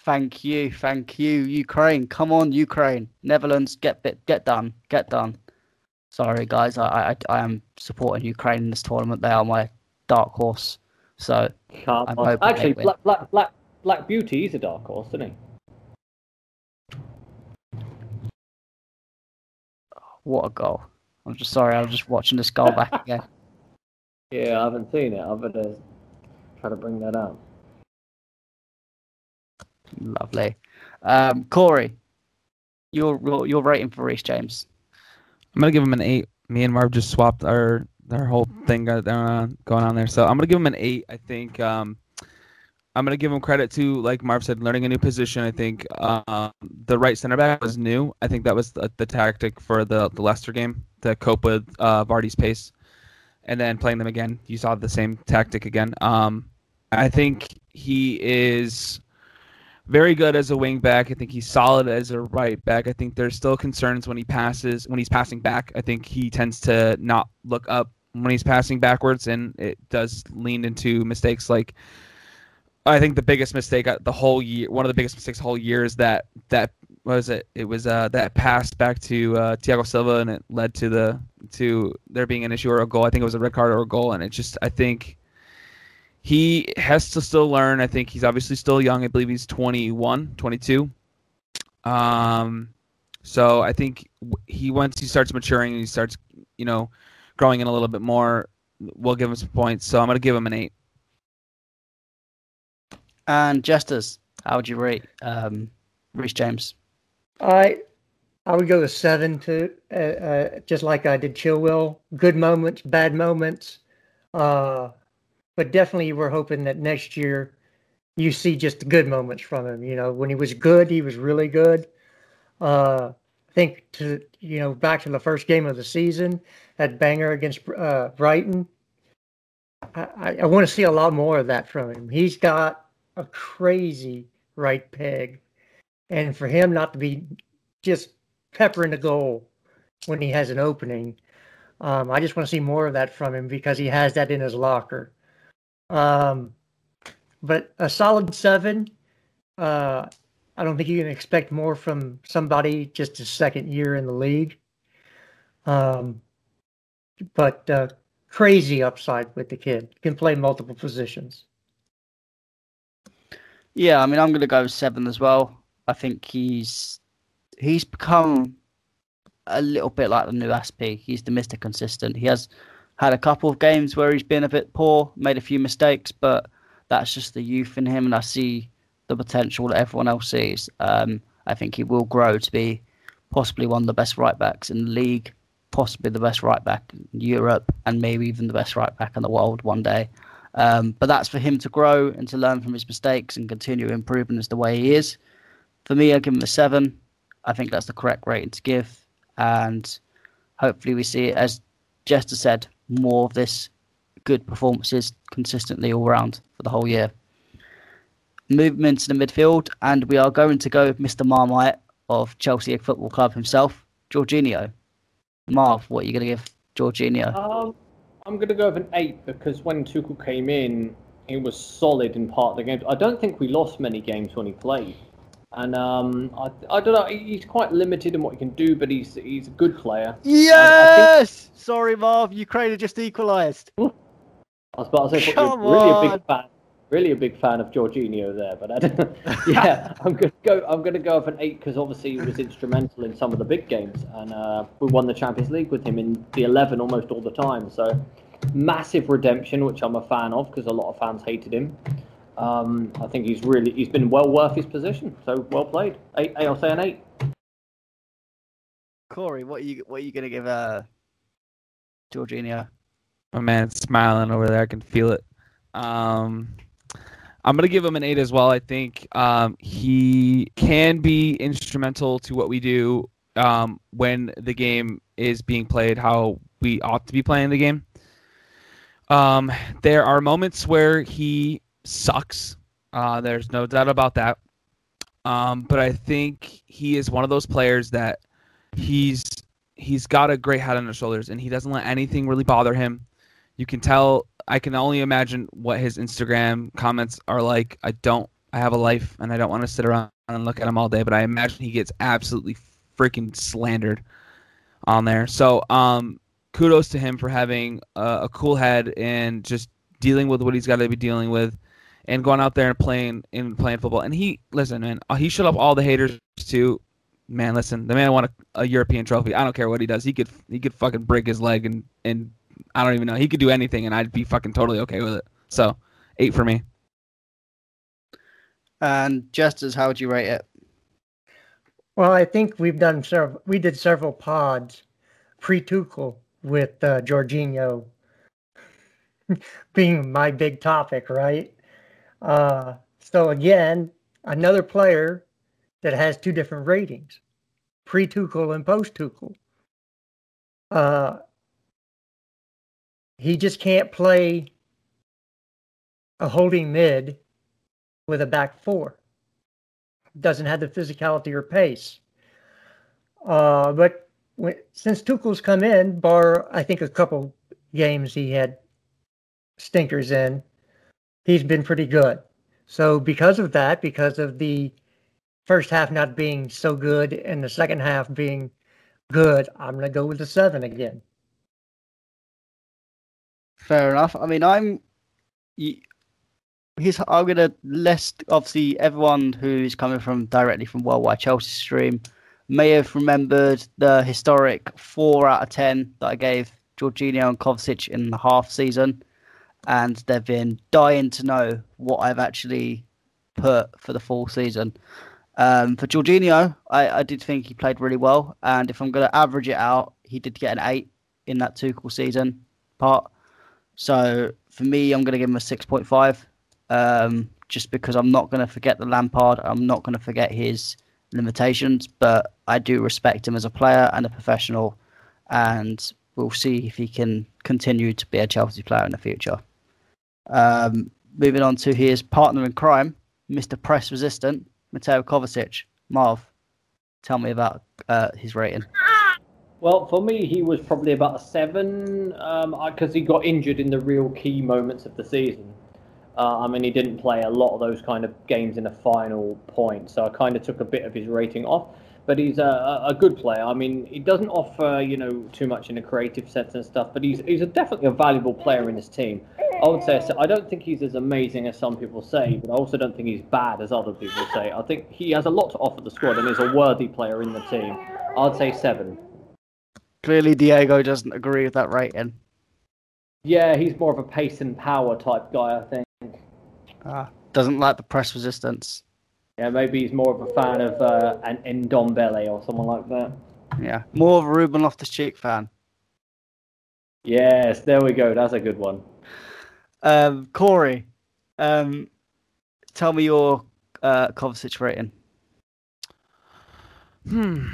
thank you, thank you, Ukraine. Come on, Ukraine, Netherlands, get bit, get done, get done. Sorry, guys, I, I, I am supporting Ukraine in this tournament. They are my dark horse. So actually, Black, Black, Black, Black Beauty is a dark horse, isn't he? What a goal! I'm just sorry. I was just watching this goal back again. Yeah, I haven't seen it. I've gonna try to bring that up. Lovely. Um, Corey, your your rating for Reece James? I'm gonna give him an eight. Me and Marv just swapped our our whole thing going on, going on there, so I'm gonna give him an eight. I think um, I'm gonna give him credit to, like Marv said, learning a new position. I think uh, the right center back was new. I think that was the, the tactic for the the Leicester game to cope with uh, Vardy's pace, and then playing them again. You saw the same tactic again. Um, I think he is very good as a wing back. I think he's solid as a right back. I think there's still concerns when he passes when he's passing back. I think he tends to not look up when he's passing backwards, and it does lean into mistakes like. I think the biggest mistake uh, the whole year, one of the biggest mistakes the whole year is that that was it? It was uh, that pass back to uh, Thiago Silva, and it led to the to there being an issue or a goal. I think it was a red card or a goal, and it just I think he has to still learn. I think he's obviously still young. I believe he's 21, 22. Um, so I think he once he starts maturing and he starts, you know, growing in a little bit more, we'll give him some points. So I'm going to give him an eight. And Jesters, how would you rate um, Reece James? I I would go to seven too, uh, uh, just like I did Chilwell. Good moments, bad moments. Uh, but definitely we're hoping that next year you see just the good moments from him. You know, when he was good, he was really good. Uh, I think to you know back to the first game of the season, that banger against uh, Brighton. I, I want to see a lot more of that from him. He's got a crazy right peg, and for him not to be just peppering the goal when he has an opening, um, I just want to see more of that from him because he has that in his locker. Um, but a solid seven. Uh, I don't think you can expect more from somebody just his second year in the league. Um, but uh, crazy upside with the kid. Can play multiple positions. Yeah, I mean, I'm going to go seven as well. I think he's he's become a little bit like the new Aspi. He's the Mister Consistent. He has had a couple of games where he's been a bit poor, made a few mistakes, but that's just the youth in him, and I see the potential that everyone else sees. Um, I think he will grow to be possibly one of the best right backs in the league, possibly the best right back in Europe, and maybe even the best right back in the world one day. Um, but that's for him to grow and to learn from his mistakes and continue improving as the way he is. For me, I give him a seven. I think that's the correct rating to give, and hopefully we see it as Jester said more of this good performances consistently all around for the whole year. Movement to the midfield, and we are going to go with Mr. Marmite of Chelsea Football Club himself, Jorginho. Marv, what are you going to give Jorginho? Um, I'm going to go with an eight because when Tuchel came in, he was solid in part of the games. I don't think we lost many games when he played. And um, I, I don't know. He's quite limited in what he can do, but he's he's a good player. Yes. Think... Sorry, Marv. Ukraine just equalised. I was about to say, Come really on. a big fan, really a big fan of Jorginho there. But I don't, yeah, I'm gonna go. I'm gonna go with an eight because obviously he was instrumental in some of the big games, and uh, we won the Champions League with him in the eleven almost all the time. So massive redemption, which I'm a fan of because a lot of fans hated him. Um, I think he's really he's been well worth his position. So well played. Eight, eight I'll say an eight. Corey, what are you what are you gonna give uh Jorginho? My man's smiling over there. I can feel it. Um, I'm gonna give him an eight as well. I think um, he can be instrumental to what we do um, when the game is being played how we ought to be playing the game. Um, there are moments where he sucks. Uh, there's no doubt about that. Um, but I think he is one of those players that he's he's got a great head on his shoulders, and he doesn't let anything really bother him. You can tell. I can only imagine what his Instagram comments are like. I don't. I have a life, and I don't want to sit around and look at him all day. But I imagine he gets absolutely freaking slandered on there. So, um, kudos to him for having a, a cool head and just dealing with what he's got to be dealing with, and going out there and playing and playing football. And he listen, man, uh, he shut up all the haters too. Man, listen, the man won a, a European trophy. I don't care what he does. He could he could fucking break his leg and and I don't even know. He could do anything, and I'd be fucking totally okay with it. So, eight for me. And Jesters, how would you rate it? Well, I think we've done several. We did several pods pre Tuchel with uh, Jorginho being my big topic, right? Uh, so again, another player that has two different ratings, pre Tuchel and post Tuchel. Uh, he just can't play a holding mid with a back four. Doesn't have the physicality or pace. Uh, but when, since Tuchel's come in, bar I think a couple games he had stinkers in, he's been pretty good. So because of that, because of the first half not being so good and the second half being good, I'm to go with the seven again. Fair enough. I mean, I'm. He's. I'm gonna list obviously everyone who's coming from directly from Worldwide Chelsea stream may have remembered the historic four out of ten that I gave Jorginho and Kovacic in the half season, and they've been dying to know what I've actually put for the full season. Um, for Jorginho, I, I did think he played really well, and if I'm going to average it out, he did get an eight in that Tuchel season part. So for me, I'm going to give him a 6.5, um, just because I'm not going to forget the Lampard. I'm not going to forget his limitations, but I do respect him as a player and a professional, and we'll see if he can continue to be a Chelsea player in the future. Um, moving on to his partner in crime, Mr. Press Resistant, Mateo Kovacic. Marv, tell me about uh, his rating. Well, for me, he was probably about a seven because um, he got injured in the real key moments of the season. Uh, I mean, he didn't play a lot of those kind of games in the final point, so I kind of took a bit of his rating off. But he's a, a good player. I mean, he doesn't offer you know too much in a creative sense and stuff, but he's he's a definitely a valuable player in his team. I would say I don't think he's as amazing as some people say, but I also don't think he's bad as other people say. I think he has a lot to offer the squad and is a worthy player in the team. I'd say seven. Clearly, Diego doesn't agree with that rating. Yeah, he's more of a pace and power type guy, I think. Ah, doesn't like the press resistance. Yeah, maybe he's more of a fan of uh, an Ndombele or someone like that. Yeah, more of a Ruben Loftus-Cheek fan. Yes, there we go. That's a good one. Um, Corey, um, tell me your uh, Kovacic rating. Hmm.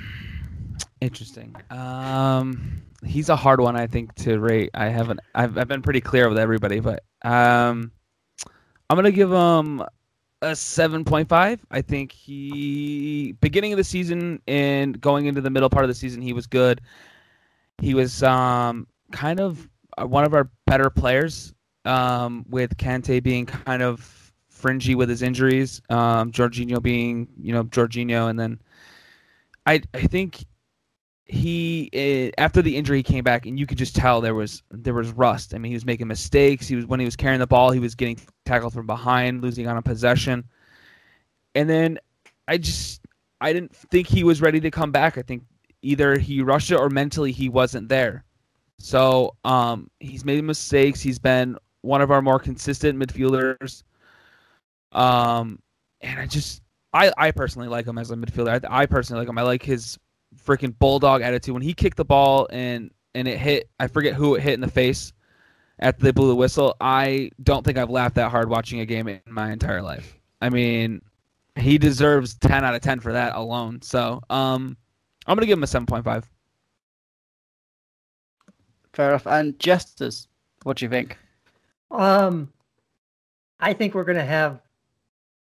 Interesting. Um, he's a hard one, I think, to rate. I haven't. I've, I've been pretty clear with everybody, but um, I'm gonna give him a seven point five. I think he beginning of the season and going into the middle part of the season, he was good. He was um kind of one of our better players. Um, with Kante being kind of fringy with his injuries, um, Jorginho being you know Jorginho, and then I I think he uh, after the injury he came back and you could just tell there was there was rust. I mean, he was making mistakes. He was when he was carrying the ball, he was getting tackled from behind, losing on a possession. And then I just I didn't think he was ready to come back. I think either he rushed it or mentally he wasn't there. So um, he's made mistakes. He's been one of our more consistent midfielders. Um, and I just I I personally like him as a midfielder. I, I personally like him. I like his freaking bulldog attitude when he kicked the ball and and it hit I forget who it hit in the face after they blew the whistle. I don't think I've laughed that hard watching a game in my entire life. I mean, he deserves 10 out of 10 for that alone. So, um, I'm gonna give him a 7.5. Fair enough. And Jesters, what do you think? Um, I think we're going to have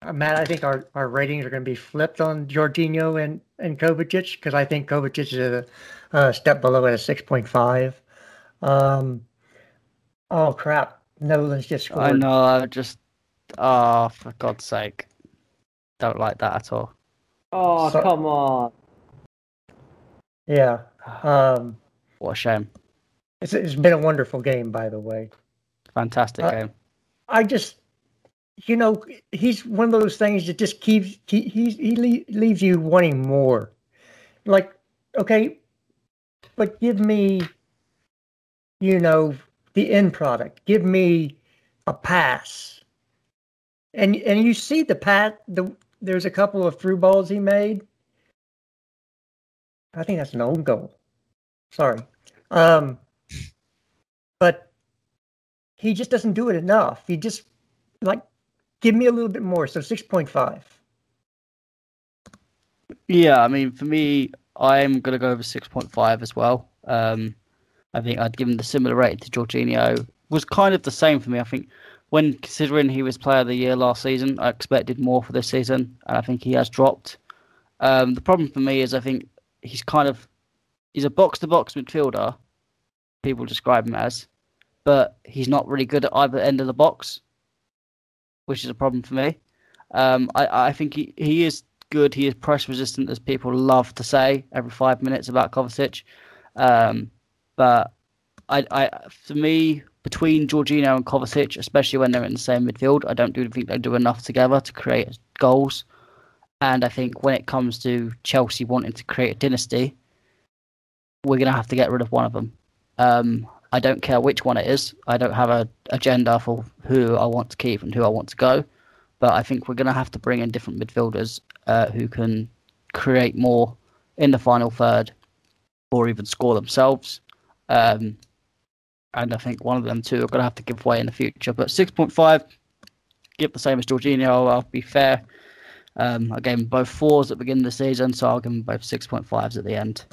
uh, Matt. I think our, our ratings are going to be flipped on Jorginho and and Kovacic because I think Kovacic is a, a step below at a six point five. Um, oh crap! Holland's just scored. I know. I just. Oh, for God's sake! Don't like that at all. Oh, So- come on. Yeah. Um, What a shame. it's it's been a wonderful game, by the way. Fantastic Uh, game. I just, you know, he's one of those things that just keeps he he, he le- leaves you wanting more. Like, okay, but give me, you know, the end product. Give me a pass. And and you see the pat the there's a couple of through balls he made. I think that's an own goal. Sorry. Um but he just doesn't do it enough. He just like give me a little bit more. So six point five. Yeah, I mean, for me, I'm to go over 6.5 as well. Um, I think I'd give him the similar rating to Jorginho. Was kind of the same for me. I think when considering he was player of the year last season, I expected more for this season, and I think he has dropped. Um, the problem for me is I think he's kind of he's a box to box midfielder. People describe him as, but he's not really good at either end of the box, which is a problem for me. Um, I, I think he, he is good. He is press resistant, as people love to say every five minutes about Kovacic. Um, but I, I, for me, between Jorginho and Kovacic, especially when they're in the same midfield, I don't do think they do enough together to create goals. And I think when it comes to Chelsea wanting to create a dynasty, we're going to have to get rid of one of them. Um, I don't care which one it is. I don't have a agenda for who I want to keep and who I want to go. But I think we're going to have to bring in different midfielders uh, who can create more in the final third or even score themselves. Um, and I think one of them two are going to have to give way in the future. But 6.5, give the same as Jorginho. I'll be fair. Um, I gave both fours at the beginning of the season, so I'll give them both 6.5s at the end.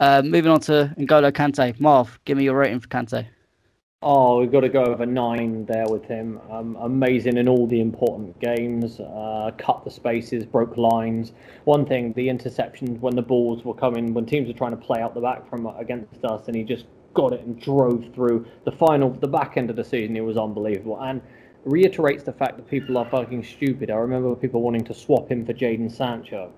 Uh, moving on to N'Golo Kante. Marv, give me your rating for Kante. Oh, we've got to go over nine there with him. Um, amazing in all the important games. Uh, cut the spaces, broke lines. One thing, the interceptions when the balls were coming, when teams were trying to play out the back from against us, and he just got it and drove through the final, the back end of the season. It was unbelievable and reiterates the fact that people are fucking stupid. I remember people wanting to swap him for Jadon Sancho.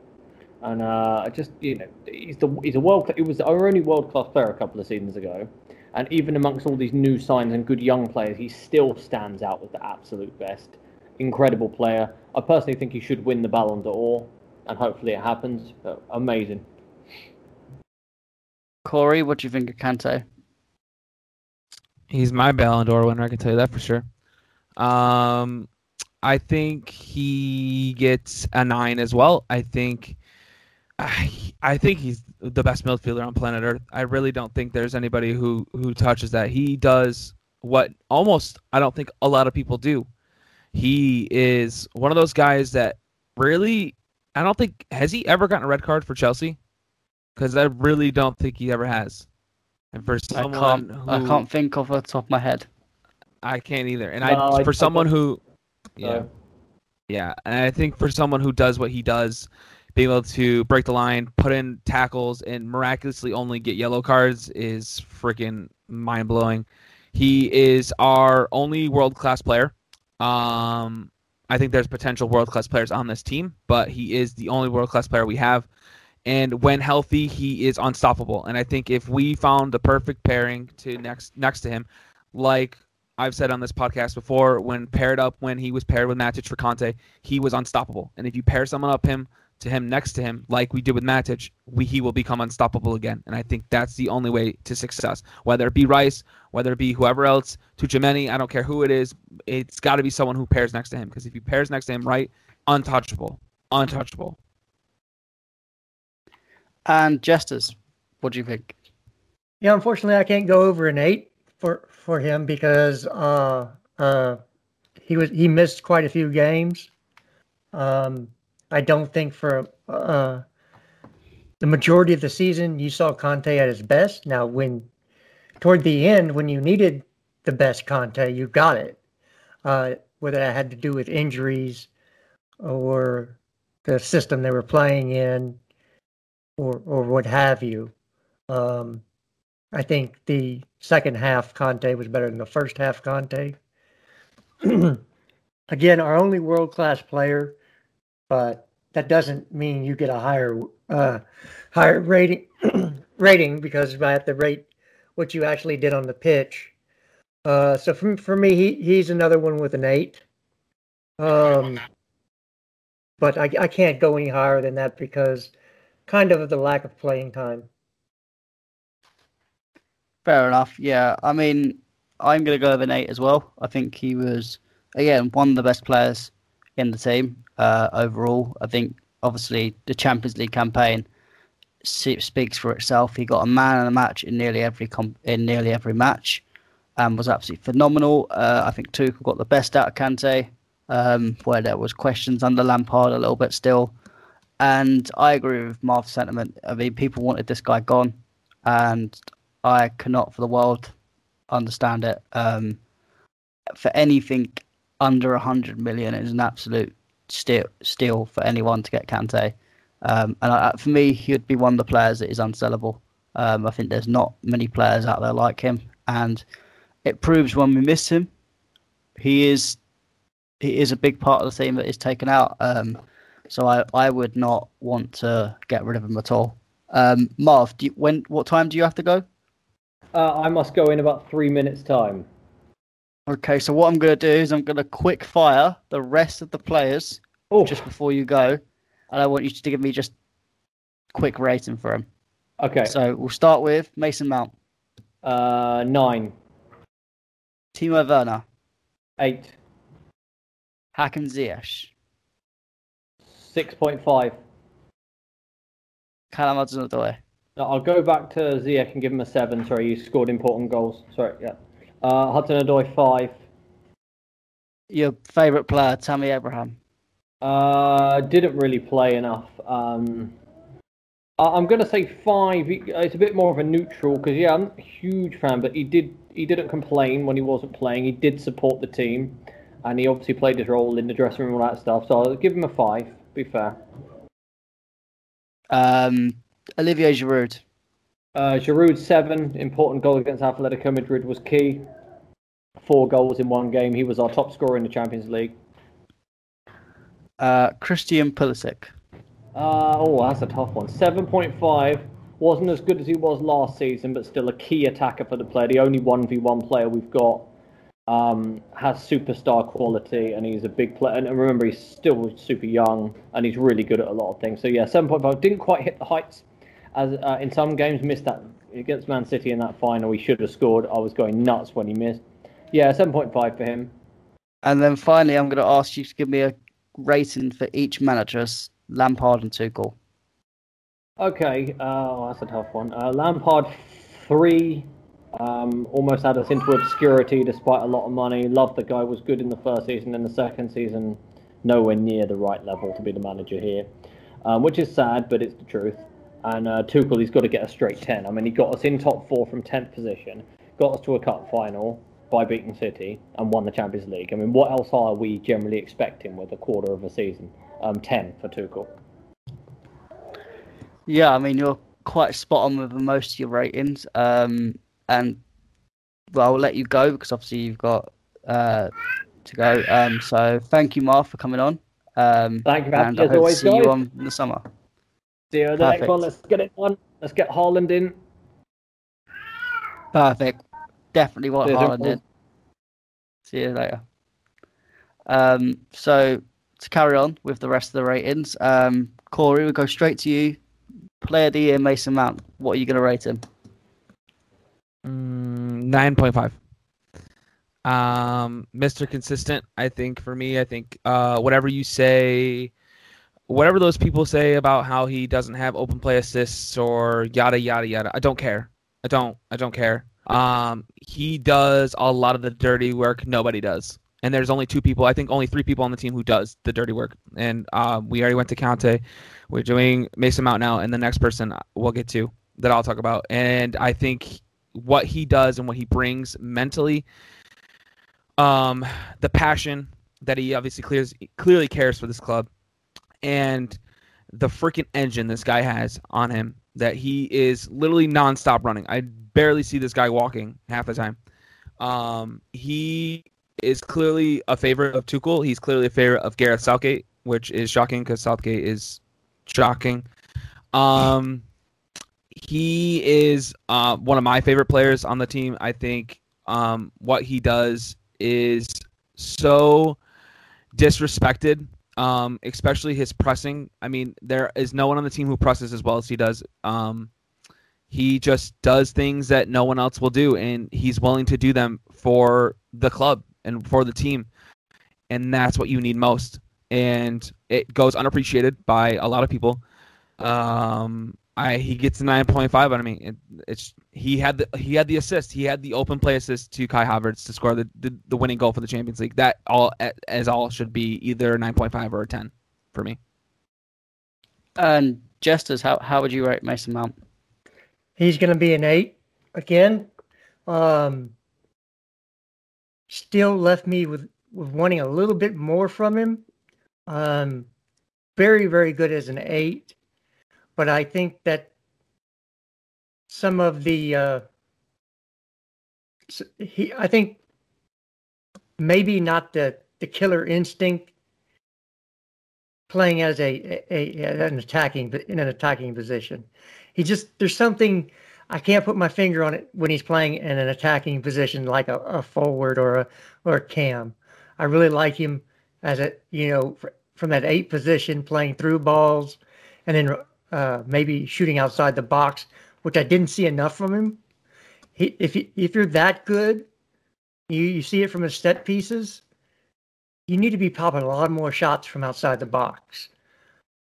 And uh, just you know, he's the he's a world. It was our only world class player a couple of seasons ago, and even amongst all these new signs and good young players, he still stands out as the absolute best. Incredible player. I personally think he should win the Ballon d'Or, and hopefully it happens. But amazing. Corey, what do you think of Kante? He's my Ballon d'Or winner. I can tell you that for sure. Um, I think he gets a nine as well. I think, I, I think he's the best midfielder on planet Earth. I really don't think there's anybody who who touches that. He does what almost I don't think a lot of people do. He is one of those guys that really I don't think has he ever gotten a red card for Chelsea? Because I really don't think he ever has. And for I someone can't. who, I can't think of the top of my head. I can't either. And No, I, I- for I someone don't- who, yeah, So, yeah, and I think for someone who does what he does, being able to break the line, put in tackles, and miraculously only get yellow cards is freaking mind blowing. He is our only world class player. Um, I think there's potential world class players on this team, but he is the only world class player we have. And when healthy, he is unstoppable. And I think if we found the perfect pairing to next next to him, like I've said on this podcast before, when paired up when he was paired with Matic for Conte, he was unstoppable. And if you pair someone up him to him next to him, like we did with Matic, we he will become unstoppable again. And I think that's the only way to success. Whether it be Rice, whether it be whoever else, Tchouaméni, I don't care who it is, it's got to be someone who pairs next to him. Because if he pairs next to him right, untouchable, untouchable. And Jesters, what do you think? Yeah, unfortunately, I can't go over an eight for for him because uh, uh, he was he missed quite a few games. Um, I don't think for uh, the majority of the season you saw Kante at his best. Now, when toward the end, when you needed the best Kante, you got it. Uh, whether that had to do with injuries or the system they were playing in, or or what have you. Um, I think the second half Kante was better than the first half Kante. Again, our only world class player, but that doesn't mean you get a higher uh, higher rating rating because have to rate what you actually did on the pitch. Uh, so for for me, he, he's another one with an eight. Um, but I, I can't go any higher than that because kind of the lack of playing time. Fair enough. Yeah, I mean, I'm to go with an eight as well. I think he was again one of the best players in the team uh, overall. I think obviously the Champions League campaign speaks for itself. He got a man of the match in nearly every in nearly every match, and was absolutely phenomenal. Uh, I think Tuchel got the best out of Kante, um, where there was questions under Lampard a little bit still. And I agree with Marv's sentiment. I mean, people wanted this guy gone, and I cannot for the world understand it. Um, for anything under 100 million is an absolute steal, steal for anyone to get Kante. Um, and I, for me, he would be one of the players that is unsellable. Um, I think there's not many players out there like him, and it proves when we miss him, he is he is a big part of the team that is taken out. Um, so I, I would not want to get rid of him at all. Um, Marv, you, when what time do you have to go? Uh, I must go in about three minutes' time. Okay, so what I'm going to do is I'm going to quick fire the rest of the players Oh, just before you go, and I want you to give me just quick rating for them. okay. So we'll start with Mason Mount, Uh, nine, Timo Werner, eight, Hakim Ziyech, six point five. Callum Hudson-Odoi, No, I'll go back to Ziyech and give him a seven. Sorry, you scored important goals. Sorry, yeah. Uh, Hudson Odoi five. your favourite player, Tammy Abraham. Uh, didn't really play enough. Um, I'm gonna say five. It's a bit more of a neutral because yeah, I'm a huge fan, but he did he didn't complain when he wasn't playing. He did support the team, and he obviously played his role in the dressing room and all that stuff. So I'll give him a five. Be fair. Um, Olivier Giroud, Uh, Giroud seven important goal against Atletico Madrid was key. Four goals in one game. He was our top scorer in the Champions League. uh, Christian Pulisic, Uh, oh, that's a tough one. 7.5 wasn't as good as he was last season, but still a key attacker for the player. The only 1v1 player we've got um, has superstar quality, and he's a big player. And remember, he's still super young, and he's really good at a lot of things. So yeah, 7.5 didn't quite hit the heights as uh, in some games. Missed that against Man City in that final. He should have scored. I was going nuts when he missed. Yeah, 7.5 for him. and then finally, I'm going to ask you to give me a rating for each manager, Lampard and Tuchel. Okay, uh, that's a tough one. Uh, Lampard three, um, almost had us into obscurity despite a lot of money. Loved the guy, was good in the first season. In the second season, nowhere near the right level to be the manager here, um, which is sad, but it's the truth. And uh, Tuchel, he's got to get a straight ten. I mean, he got us in top four from tenth position, got us to a cup final by beating City, and won the Champions League. I mean, what else are we generally expecting with a quarter of a season? Um, ten for Tuchel. Yeah, I mean you're quite spot on with most of your ratings. Um, and well, I'll let you go because obviously you've got uh, to go. Um, so thank you, Marv, for coming on. Um, Thank you for having and I as hope always, to see you on in the summer. See you the next one. Let's get it on. Let's get Haaland in. Perfect. Definitely what Cheers, Haaland did. See you later. Um, so to carry on with the rest of the ratings, um, Corey, we'll go straight to you. Player of the year, Mason Mount. What are you going to rate him? Mm, Nine point five. Um, Mr. Consistent. I think for me, I think uh, whatever you say, whatever those people say about how he doesn't have open play assists or yada yada yada. I don't care. I don't. I don't care. Um, he does a lot of the dirty work nobody does. And there's only two people, I think only three people on the team who does the dirty work. And uh, we already went to Kante. We're doing Mason Mount now, and the next person we'll get to that I'll talk about. And I think what he does and what he brings mentally, um, the passion that he obviously clears, clearly cares for this club, and the freaking engine this guy has on him that he is literally nonstop running. I barely see this guy walking half the time. Um, he is clearly a favorite of Tuchel. He's clearly a favorite of Gareth Southgate, which is shocking because Southgate is shocking. Um, he is uh, one of my favorite players on the team. I think um, what he does is so disrespected, um, especially his pressing. I mean, there is no one on the team who presses as well as he does. Um, he just does things that no one else will do, and he's willing to do them for the club and for the team. And that's what you need most. And it goes unappreciated by a lot of people. Um, I he gets a nine point five out of me. It, it's he had the he had the assist. He had the open play assist to Kai Havertz to score the, the, the winning goal for the Champions League. That all as all should be either nine point five or a ten for me. And Jesters, how how would you rate Mason Mount? He's going to be an eight again. Um, still left me with with wanting a little bit more from him. Um, very very good as an eight but I think that some of the uh, he I think maybe not the the killer instinct playing as a, a, a, an attacking in an attacking position. He just there's something I can't put my finger on it when he's playing in an attacking position like a, a forward or a or a cam. I really like him as a you know from that eight position playing through balls and then uh, maybe shooting outside the box, which I didn't see enough from him. He, if if you're that good, you you see it from his set pieces. You need to be popping a lot more shots from outside the box.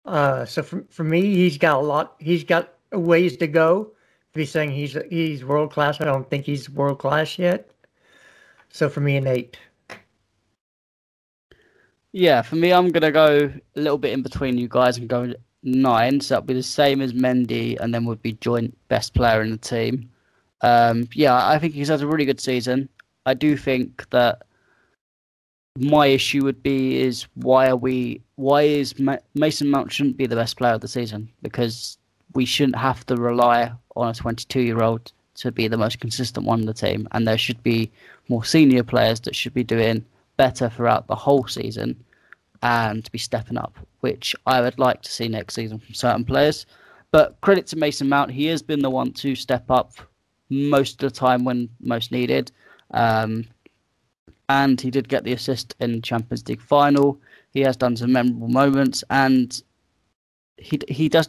Uh, so for for me, he's got a lot. He's got ways to go. If he's saying he's he's world class, I don't think he's world class yet. So for me, an eight. Yeah, for me, I'm gonna go a little bit in between you guys and go nine, so that'll be the same as Mendy, and then would be joint best player in the team. Um, yeah, I think he's had a really good season. I do think that my issue would be is why are we why is Ma- Mason Mount shouldn't be the best player of the season because we shouldn't have to rely on a 22 year old to be the most consistent one in the team, and there should be more senior players that should be doing better throughout the whole season and be stepping up, which I would like to see next season from certain players. But credit to Mason Mount, he has been the one to step up most of the time when most needed. Um, and he did get the assist in Champions League final. He has done some memorable moments, and he he does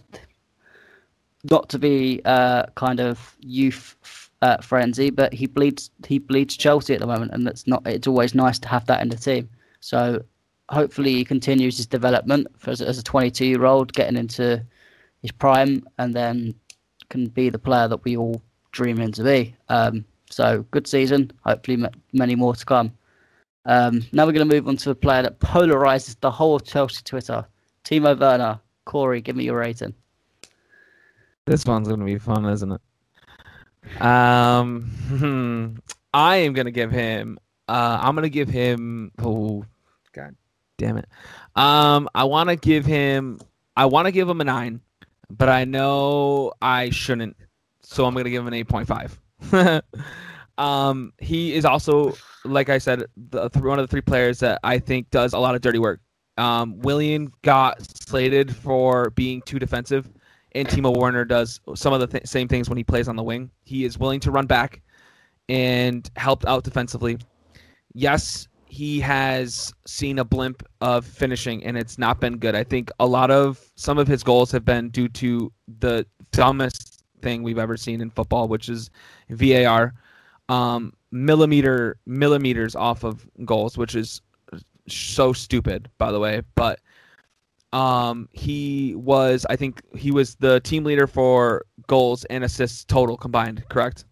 not to be uh, kind of youth uh, frenzy, but he bleeds he bleeds Chelsea at the moment, and it's not. It's always nice to have that in the team. So hopefully he continues his development as, as a 22 year old, getting into his prime, and then can be the player that we all dream him to be. Um, so good season. Hopefully, many more to come. Um, now we're going to move on to a player that polarizes the whole Chelsea Twitter. Timo Werner. Corey, give me your rating. This one's to be fun, isn't it? Um, I am to give him. Uh, I'm to give him. Oh, God damn it. Um, I want to give him. I want to give him a nine, but I know I shouldn't, so I'm gonna give him an eight point five. um, he is also, like I said, the, one of the three players that I think does a lot of dirty work. Um, Willian got slated for being too defensive, and Timo Werner does some of the th- same things when he plays on the wing. He is willing to run back and help out defensively. Yes, he has seen a blimp of finishing and it's not been good. I think a lot of some of his goals have been due to the dumbest thing we've ever seen in football, which is VAR. Um, millimeter millimeters off of goals, which is so stupid, by the way. But um, he was, I think, he was the team leader for goals and assists total combined. Correct?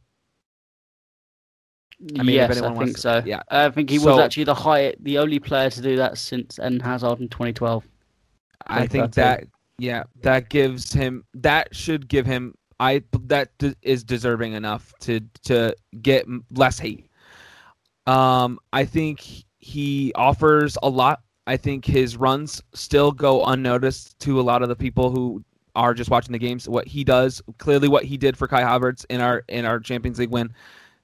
I mean, yes, I think to- so. yeah. I think he was actually the high, the only player to do that since Eden Hazard in 2012. I think that yeah, that gives him that should give him I that d- is deserving enough to to get less hate. Um, I think he offers a lot. I think his runs still go unnoticed to a lot of the people who are just watching the games. What he does, clearly, what he did for Kai Havertz in our in our Champions League win,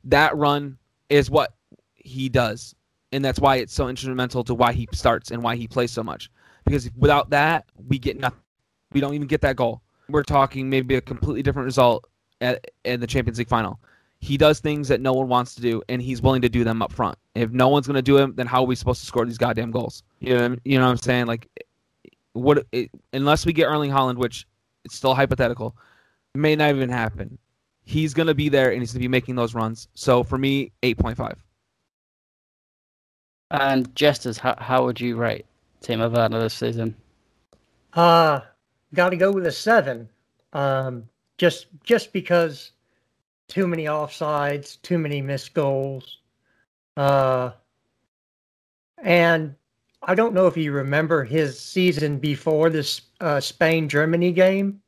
that run is what he does, and that's why it's so instrumental to why he starts and why he plays so much. Because without that, we get nothing. We don't even get that goal. We're talking maybe a completely different result at in the Champions League final. He does things that no one wants to do, and he's willing to do them up front. If no one's going to do them, then how are we supposed to score these goddamn goals? You know, you know what I'm saying? Like, what? It, unless we get Erling Haaland, which it's still hypothetical, may not even happen. He's going to be there, and he's going to be making those runs. So for me, eight point five. And Jesters, how, how would you rate Timo Werner this season? Uh, got to go with a seven. Um, just just because too many offsides, too many missed goals. Uh, and I don't know if you remember his season before this uh, Spain Germany game,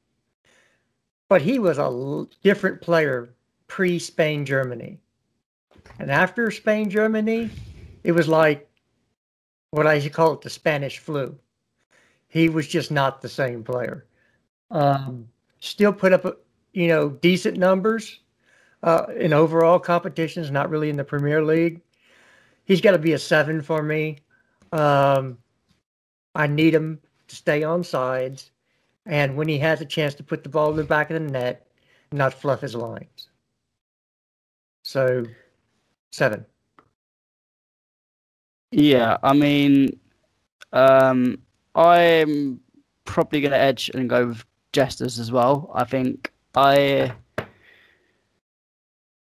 but he was a l- different player pre Spain Germany. And after Spain Germany, it was like what I call it the Spanish flu he was just not the same player. Um, still put up, you know, decent numbers uh, in overall competitions, not really in the Premier League. He's got to be a seven for me. Um, I need him to stay on sides, and when he has a chance to put the ball in the back of the net, not fluff his lines. So, seven. Yeah, I mean, um, I'm probably going to edge and go with Jesters as well. I think I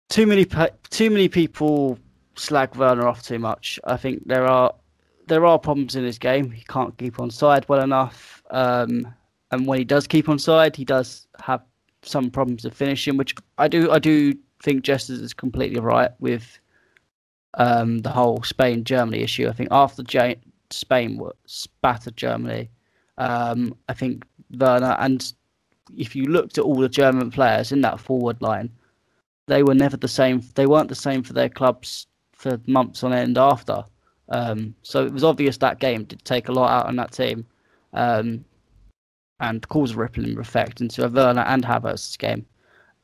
too many too many people slag Werner off too much. I think there are there are problems in his game. He can't keep on side well enough, um, and when he does keep on side, he does have some problems of finishing. Which I do I do think Jesters is completely right with um, the whole Spain Germany issue. I think after J- Spain were spattered Germany, um, I think Werner and if you looked at all the German players in that forward line, they were never the same. They weren't the same for their clubs for months on end after. Um, so it was obvious that game did take a lot out on that team, um, and cause a rippling effect into Werner and Havertz's game.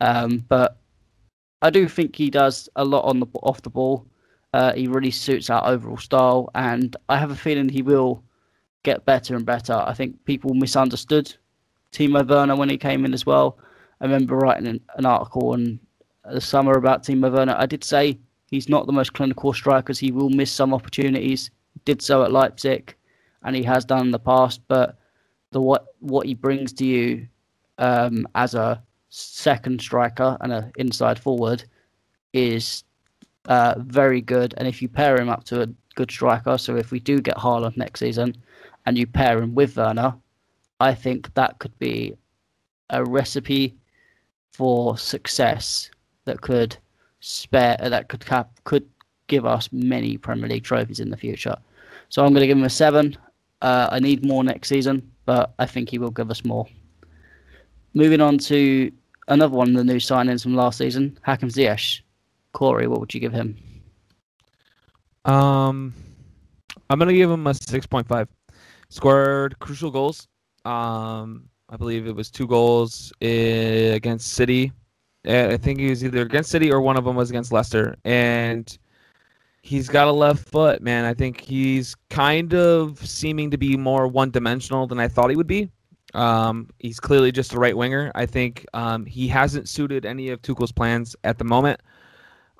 Um, but I do think he does a lot on the off the ball. Uh, he really suits our overall style, and I have a feeling he will get better and better. I think people misunderstood Timo Werner when he came in as well. I remember writing an, an article in the summer about Timo Werner. I did say he's not the most clinical striker. He will miss some opportunities. He Did so at Leipzig, and he has done in the past. But the what what he brings to you um, as a second striker and an inside forward is uh, very good. And if you pair him up to a good striker, so if we do get Haaland next season, and you pair him with Werner, I think that could be a recipe for success that could spare that could cap could give us many Premier League trophies in the future. So I'm going to give him a seven. Uh, I need more next season, but I think he will give us more. Moving on to another one of the new signings from last season, Hakim Ziyech. Corey, what would you give him? Um, I'm gonna give him a six point five. Scored crucial goals. Um, I believe it was two goals eh, against City. I think he was either against City or one of them was against Leicester. And he's got a left foot, man. I think he's kind of seeming to be more one dimensional than I thought he would be. Um, he's clearly just a right winger. I think um, he hasn't suited any of Tuchel's plans at the moment.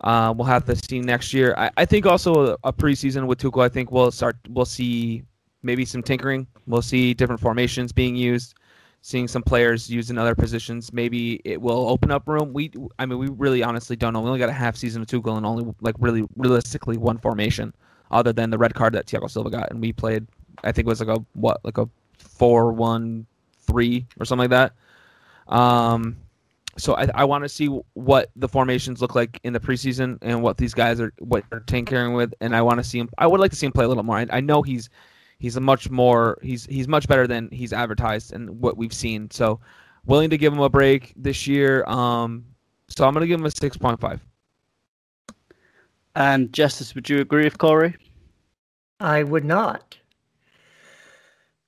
Uh, we'll have to see next year. I, I think also a, a preseason with Tuchel. I think we'll start. We'll see maybe some tinkering. We'll see different formations being used, seeing some players used in other positions. Maybe it will open up room. We, I mean, we really honestly don't know. We only got a half season of Tuchel and only like really realistically one formation, other than the red card that Thiago Silva got, and we played. I think it was like a what, like a four-one-three or something like that. Um, so I, I want to see what the formations look like in the preseason and what these guys are what they're tinkering with, and I want to see him. I would like to see him play a little more. I, I know he's he's a much more he's he's much better than he's advertised and what we've seen. So willing to give him a break this year. Um, so I'm gonna give him a six point five. And Jesters, would you agree with Corey? I would not.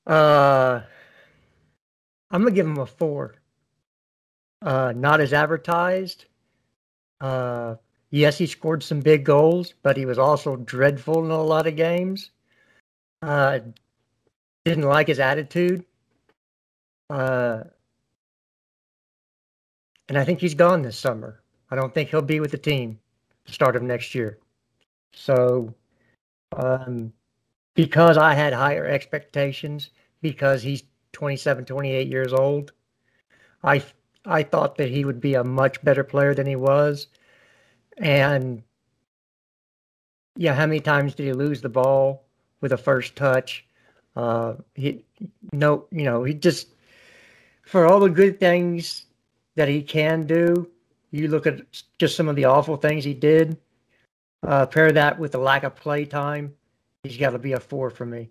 Uh, I'm gonna give him a four. Uh, not as advertised. Uh, yes, he scored some big goals, but he was also dreadful in a lot of games. Uh, didn't like his attitude. Uh, and I think he's gone this summer. I don't think he'll be with the team start of next year. So, um, because I had higher expectations, because he's 27, 28 years old, I I thought that he would be a much better player than he was. And yeah, how many times did he lose the ball with a first touch? Uh, he no, you know, he just for all the good things that he can do, you look at just some of the awful things he did. Uh, pair that with the lack of play time, he's got to be a four for me.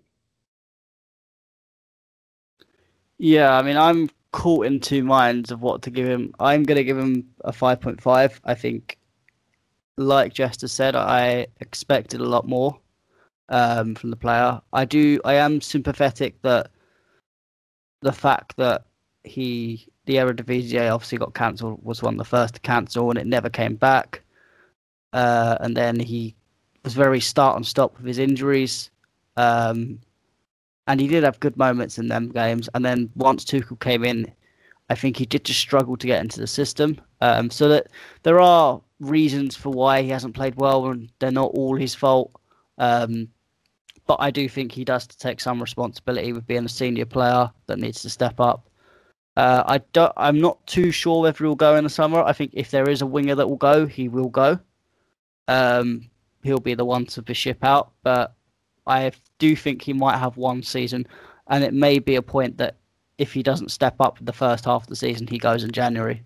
Yeah, I mean, I'm caught in two minds of what to give him. I'm going to give him a 5.5. I think, like Jester said, I expected a lot more um, from the player. I do. I am sympathetic that the fact that he the Eredivisie obviously got cancelled was one of the first to cancel and it never came back. Uh, and then he was very start and stop with his injuries. Um, and he did have good moments in them games. And then once Tuchel came in, I think he did just struggle to get into the system. Um, so that there are reasons for why he hasn't played well, and they're not all his fault. Um, but I do think he does take some responsibility with being a senior player that needs to step up. Uh, I don't. I'm not too sure whether he'll go in the summer. I think if there is a winger that will go, he will go. Um, he'll be the one to be ship out, but I do think he might have one season, and it may be a point that if he doesn't step up the first half of the season, he goes in January.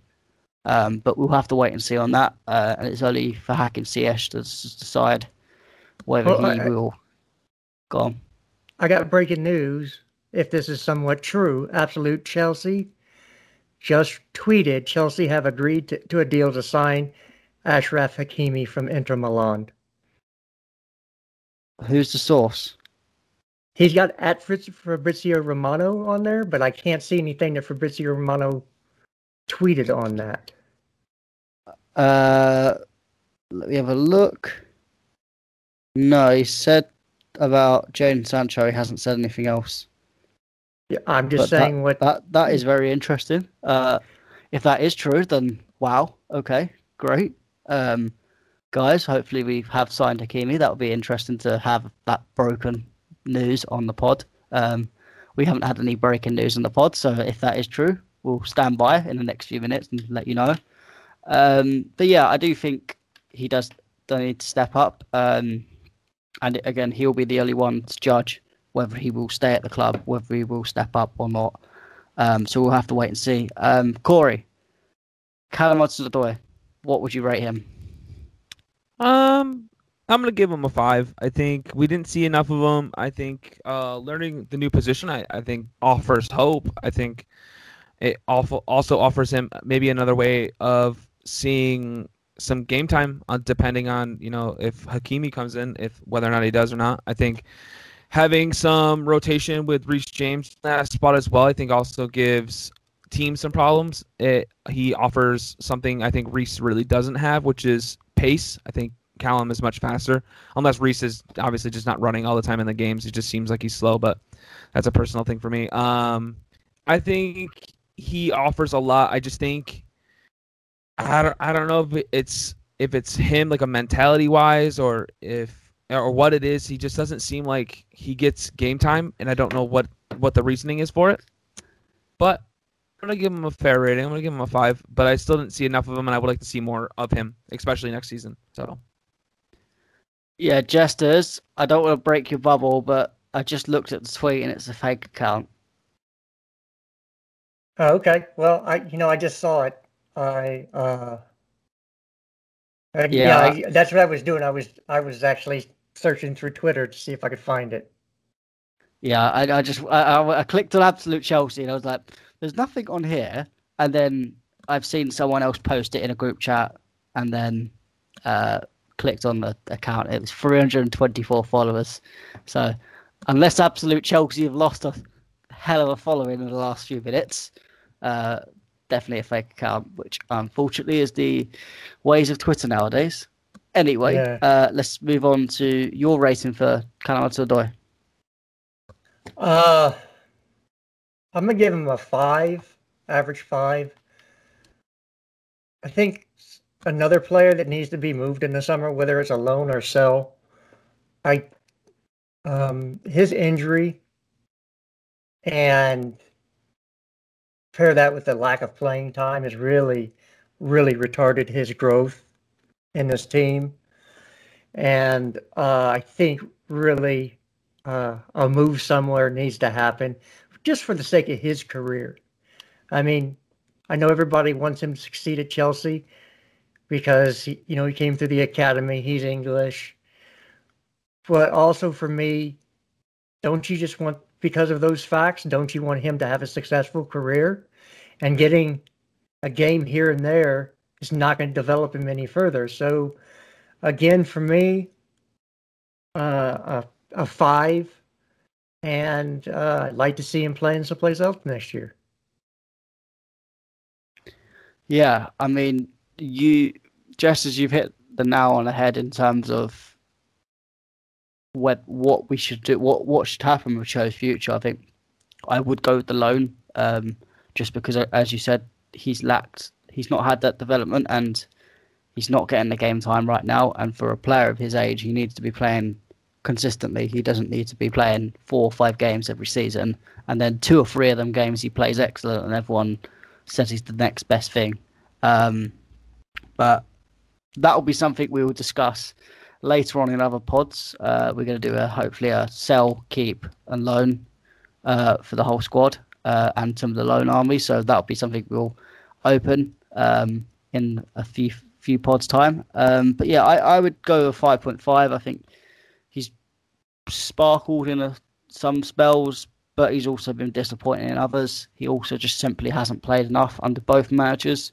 Um, but we'll have to wait and see on that. Uh, and it's only for Hakim Ziyech to decide whether well, he I, will go on. I got breaking news. If this is somewhat true, absolute Chelsea just tweeted Chelsea have agreed to, to a deal to sign Achraf Hakimi from Inter Milan. Who's the source? He's got at Fabrizio Romano on there, but I can't see anything that Fabrizio Romano tweeted on that. Uh, let me have a look. No, he said about Jadon Sancho. He hasn't said anything else. Yeah, I'm just but saying that, what that that is very interesting. Uh, if that is true, then wow, okay, great. Um, guys, hopefully we have signed Hakimi. That would be interesting to have that broken news on the pod. Um, we haven't had any breaking news on the pod, so if that is true, we'll stand by in the next few minutes and let you know. Um, but yeah, I do think he does need to step up. Um, and again, he'll be the only one to judge whether he will stay at the club, whether he will step up or not. Um, so we'll have to wait and see. Um, Corey, Callum Hudson-Odoi, what would you rate him? Um, I'm gonna give him a five. I think we didn't see enough of him. I think uh, learning the new position, I, I think offers hope. I think it also also offers him maybe another way of seeing some game time, uh, depending on you know if Hakimi comes in, if whether or not he does or not. I think having some rotation with Reece James in that spot as well, I think also gives teams some problems. It, he offers something I think Reese really doesn't have, which is pace. I think Callum is much faster, unless Reese is obviously just not running all the time in the games. He just seems like he's slow, but that's a personal thing for me. Um, I think he offers a lot. I just think I don't I don't know if it's if it's him like a mentality wise or if or what it is. He just doesn't seem like he gets game time, and I don't know what what the reasoning is for it. But I'm gonna give him a fair rating. I'm gonna give him a five, but I still didn't see enough of him, and I would like to see more of him, especially next season. So, yeah, jesters. I don't want to break your bubble, but I just looked at the tweet and it's a fake account. Oh, okay. Well, I you know I just saw it. I uh, yeah, yeah I, that's what I was doing. I was I was actually searching through Twitter to see if I could find it. Yeah, I, I just I, I clicked on Absolute Chelsea and I was like, "There's nothing on here." And then I've seen someone else post it in a group chat, and then uh, clicked on the account. It was 324 followers. So unless Absolute Chelsea have lost a hell of a following in the last few minutes, uh, definitely a fake account, which unfortunately is the ways of Twitter nowadays. Anyway, yeah. uh, let's move on to your rating for Callum Hudson-Odoi. Uh, I'm gonna give him a five, average five. I think another player that needs to be moved in the summer, whether it's a loan or sell. I um, his injury and pair that with the lack of playing time has really, really retarded his growth in this team. And uh, I think really uh, a move somewhere needs to happen just for the sake of his career. I mean, I know everybody wants him to succeed at Chelsea because he, you know he came through the academy. He's English, but also for me, don't you just want because of those facts? Don't you want him to have a successful career? And getting a game here and there is not going to develop him any further. So, again, for me, uh, a, a five, and uh, I'd like to see him playing someplace else next year. Yeah, I mean, you just as you've hit the nail on the head in terms of what what we should do, what what should happen with Cho's future. I think I would go with the loan, um, just because, uh, as you said, he's lacked, he's not had that development, and he's not getting the game time right now. And for a player of his age, he needs to be playing consistently. He doesn't need to be playing four or five games every season, and then two or three of them games he plays excellent, and everyone says he's the next best thing. Um, but that will be something we will discuss later on in other pods. Uh, we're going to do a hopefully a sell, keep, and loan uh, for the whole squad uh, and some of the loan army. So that'll be something we'll open um, in a few few pods time. Um, but yeah, I, I would go a five point five. I think he's sparkled in a, some spells, but he's also been disappointing in others. He also just simply hasn't played enough under both managers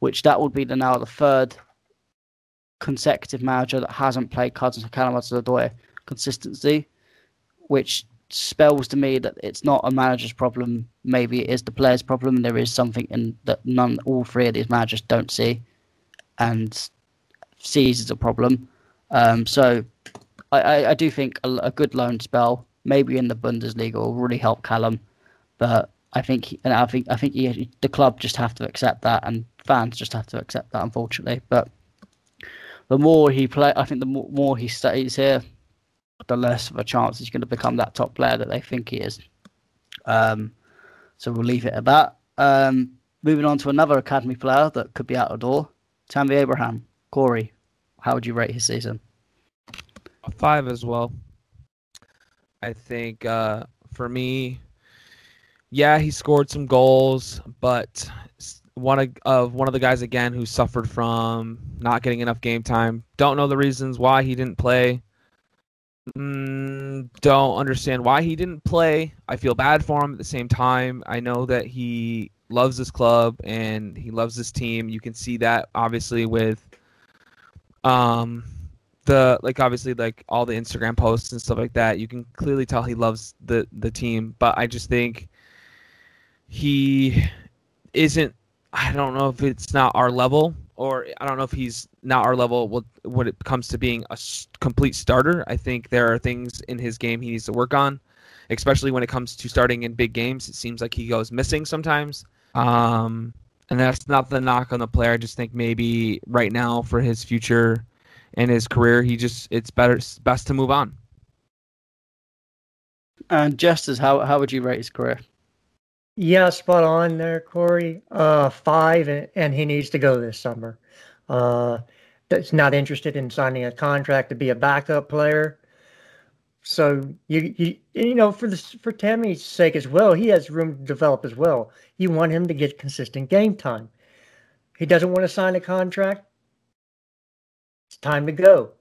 which that would be the now the third consecutive manager that hasn't played Cousins or Kalamata consistency, which spells to me that it's not a manager's problem. Maybe it is the player's problem. There is something in that none, all three of these managers don't see, and sees as a problem. Um, so, I, I, I, do think a, a, good loan spell, maybe in the Bundesliga, will really help Callum. But I think, and I think, I think he, the club just have to accept that, and fans just have to accept that, unfortunately. But the more he play, I think the more, more he stays here, the less of a chance he's going to become that top player that they think he is. Um, so we'll leave it at that. Um, moving on to another academy player that could be out the door, Tammy Abraham. Corey, how would you rate his season? A five as well. I think uh, for me, yeah, he scored some goals, but one of, of one of the guys again who suffered from not getting enough game time. Don't know the reasons why he didn't play. Mm, don't understand why he didn't play. I feel bad for him at the same time. I know that he loves this club and he loves this team. You can see that obviously with um the like obviously like all the Instagram posts and stuff like that. You can clearly tell he loves the the team, but I just think he isn't I don't know if it's not our level, or I don't know if he's not our level when it comes to being a complete starter. I think there are things in his game he needs to work on, especially when it comes to starting in big games. It seems like he goes missing sometimes. Um, and that's not the knock on the player. I just think maybe right now for his future and his career, he just it's better best to move on. And Jesters how how would you rate his career? Yeah, spot on there, Corey. Uh, five, and, and he needs to go this summer. Uh, that's not interested in signing a contract to be a backup player. So you you you know for the for Tammy's sake as well, he has room to develop as well. You want him to get consistent game time. he doesn't want to sign a contract, it's time to go.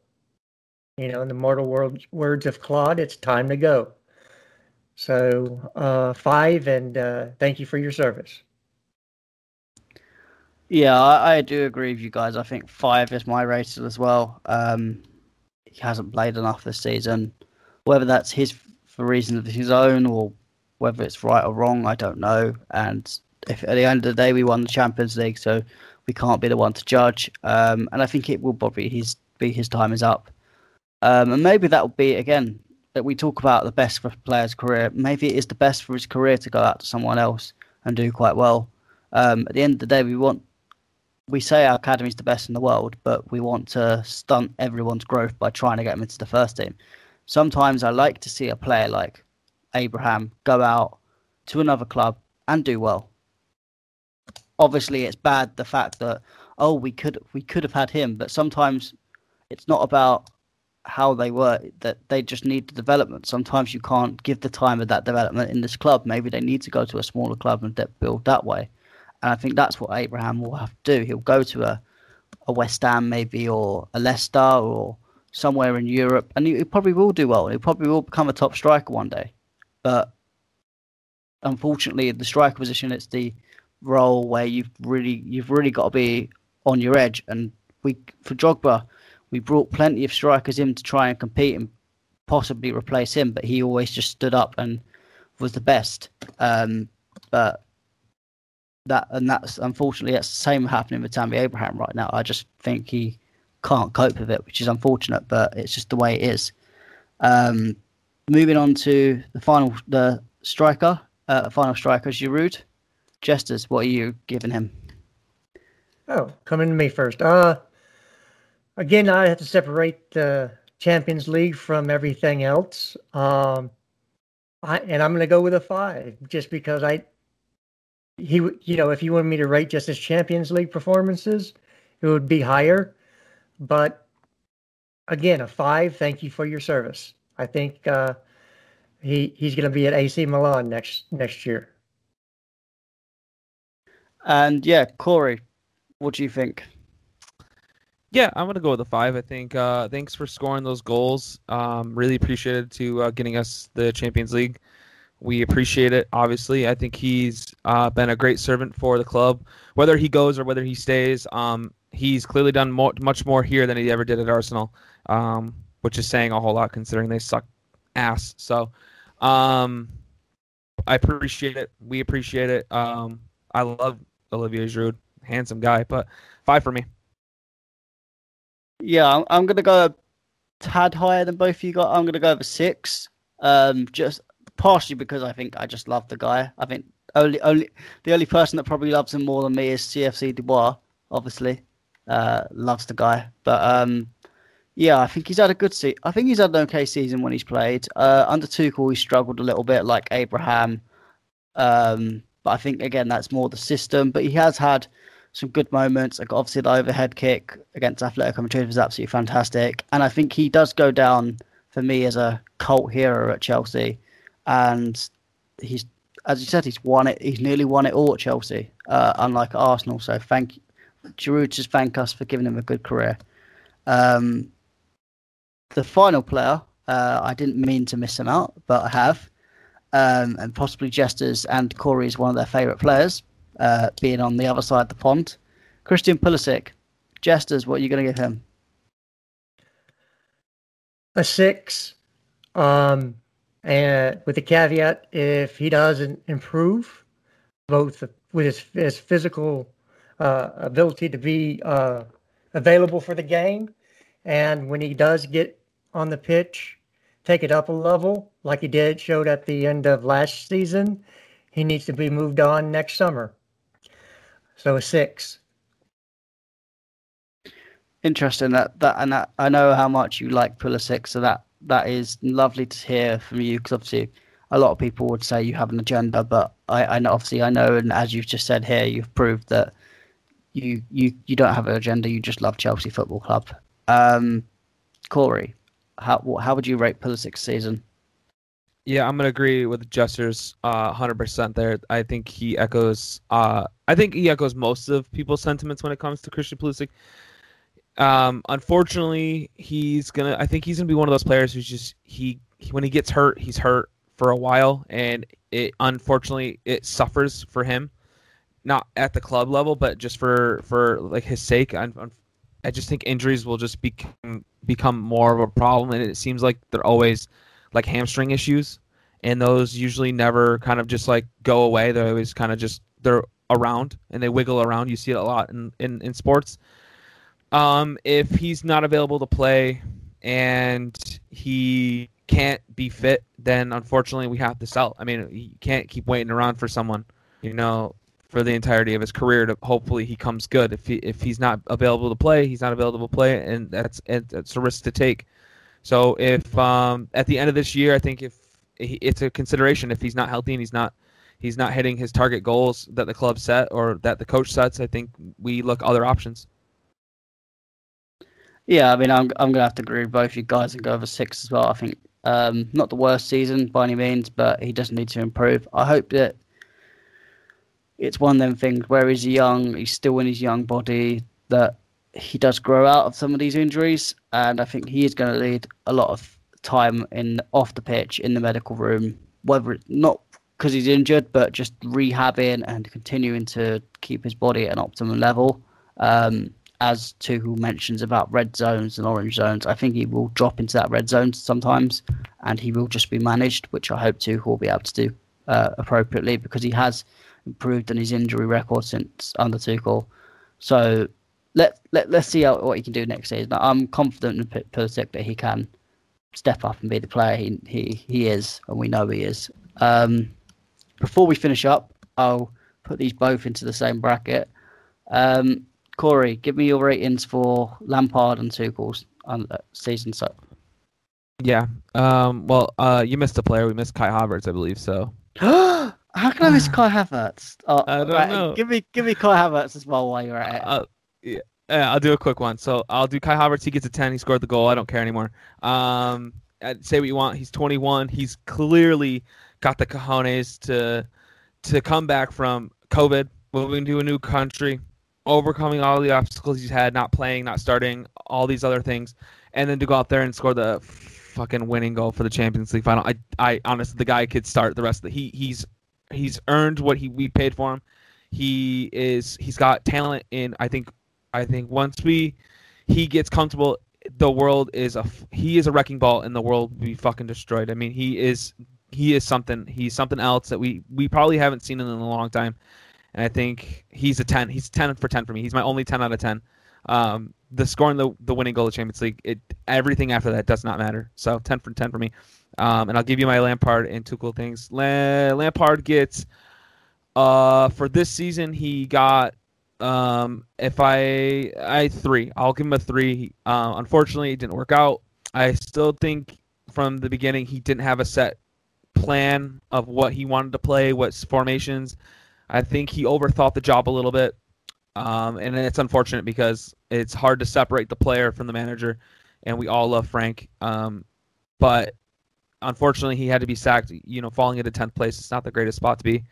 You know, in the mortal world, words of Claude, it's time to go. So uh, five, and uh, thank you for your service. Yeah, I, I, do agree with you guys. I think five is my rating as well. Um, he hasn't played enough this season. Whether that's his for reasons of his own or whether it's right or wrong, I don't know. And if at the end of the day we won the Champions League, so we can't be the one to judge. Um, and I think it will probably his be his time is up. Um, and maybe that will be again that we talk about the best for a player's career. Maybe it is the best for his career to go out to someone else and do quite well. Um, at the end of the day, we want we say our academy is the best in the world, but we want to stunt everyone's growth by trying to get them into the first team. Sometimes I like to see a player like Abraham go out to another club and do well. Obviously, it's bad the fact that oh we could we could have had him, but sometimes it's not about how they were that they just need the development. Sometimes you can't give the time of that development in this club. Maybe they need to go to a smaller club and build that way. And I think that's what Abraham will have to do. He'll go to a, a West Ham maybe or a Leicester or somewhere in Europe, and he, he probably will do well. He probably will become a top striker one day. But unfortunately, the striker position, it's the role where you've really you've really got to be on your edge. And we for Drogba, we brought plenty of strikers in to try and compete and possibly replace him, but he always just stood up and was the best. Um, but that and that's unfortunately that's the same happening with Tammy Abraham right now. I just think he can't cope with it, which is unfortunate, but it's just the way it is. Um, moving on to the final, the striker, uh, final striker, Giroud. Jesters, what are you giving him? Oh, coming to me first. Uh, again, I have to separate the Champions League from everything else. Um, I, and I'm going to go with a five, just because I he you know if you wanted me to rate just his Champions League performances, it would be higher. But again, a five. Thank you for your service. I think uh, he he's going to be at AC Milan next next year. And yeah, Corey, what do you think? Yeah, I'm gonna go with a five. I think. Uh, thanks for scoring those goals. Um, really appreciated to uh, getting us the Champions League. We appreciate it. Obviously, I think he's uh, been a great servant for the club. Whether he goes or whether he stays, um, he's clearly done more, much more here than he ever did at Arsenal, um, which is saying a whole lot considering they suck ass. So, um, I appreciate it. We appreciate it. Um, I love Olivier Giroud, handsome guy, but five for me. Yeah, I'm, gonna go a tad higher than both of you got. I'm gonna go over six. Um, just partially because I think I just love the guy. I think only only the only person that probably loves him more than me is CFC Dubois. Obviously, uh, loves the guy, but um, yeah, I think he's had a good season. I think he's had an okay season when he's played. Uh, under Tuchel, he struggled a little bit, like Abraham. Um, but I think again that's more the system. But he has had some good moments. Like obviously the overhead kick against Atletico Madrid was absolutely fantastic, and I think he does go down for me as a cult hero at Chelsea and he's as you said, he's won it. He's nearly won it all at Chelsea, uh, unlike Arsenal. So thank Giroud just thank us for giving him a good career. Um, the final player, uh, I didn't mean to miss him out, but I have, um, and possibly Jesters and Corey is one of their favourite players, uh, being on the other side of the pond. Christian Pulisic, Jesters, what are you going to give him? A six. Um, and with the caveat, if he doesn't improve, both with his, his physical uh, ability to be uh, available for the game, and when he does get on the pitch, take it up a level like he did showed at the end of last season, he needs to be moved on next summer. So a six. Interesting that that and that, I know how much you like Pulisic, so that that is lovely to hear from you because obviously a lot of people would say you have an agenda, but I, I know obviously I know, and as you've just said here, you've proved that you you you don't have an agenda. You just love Chelsea Football Club. Um, Corey, how how would you rate Pulisic's season? Yeah, I'm gonna agree with Jester's uh, 100% there. I think he echoes. Uh, I think he echoes most of people's sentiments when it comes to Christian Pulisic. Um, unfortunately, he's gonna. I think he's gonna be one of those players who's just he, he when he gets hurt, he's hurt for a while, and it unfortunately it suffers for him, not at the club level, but just for for like his sake. I, I just think injuries will just become become more of a problem, and it seems like they're always like hamstring issues, and those usually never kind of just like go away. They're always kind of just they're around and they wiggle around. You see it a lot in in, in sports. Um, if he's not available to play and he can't be fit, then unfortunately we have to sell. I mean, you can't keep waiting around for someone, you know, for the entirety of his career to hopefully he comes good. If he if he's not available to play, he's not available to play, and that's it's a risk to take. So if um, at the end of this year, I think if it's a consideration if he's not healthy and he's not he's not hitting his target goals that the club set or that the coach sets, I think we look other options. Yeah, I mean, I'm I'm gonna have to agree with both you guys and go over six as well. I think um, not the worst season by any means, but he does need to improve. I hope that it's one of them things where he's young, he's still in his young body, that he does grow out of some of these injuries, and I think he is going to need a lot of time in off the pitch in the medical room, whether it's not because he's injured, but just rehabbing and continuing to keep his body at an optimum level. Um, as Tuchel mentions about red zones and orange zones, I think he will drop into that red zone sometimes, and he will just be managed, which I hope Tuchel will be able to do uh, appropriately because he has improved on his injury record since under Tuchel. So let let let's see how, what he can do next season. I'm confident in Pulisic that he can step up and be the player he he, he is, and we know he is. Um, before we finish up, I'll put these both into the same bracket. Um, Corey, give me your ratings for Lampard and Tuchel's on uh, season so. Yeah. Um, well, uh, you missed a player. We missed Kai Havertz, I believe. So. How can I miss Kai Havertz? Oh, I don't right, know. Give me, give me Kai Havertz as well while you're at it. Uh, yeah, yeah, I'll do a quick one. So I'll do Kai Havertz. He gets a 10. He scored the goal. I don't care anymore. Um, say what you want. He's 21. He's clearly got the cojones to to come back from COVID, moving to a new country, overcoming all the obstacles he's had, not playing, not starting, all these other things, and then to go out there and score the fucking winning goal for the Champions League final. I, I honestly, the guy could start the rest of the. He, he's, he's earned what he we paid for him. He is, he's got talent in. I think I think once we he gets comfortable, the world is a he is a wrecking ball, and the world will be fucking destroyed. I mean, he is he is something. He's something else that we we probably haven't seen in a long time. And I think he's a ten. He's ten for ten for me. He's my only ten out of ten. Um, the scoring the the winning goal of the Champions League, it everything after that does not matter. So ten for ten for me. Um, and I'll give you my Lampard and Tuchel things. La- Lampard gets uh for this season he got um, if I I three, I'll give him a three. Uh, unfortunately, it didn't work out. I still think from the beginning he didn't have a set plan of what he wanted to play, what formations. I think he overthought the job a little bit, um, and it's unfortunate because it's hard to separate the player from the manager, and we all love Frank. Um, but unfortunately, he had to be sacked. You know, falling into tenth place, it's not the greatest spot to be.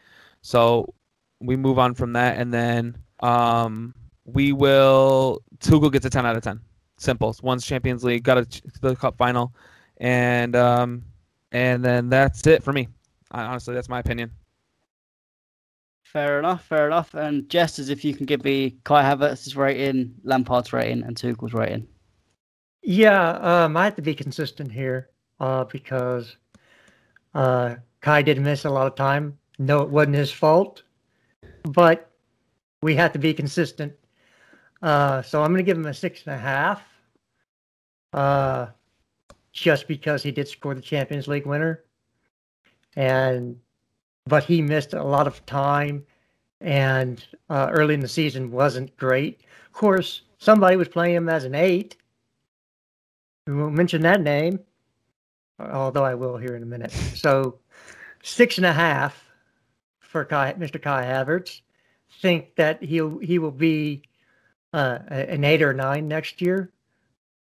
So we move on from that, and then um, we will. Tuchel gets a 10 out of 10. Simple. One's Champions League, got to the cup final, and um, and then that's it for me. I, honestly, that's my opinion. Fair enough, fair enough. And just as if you can give me Kai Havertz's rating, Lampard's rating, and Tuchel's rating. Yeah, um, I have to be consistent here uh, because uh, Kai did miss a lot of time. No, it wasn't his fault, but we have to be consistent. Uh, so I'm going to give him a six and a half, uh, just because he did score the Champions League winner, and but he missed a lot of time, and uh, early in the season wasn't great. Of course, somebody was playing him as an eight. We won't mention that name, although I will here in a minute. So six and a half for Kai, Mr. Kai Havertz think that he'll he will be uh, an eight or nine next year,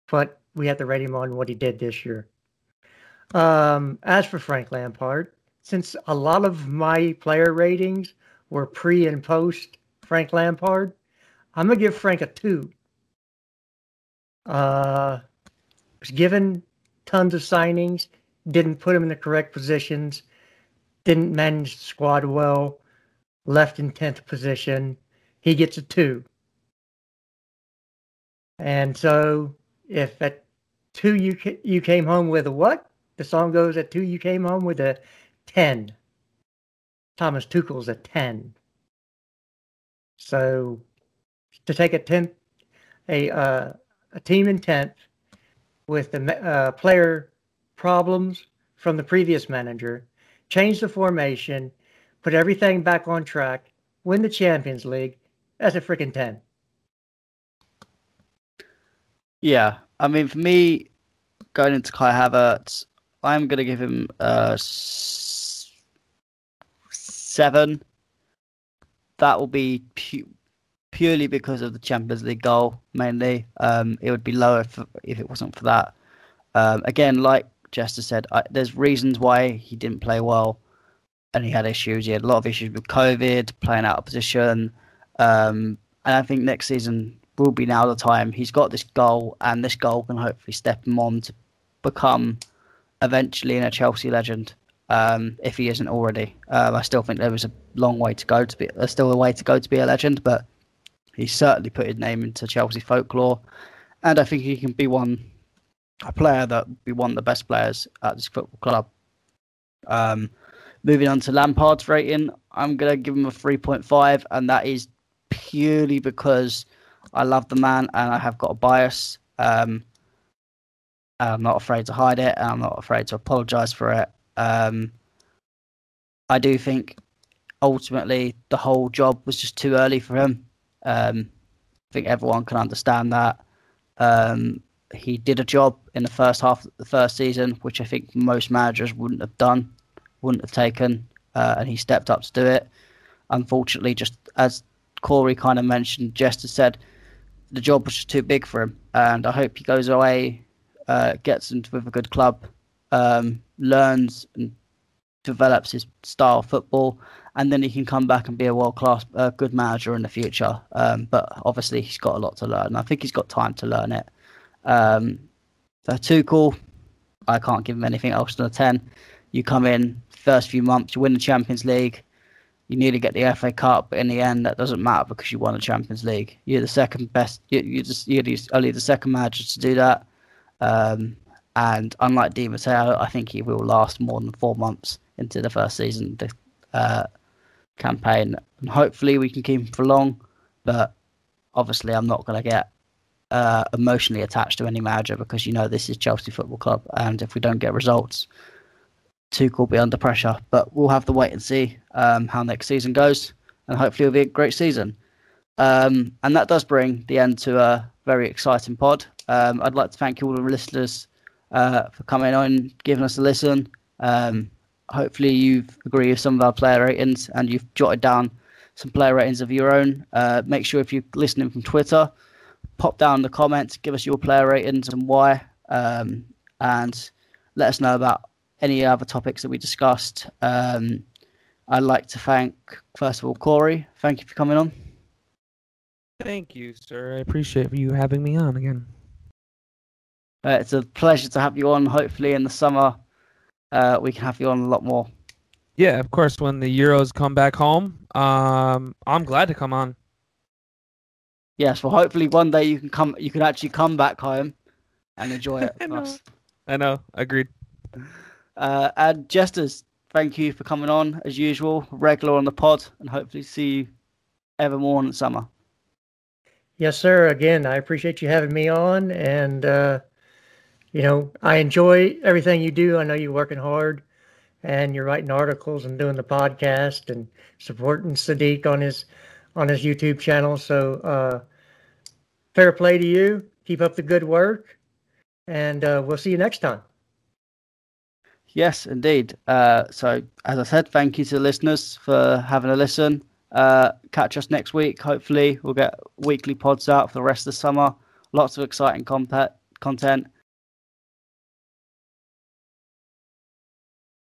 but we have to rate him on what he did this year. Um, as for Frank Lampard, since a lot of my player ratings were pre and post Frank Lampard, I'm gonna give Frank a two. Uh, was given tons of signings, didn't put him in the correct positions, didn't manage the squad well, left in tenth position. He gets a two. And so, if at two you you came home with a what? The song goes at two you came home with a ten. Thomas Tuchel's a ten. So, to take a tenth, a uh, a team in tenth with the uh, player problems from the previous manager, change the formation, put everything back on track, win the Champions League. That's a freaking ten. Yeah, I mean, for me, going into Kai Havertz, I'm going to give him a s- seven. That will be pu- purely because of the Champions League goal, mainly. Um, it would be lower if, if it wasn't for that. Um, again, like Jester said, I, there's reasons why he didn't play well, and he had issues. He had a lot of issues with COVID, playing out of position, um, and I think next season will be now the time. He's got this goal, and this goal can hopefully step him on to become eventually a Chelsea legend. Um, if he isn't already, um, I still think there is a long way to go to be. There's still a way to go to be a legend, but he's certainly put his name into Chelsea folklore, and I think he can be one a player that be one of the best players at this football club. Um, moving on to Lampard's rating, I'm gonna give him a 3.5, and that is purely because I love the man and I have got a bias. Um, I'm not afraid to hide it and I'm not afraid to apologise for it. Um, I do think ultimately the whole job was just too early for him. Um, I think everyone can understand that. Um, he did a job in the first half of the first season, which I think most managers wouldn't have done, wouldn't have taken, uh, and he stepped up to do it. Unfortunately, just as Corey kind of mentioned, Jester said, the job was just too big for him, and I hope he goes away, uh, gets into with a good club, um, learns and develops his style of football, and then he can come back and be a world class, uh, good manager in the future. Um, but obviously, he's got a lot to learn. I think he's got time to learn it. Um, so Tuchel, I can't give him anything else than a ten. You come in first few months, you win the Champions League, you nearly get the FA Cup, but in the end, that doesn't matter because you won the Champions League. You're the second best. You, you just you're only the second manager to do that. Um, and unlike Di Matteo, I think he will last more than four months into the first season the uh, campaign, and hopefully we can keep him for long. But obviously, I'm not going to get uh, emotionally attached to any manager because you know this is Chelsea Football Club, and if we don't get results, Tuchel be under pressure. But we'll have to wait and see um, how next season goes, and hopefully it'll be a great season. Um, and that does bring the end to a very exciting pod. Um, I'd like to thank you all the listeners uh, for coming on, giving us a listen. Um, hopefully you've agreed with some of our player ratings and you've jotted down some player ratings of your own. Uh, make sure if you're listening from Twitter, pop down the comments, give us your player ratings and why, um, and let us know about any other topics that we discussed. Um, I'd like to thank, first of all, Corey. Thank you for coming on. Thank you, sir. I appreciate you having me on again. Uh, it's a pleasure to have you on. Hopefully, in the summer, uh, we can have you on a lot more. Yeah, of course. When the Euros come back home, um, I'm glad to come on. Yes, well, hopefully one day you can come. You can actually come back home and enjoy it. I know. us. I know. Agreed. Uh, and Jesters, thank you for coming on as usual, regular on the pod, and hopefully see you ever more in the summer. Yes, sir. Again, I appreciate you having me on, and uh, you know, I enjoy everything you do. I know you're working hard, and you're writing articles and doing the podcast and supporting Sadiq on his on his YouTube channel. So, uh, fair play to you. Keep up the good work, and uh, we'll see you next time. Yes, indeed. Uh, so, as I said, thank you to the listeners for having a listen. Uh, catch us next week. Hopefully, we'll get weekly pods out for the rest of the summer. Lots of exciting compa- content.